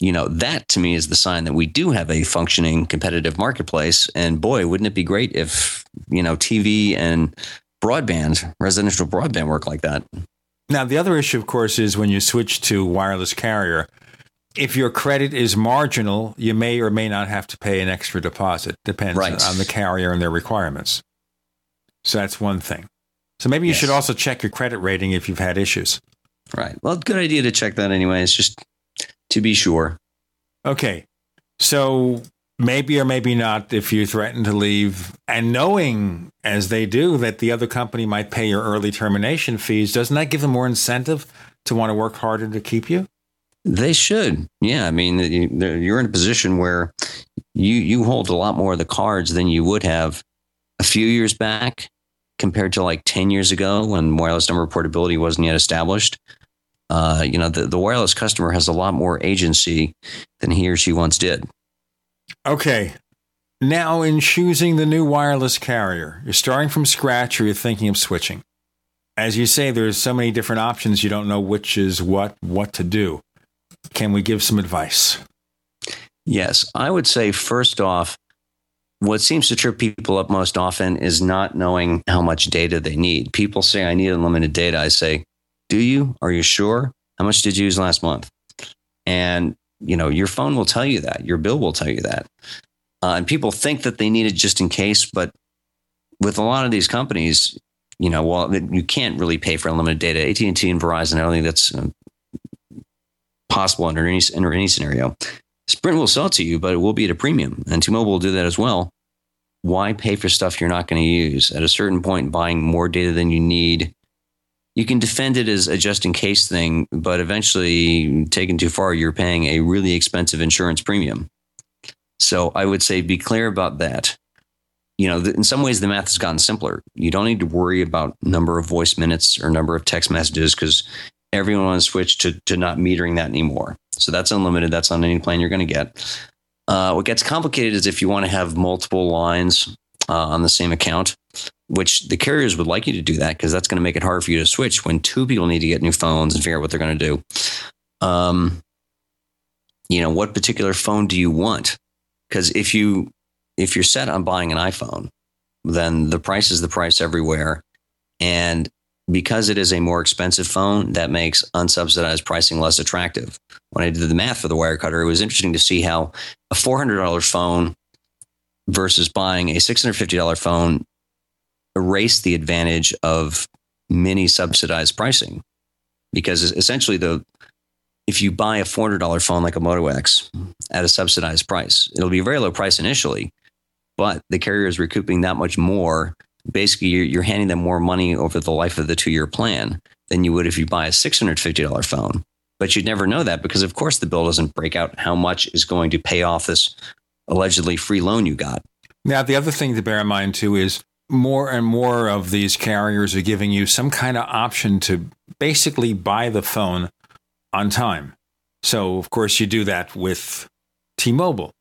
you know, that to me is the sign that we do have a functioning competitive marketplace. And boy, wouldn't it be great if, you know, TV and broadband, residential broadband work like that. Now, the other issue, of course, is when you switch to wireless carrier. If your credit is marginal, you may or may not have to pay an extra deposit. Depends Right. on the carrier and their requirements. So that's one thing. So maybe you Yes. should also check your credit rating if you've had issues. Right. Well, good idea to check that anyway. It's just to be sure. Okay. So maybe or maybe not if you threaten to leave and knowing as they do that the other company might pay your early termination fees, doesn't that give them more incentive to want to work harder to keep you? They should. Yeah. I mean, you're in a position where you, you hold a lot more of the cards than you would have a few years back compared to like 10 years ago when wireless number portability wasn't yet established. Uh, you know, the, the wireless customer has a lot more agency than he or she once did. Okay. Now, in choosing the new wireless carrier, you're starting from scratch or you're thinking of switching. As you say, there's so many different options, you don't know which is what, what to do. can we give some advice? Yes, I would say first off, what seems to trip people up most often is not knowing how much data they need. People say, I need unlimited data. I say, Do you? Are you sure? How much did you use last month? And you know, your phone will tell you that. Your bill will tell you that. Uh, and people think that they need it just in case, but with a lot of these companies, you know, well, you can't really pay for unlimited data. AT and T and Verizon, I don't think that's uh, possible under any under any scenario. Sprint will sell to you, but it will be at a premium, and T-Mobile will do that as well. Why pay for stuff you're not going to use? At a certain point, buying more data than you need, you can defend it as a just in case thing, but eventually, taken too far, you're paying a really expensive insurance premium. So I would say be clear about that. You know, in some ways, the math has gotten simpler. You don't need to worry about number of voice minutes or number of text messages because everyone has switched to, to not metering that anymore. So that's unlimited. That's on any plan you're going to get. Uh, what gets complicated is if you want to have multiple lines uh, on the same account, which the carriers would like you to do that because that's going to make it harder for you to switch when two people need to get new phones and figure out what they're going to do. Um, you know, what particular phone do you want? Because if you if you're set on buying an iPhone, then the price is the price everywhere, and because it is a more expensive phone, that makes unsubsidized pricing less attractive. When I did the math for the Wirecutter, it was interesting to see how a $400 phone versus buying a $650 phone erased the advantage of mini subsidized pricing. Because essentially, the if you buy a $400 phone like a Moto X at a subsidized price, it'll be a very low price initially, but the carrier is recouping that much more basically you're, you're handing them more money over the life of the two year plan than you would if you buy a $650 phone. But you'd never know that because, of course, the bill doesn't break out how much is going to pay off this allegedly free loan you got. Now, the other thing to bear in mind, too, is more and more of these carriers are giving you some kind of option to basically buy the phone on time. So, of course, you do that with T Mobile.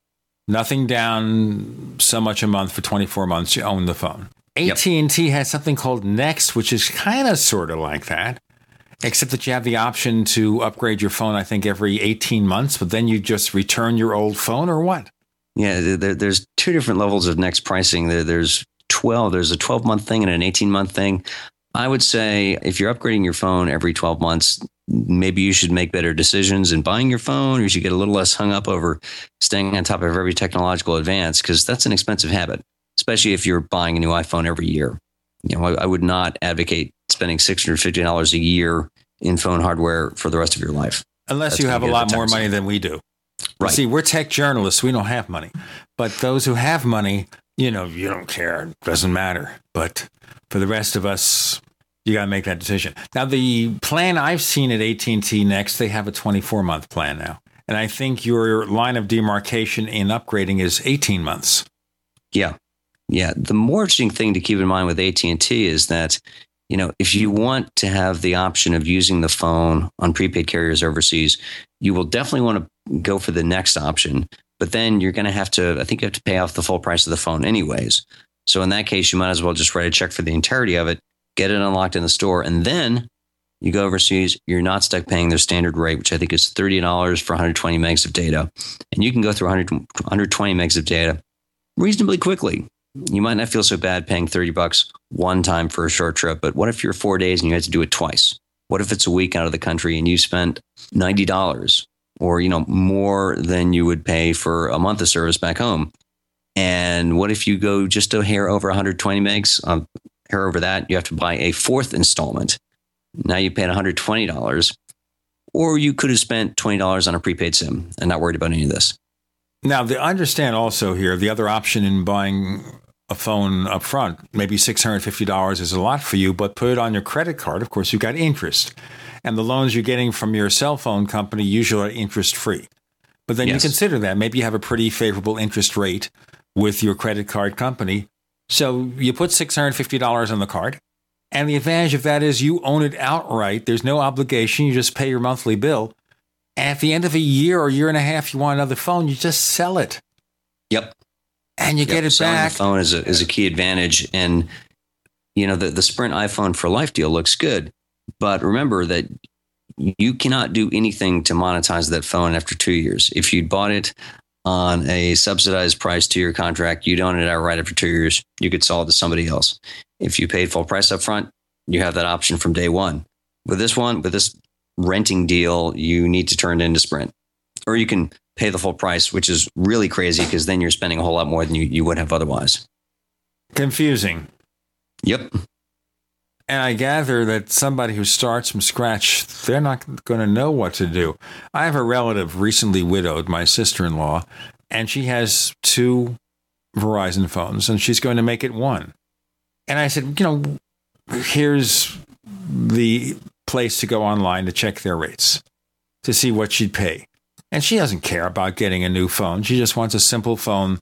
Nothing down so much a month for 24 months, you own the phone. AT&T yep. has something called Next, which is kind of sort of like that, except that you have the option to upgrade your phone, I think, every 18 months, but then you just return your old phone or what? Yeah, there, there's two different levels of Next pricing. There, there's 12, there's a 12 month thing and an 18 month thing. I would say if you're upgrading your phone every 12 months, maybe you should make better decisions in buying your phone or you should get a little less hung up over staying on top of every technological advance because that's an expensive habit especially if you're buying a new iPhone every year. You know, I, I would not advocate spending $650 a year in phone hardware for the rest of your life. Unless That's you have a lot more money than we do. Right. See, we're tech journalists. We don't have money. But those who have money, you know, you don't care. It doesn't matter. But for the rest of us, you got to make that decision. Now, the plan I've seen at AT&T Next, they have a 24-month plan now. And I think your line of demarcation in upgrading is 18 months. Yeah. Yeah, the more interesting thing to keep in mind with AT&T is that you know, if you want to have the option of using the phone on prepaid carriers overseas, you will definitely want to go for the next option. But then you're going to have to, I think you have to pay off the full price of the phone anyways. So in that case, you might as well just write a check for the entirety of it, get it unlocked in the store, and then you go overseas, you're not stuck paying their standard rate, which I think is $30 for 120 megs of data. And you can go through 100, 120 megs of data reasonably quickly you might not feel so bad paying 30 bucks one time for a short trip, but what if you're four days and you had to do it twice? What if it's a week out of the country and you spent $90 or, you know, more than you would pay for a month of service back home? And what if you go just a hair over 120 megs, um, hair over that, you have to buy a fourth installment. Now you paid $120. Or you could have spent $20 on a prepaid SIM and not worried about any of this. Now, the understand also here the other option in buying a phone up front, maybe $650 is a lot for you, but put it on your credit card. Of course, you've got interest. And the loans you're getting from your cell phone company usually are interest free. But then yes. you consider that. Maybe you have a pretty favorable interest rate with your credit card company. So you put $650 on the card. And the advantage of that is you own it outright. There's no obligation. You just pay your monthly bill. And at the end of a year or year and a half, you want another phone, you just sell it. Yep. And you yep. get it Selling back. The phone is a, is a key advantage. And, you know, the, the Sprint iPhone for Life deal looks good. But remember that you cannot do anything to monetize that phone after two years. If you'd bought it on a subsidized price two year contract, you'd own it outright after two years. You could sell it to somebody else. If you paid full price up front, you have that option from day one. With this one, with this renting deal, you need to turn it into Sprint. Or you can pay the full price, which is really crazy because then you're spending a whole lot more than you, you would have otherwise. Confusing. Yep. And I gather that somebody who starts from scratch, they're not going to know what to do. I have a relative recently widowed, my sister in law, and she has two Verizon phones and she's going to make it one. And I said, you know, here's the place to go online to check their rates to see what she'd pay. And she doesn't care about getting a new phone. She just wants a simple phone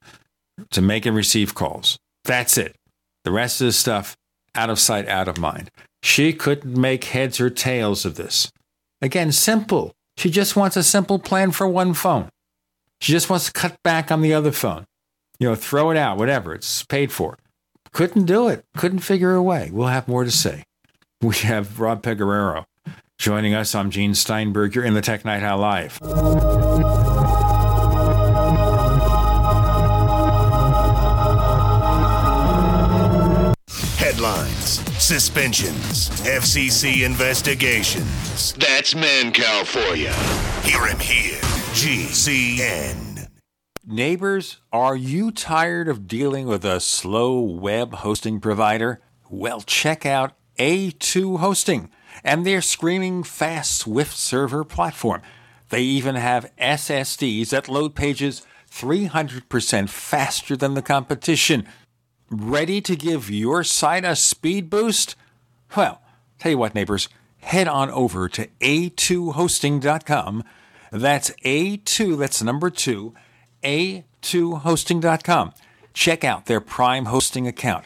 to make and receive calls. That's it. The rest of the stuff, out of sight, out of mind. She couldn't make heads or tails of this. Again, simple. She just wants a simple plan for one phone. She just wants to cut back on the other phone. You know, throw it out, whatever. It's paid for. Couldn't do it. Couldn't figure a way. We'll have more to say. We have Rob Pegoraro joining us. I'm Gene Steinberg. You're in the Tech Night Owl Live. Suspensions, FCC investigations. That's Mancow for you. Hear him here. GCN. Neighbors, are you tired of dealing with a slow web hosting provider? Well, check out A2 Hosting and their screaming fast Swift server platform. They even have SSDs that load pages 300% faster than the competition. Ready to give your site a speed boost? Well, tell you what, neighbors, head on over to a2hosting.com. That's A2, that's number two, a2hosting.com. Check out their Prime hosting account.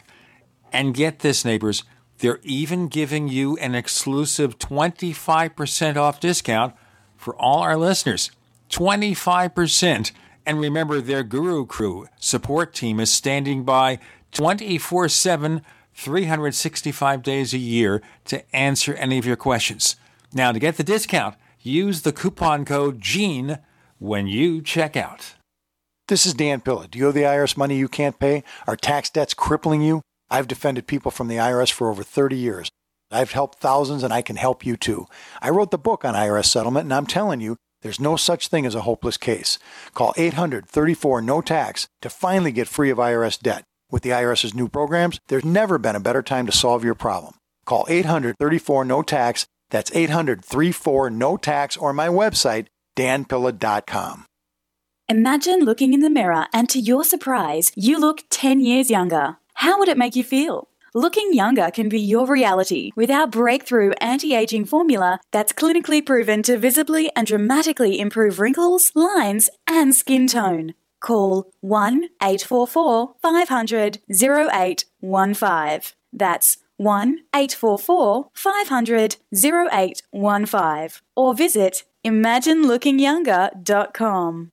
And get this, neighbors, they're even giving you an exclusive 25% off discount for all our listeners. 25%. And remember, their Guru Crew support team is standing by 24 7, 365 days a year to answer any of your questions. Now, to get the discount, use the coupon code GENE when you check out. This is Dan Pilla. Do you owe the IRS money you can't pay? Are tax debts crippling you? I've defended people from the IRS for over 30 years. I've helped thousands and I can help you too. I wrote the book on IRS settlement and I'm telling you, there's no such thing as a hopeless case. Call 800 34 no tax to finally get free of IRS debt. With the IRS's new programs, there's never been a better time to solve your problem. Call 800 34 no tax. That's 800 34 no tax or my website, danpilla.com. Imagine looking in the mirror and to your surprise, you look 10 years younger. How would it make you feel? Looking younger can be your reality with our breakthrough anti aging formula that's clinically proven to visibly and dramatically improve wrinkles, lines, and skin tone. Call 1 844 500 0815. That's 1 844 500 0815. Or visit imaginelookingyounger.com.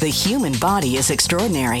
The human body is extraordinary.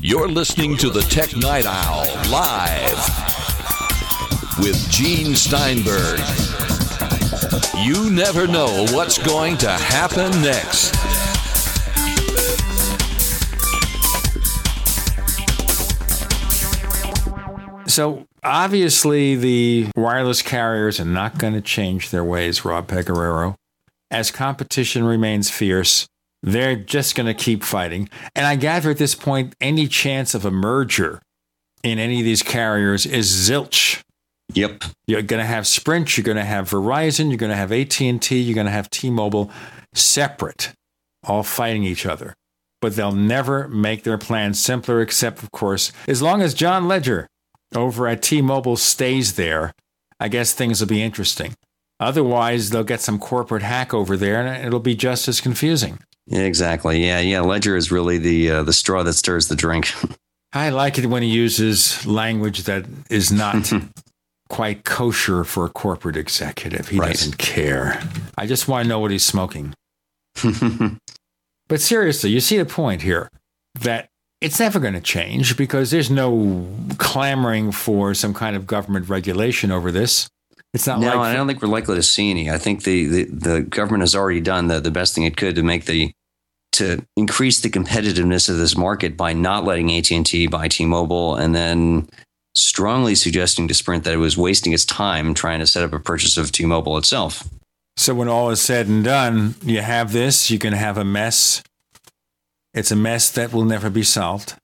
You're listening to the Tech Night Owl live with Gene Steinberg. You never know what's going to happen next. So obviously, the wireless carriers are not going to change their ways, Rob Pegoraro. As competition remains fierce, they're just going to keep fighting. And I gather at this point, any chance of a merger in any of these carriers is zilch. Yep. You're going to have Sprint, you're going to have Verizon, you're going to have AT&T, you're going to have T-Mobile separate, all fighting each other. But they'll never make their plans simpler except of course, as long as John Legere over at T-Mobile stays there, I guess things will be interesting. Otherwise, they'll get some corporate hack over there and it'll be just as confusing. Exactly. Yeah, yeah. Legere is really the uh, the straw that stirs the drink. I like it when he uses language that is not quite kosher for a corporate executive. He Right. doesn't care. I just want to know what he's smoking. but seriously, you see the point here that it's never going to change because there's no clamoring for some kind of government regulation over this. It's not no, like I don't think we're likely to see any. I think the, the, the government has already done the, the best thing it could to make the to increase the competitiveness of this market by not letting AT and T buy T-Mobile, and then strongly suggesting to Sprint that it was wasting its time trying to set up a purchase of T-Mobile itself. So when all is said and done, you have this, you can have a mess. It's a mess that will never be solved.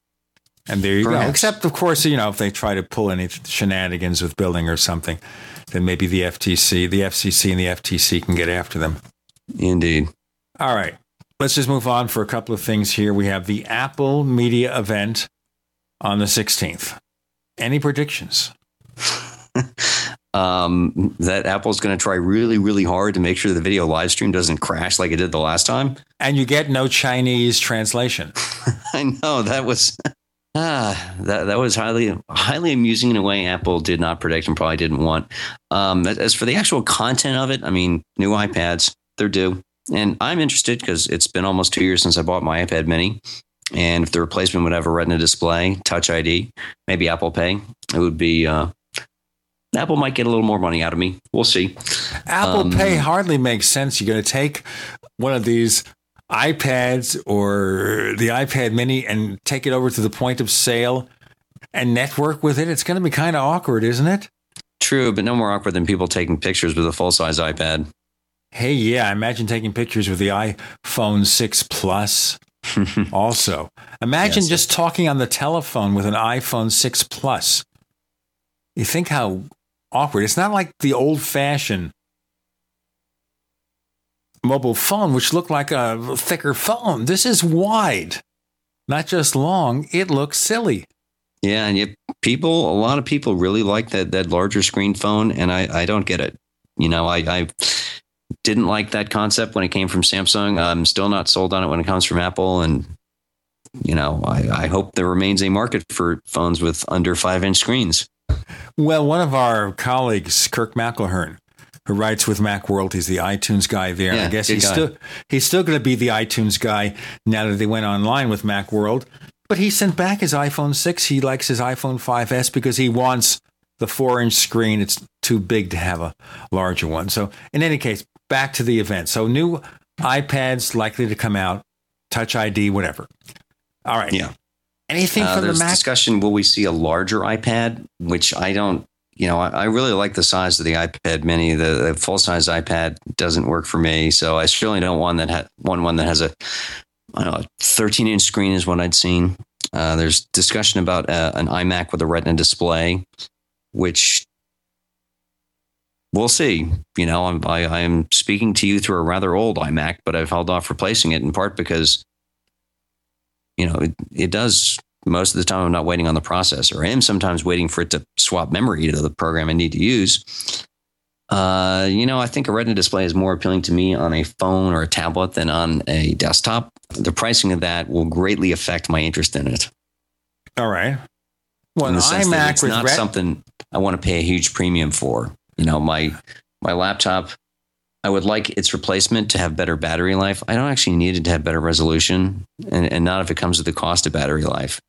And there you go. Except, of course, you know, if they try to pull any shenanigans with billing or something, then maybe the FTC, the FCC, and the FTC can get after them. Indeed. All right. Let's just move on for a couple of things here. We have the Apple Media event on the 16th. Any predictions? Um, that Apple's going to try really, really hard to make sure the video live stream doesn't crash like it did the last time. And you get no Chinese translation. I know that was ah that that was highly highly amusing in a way Apple did not predict and probably didn't want. Um, as- for the actual content of it, I mean, new iPads they're due, and I'm interested because it's been almost two years since I bought my iPad Mini, and if the replacement would have a Retina display, Touch ID, maybe Apple Pay, it would be. Uh, Apple might get a little more money out of me. We'll see. Apple Um, Pay hardly makes sense. You're going to take one of these iPads or the iPad mini and take it over to the point of sale and network with it. It's going to be kind of awkward, isn't it? True, but no more awkward than people taking pictures with a full size iPad. Hey, yeah, imagine taking pictures with the iPhone 6 Plus. also, imagine Yes. just talking on the telephone with an iPhone 6 Plus. You think how awkward. It's not like the old fashioned mobile phone, which looked like a thicker phone. This is wide, not just long. It looks silly. Yeah, and yet people, a lot of people really like that that larger screen phone, and I I don't get it. You know, I I didn't like that concept when it came from Samsung. I'm still not sold on it when it comes from Apple, and you know, I I hope there remains a market for phones with under five inch screens. Well, one of our colleagues, Kirk McElhearn, who writes with Macworld, he's the iTunes guy there. Yeah, I guess he's guy. still he's still going to be the iTunes guy now that they went online with Macworld. But he sent back his iPhone 6. He likes his iPhone 5S because he wants the four inch screen. It's too big to have a larger one. So, in any case, back to the event. So, new iPads likely to come out, Touch ID, whatever. All right. Yeah. Anything Uh, from the Mac? discussion. Will we see a larger iPad? Which I don't. You know, I, I really like the size of the iPad Mini. The, the full size iPad doesn't work for me, so I certainly don't want that. Ha- one one that has a I don't know, 13 inch screen is what I'd seen. Uh, there's discussion about uh, an iMac with a Retina display, which we'll see. You know, I'm, I, I am speaking to you through a rather old iMac, but I've held off replacing it in part because, you know, it, it does most of the time. I'm not waiting on the processor. I am sometimes waiting for it to swap memory to the program I need to use. Uh, you know, I think a Retina display is more appealing to me on a phone or a tablet than on a desktop. The pricing of that will greatly affect my interest in it. All right. Well, in an the sense that iMac it's not ret- something I want to pay a huge premium for. You know, my my laptop, I would like its replacement to have better battery life. I don't actually need it to have better resolution, and, and not if it comes with the cost of battery life.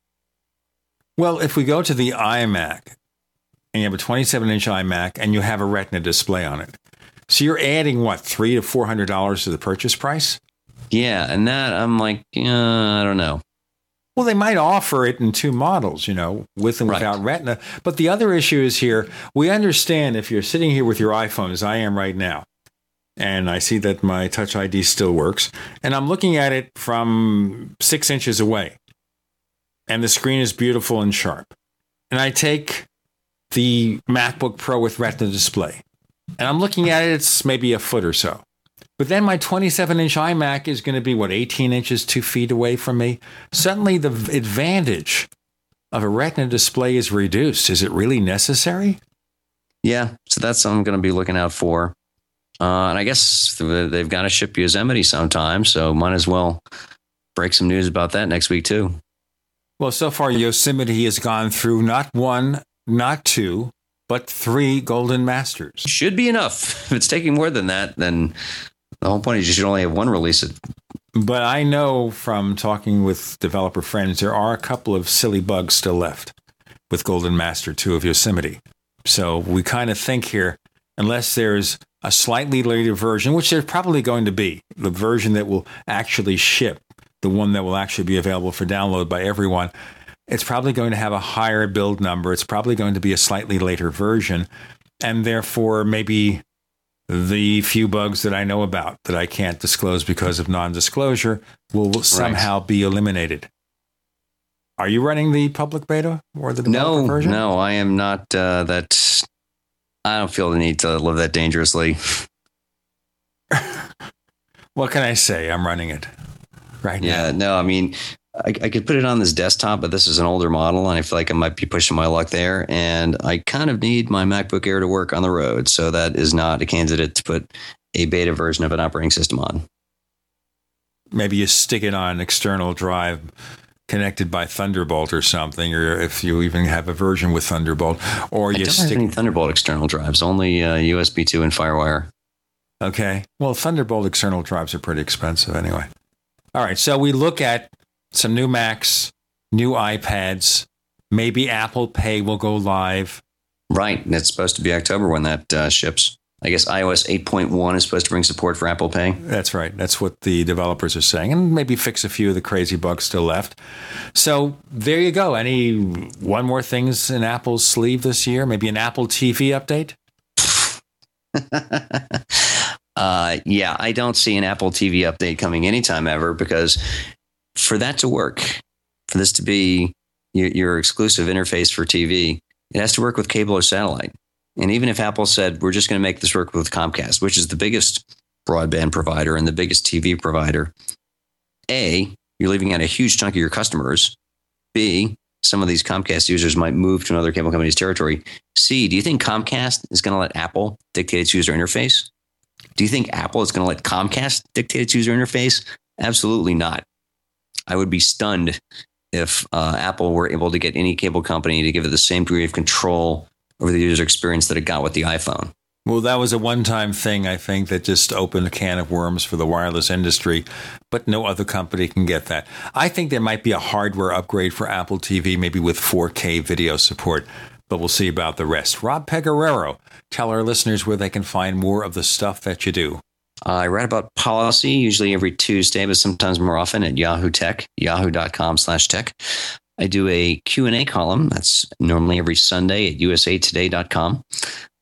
Well, if we go to the iMac and you have a 27 inch iMac and you have a Retina display on it, so you're adding what three to four hundred dollars to the purchase price? Yeah, and that I'm like, uh, I don't know. Well, they might offer it in two models, you know, with and without Retina. But the other issue is here. We understand if you're sitting here with your iPhone, as I am right now, and I see that my Touch ID still works, and I'm looking at it from six inches away, and the screen is beautiful and sharp. And I take the MacBook Pro with Retina display, and I'm looking at it, it's maybe a foot or so. But then my 27 inch iMac is going to be, what, 18 inches, two feet away from me? Suddenly the advantage of a Retina display is reduced. Is it really necessary? Yeah, so that's something I'm going to be looking out for. Uh, and I guess they've got to ship you Yosemite sometime, so might as well break some news about that next week too. Well, so far, Yosemite has gone through not one, not two, but three Golden Masters. Should be enough. If it's taking more than that, then the whole point is you should only have one release. But I know from talking with developer friends, there are a couple of silly bugs still left with Golden Master 2 of Yosemite. So we kind of think here, unless there's a slightly later version, which there's probably going to be, the version that will actually ship, the one that will actually be available for download by everyone, it's probably going to have a higher build number. It's probably going to be a slightly later version. And therefore, maybe the few bugs that I know about that I can't disclose because of non disclosure will somehow be eliminated. Are you running the public beta or the No, version? no, I am not. Uh, that I don't feel the need to live that dangerously. What can I say? I'm running it right yeah, no, I mean, I, I could put it on this desktop, but this is an older model, and I feel like I might be pushing my luck there. And I kind of need my MacBook Air to work on the road, so that is not a candidate to put a beta version of an operating system on. Maybe you stick it on an external drive connected by Thunderbolt or something, or if you even have a version with Thunderbolt, or I you don't stick. have any Thunderbolt external drives, only uh, USB 2 and FireWire. Okay. Well, Thunderbolt external drives are pretty expensive anyway. All right. So we look at some new Macs, new iPads. Maybe Apple Pay will go live. Right. And it's supposed to be October when that uh, ships. I guess iOS 8.1 is supposed to bring support for Apple Pay. That's right. That's what the developers are saying, and maybe fix a few of the crazy bugs still left. So there you go. Any one more things in Apple's sleeve this year? Maybe an Apple TV update. Uh, yeah, I don't see an Apple TV update coming anytime ever because for that to work, for this to be your, your exclusive interface for TV, it has to work with cable or satellite. And even if Apple said, we're just going to make this work with Comcast, which is the biggest broadband provider and the biggest TV provider, A, you're leaving out a huge chunk of your customers. B, some of these Comcast users might move to another cable company's territory. C, do you think Comcast is going to let Apple dictate its user interface? Do you think Apple is going to let Comcast dictate its user interface? Absolutely not. I would be stunned if uh, Apple were able to get any cable company to give it the same degree of control over the user experience that it got with the iPhone. Well, that was a one time thing, I think, that just opened a can of worms for the wireless industry, but no other company can get that. I think there might be a hardware upgrade for Apple TV, maybe with 4K video support, but we'll see about the rest. Rob Pegoraro, tell our listeners where they can find more of the stuff that you do. I write about policy usually every Tuesday, but sometimes more often at Yahoo Tech, yahoo.com slash tech. I do a Q&A column. That's normally every Sunday at usatoday.com.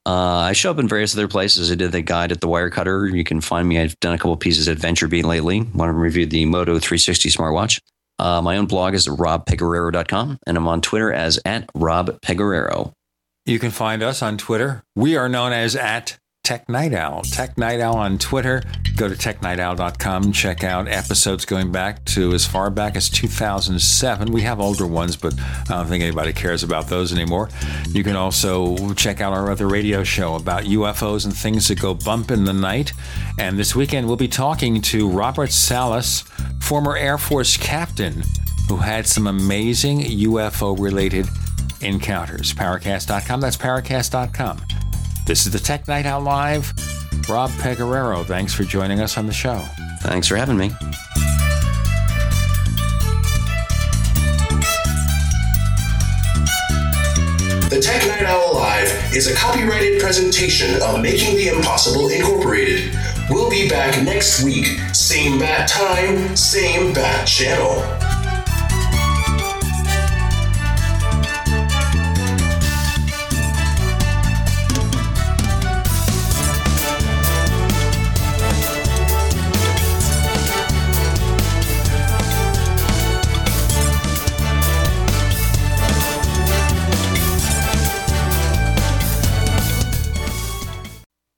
Uh, I show up in various other places. I did the guide at the Wirecutter. You can find me. I've done a couple pieces at VentureBeat lately. One of them reviewed the Moto 360 smartwatch. Uh, my own blog is robpegoraro.com, and I'm on Twitter as at Rob Pegoraro. You can find us on Twitter. We are known as at Tech Night Owl. Tech Night Owl on Twitter. Go to technightowl.com. Check out episodes going back to as far back as 2007. We have older ones, but I don't think anybody cares about those anymore. You can also check out our other radio show about UFOs and things that go bump in the night. And this weekend, we'll be talking to Robert Salas, former Air Force captain who had some amazing UFO related encounters. Paracast.com. That's Paracast.com. This is the Tech Night Owl Live. Rob Pegoraro, thanks for joining us on the show. Thanks for having me. The Tech Night Owl Live is a copyrighted presentation of Making the Impossible Incorporated. We'll be back next week, same bat time, same bat channel.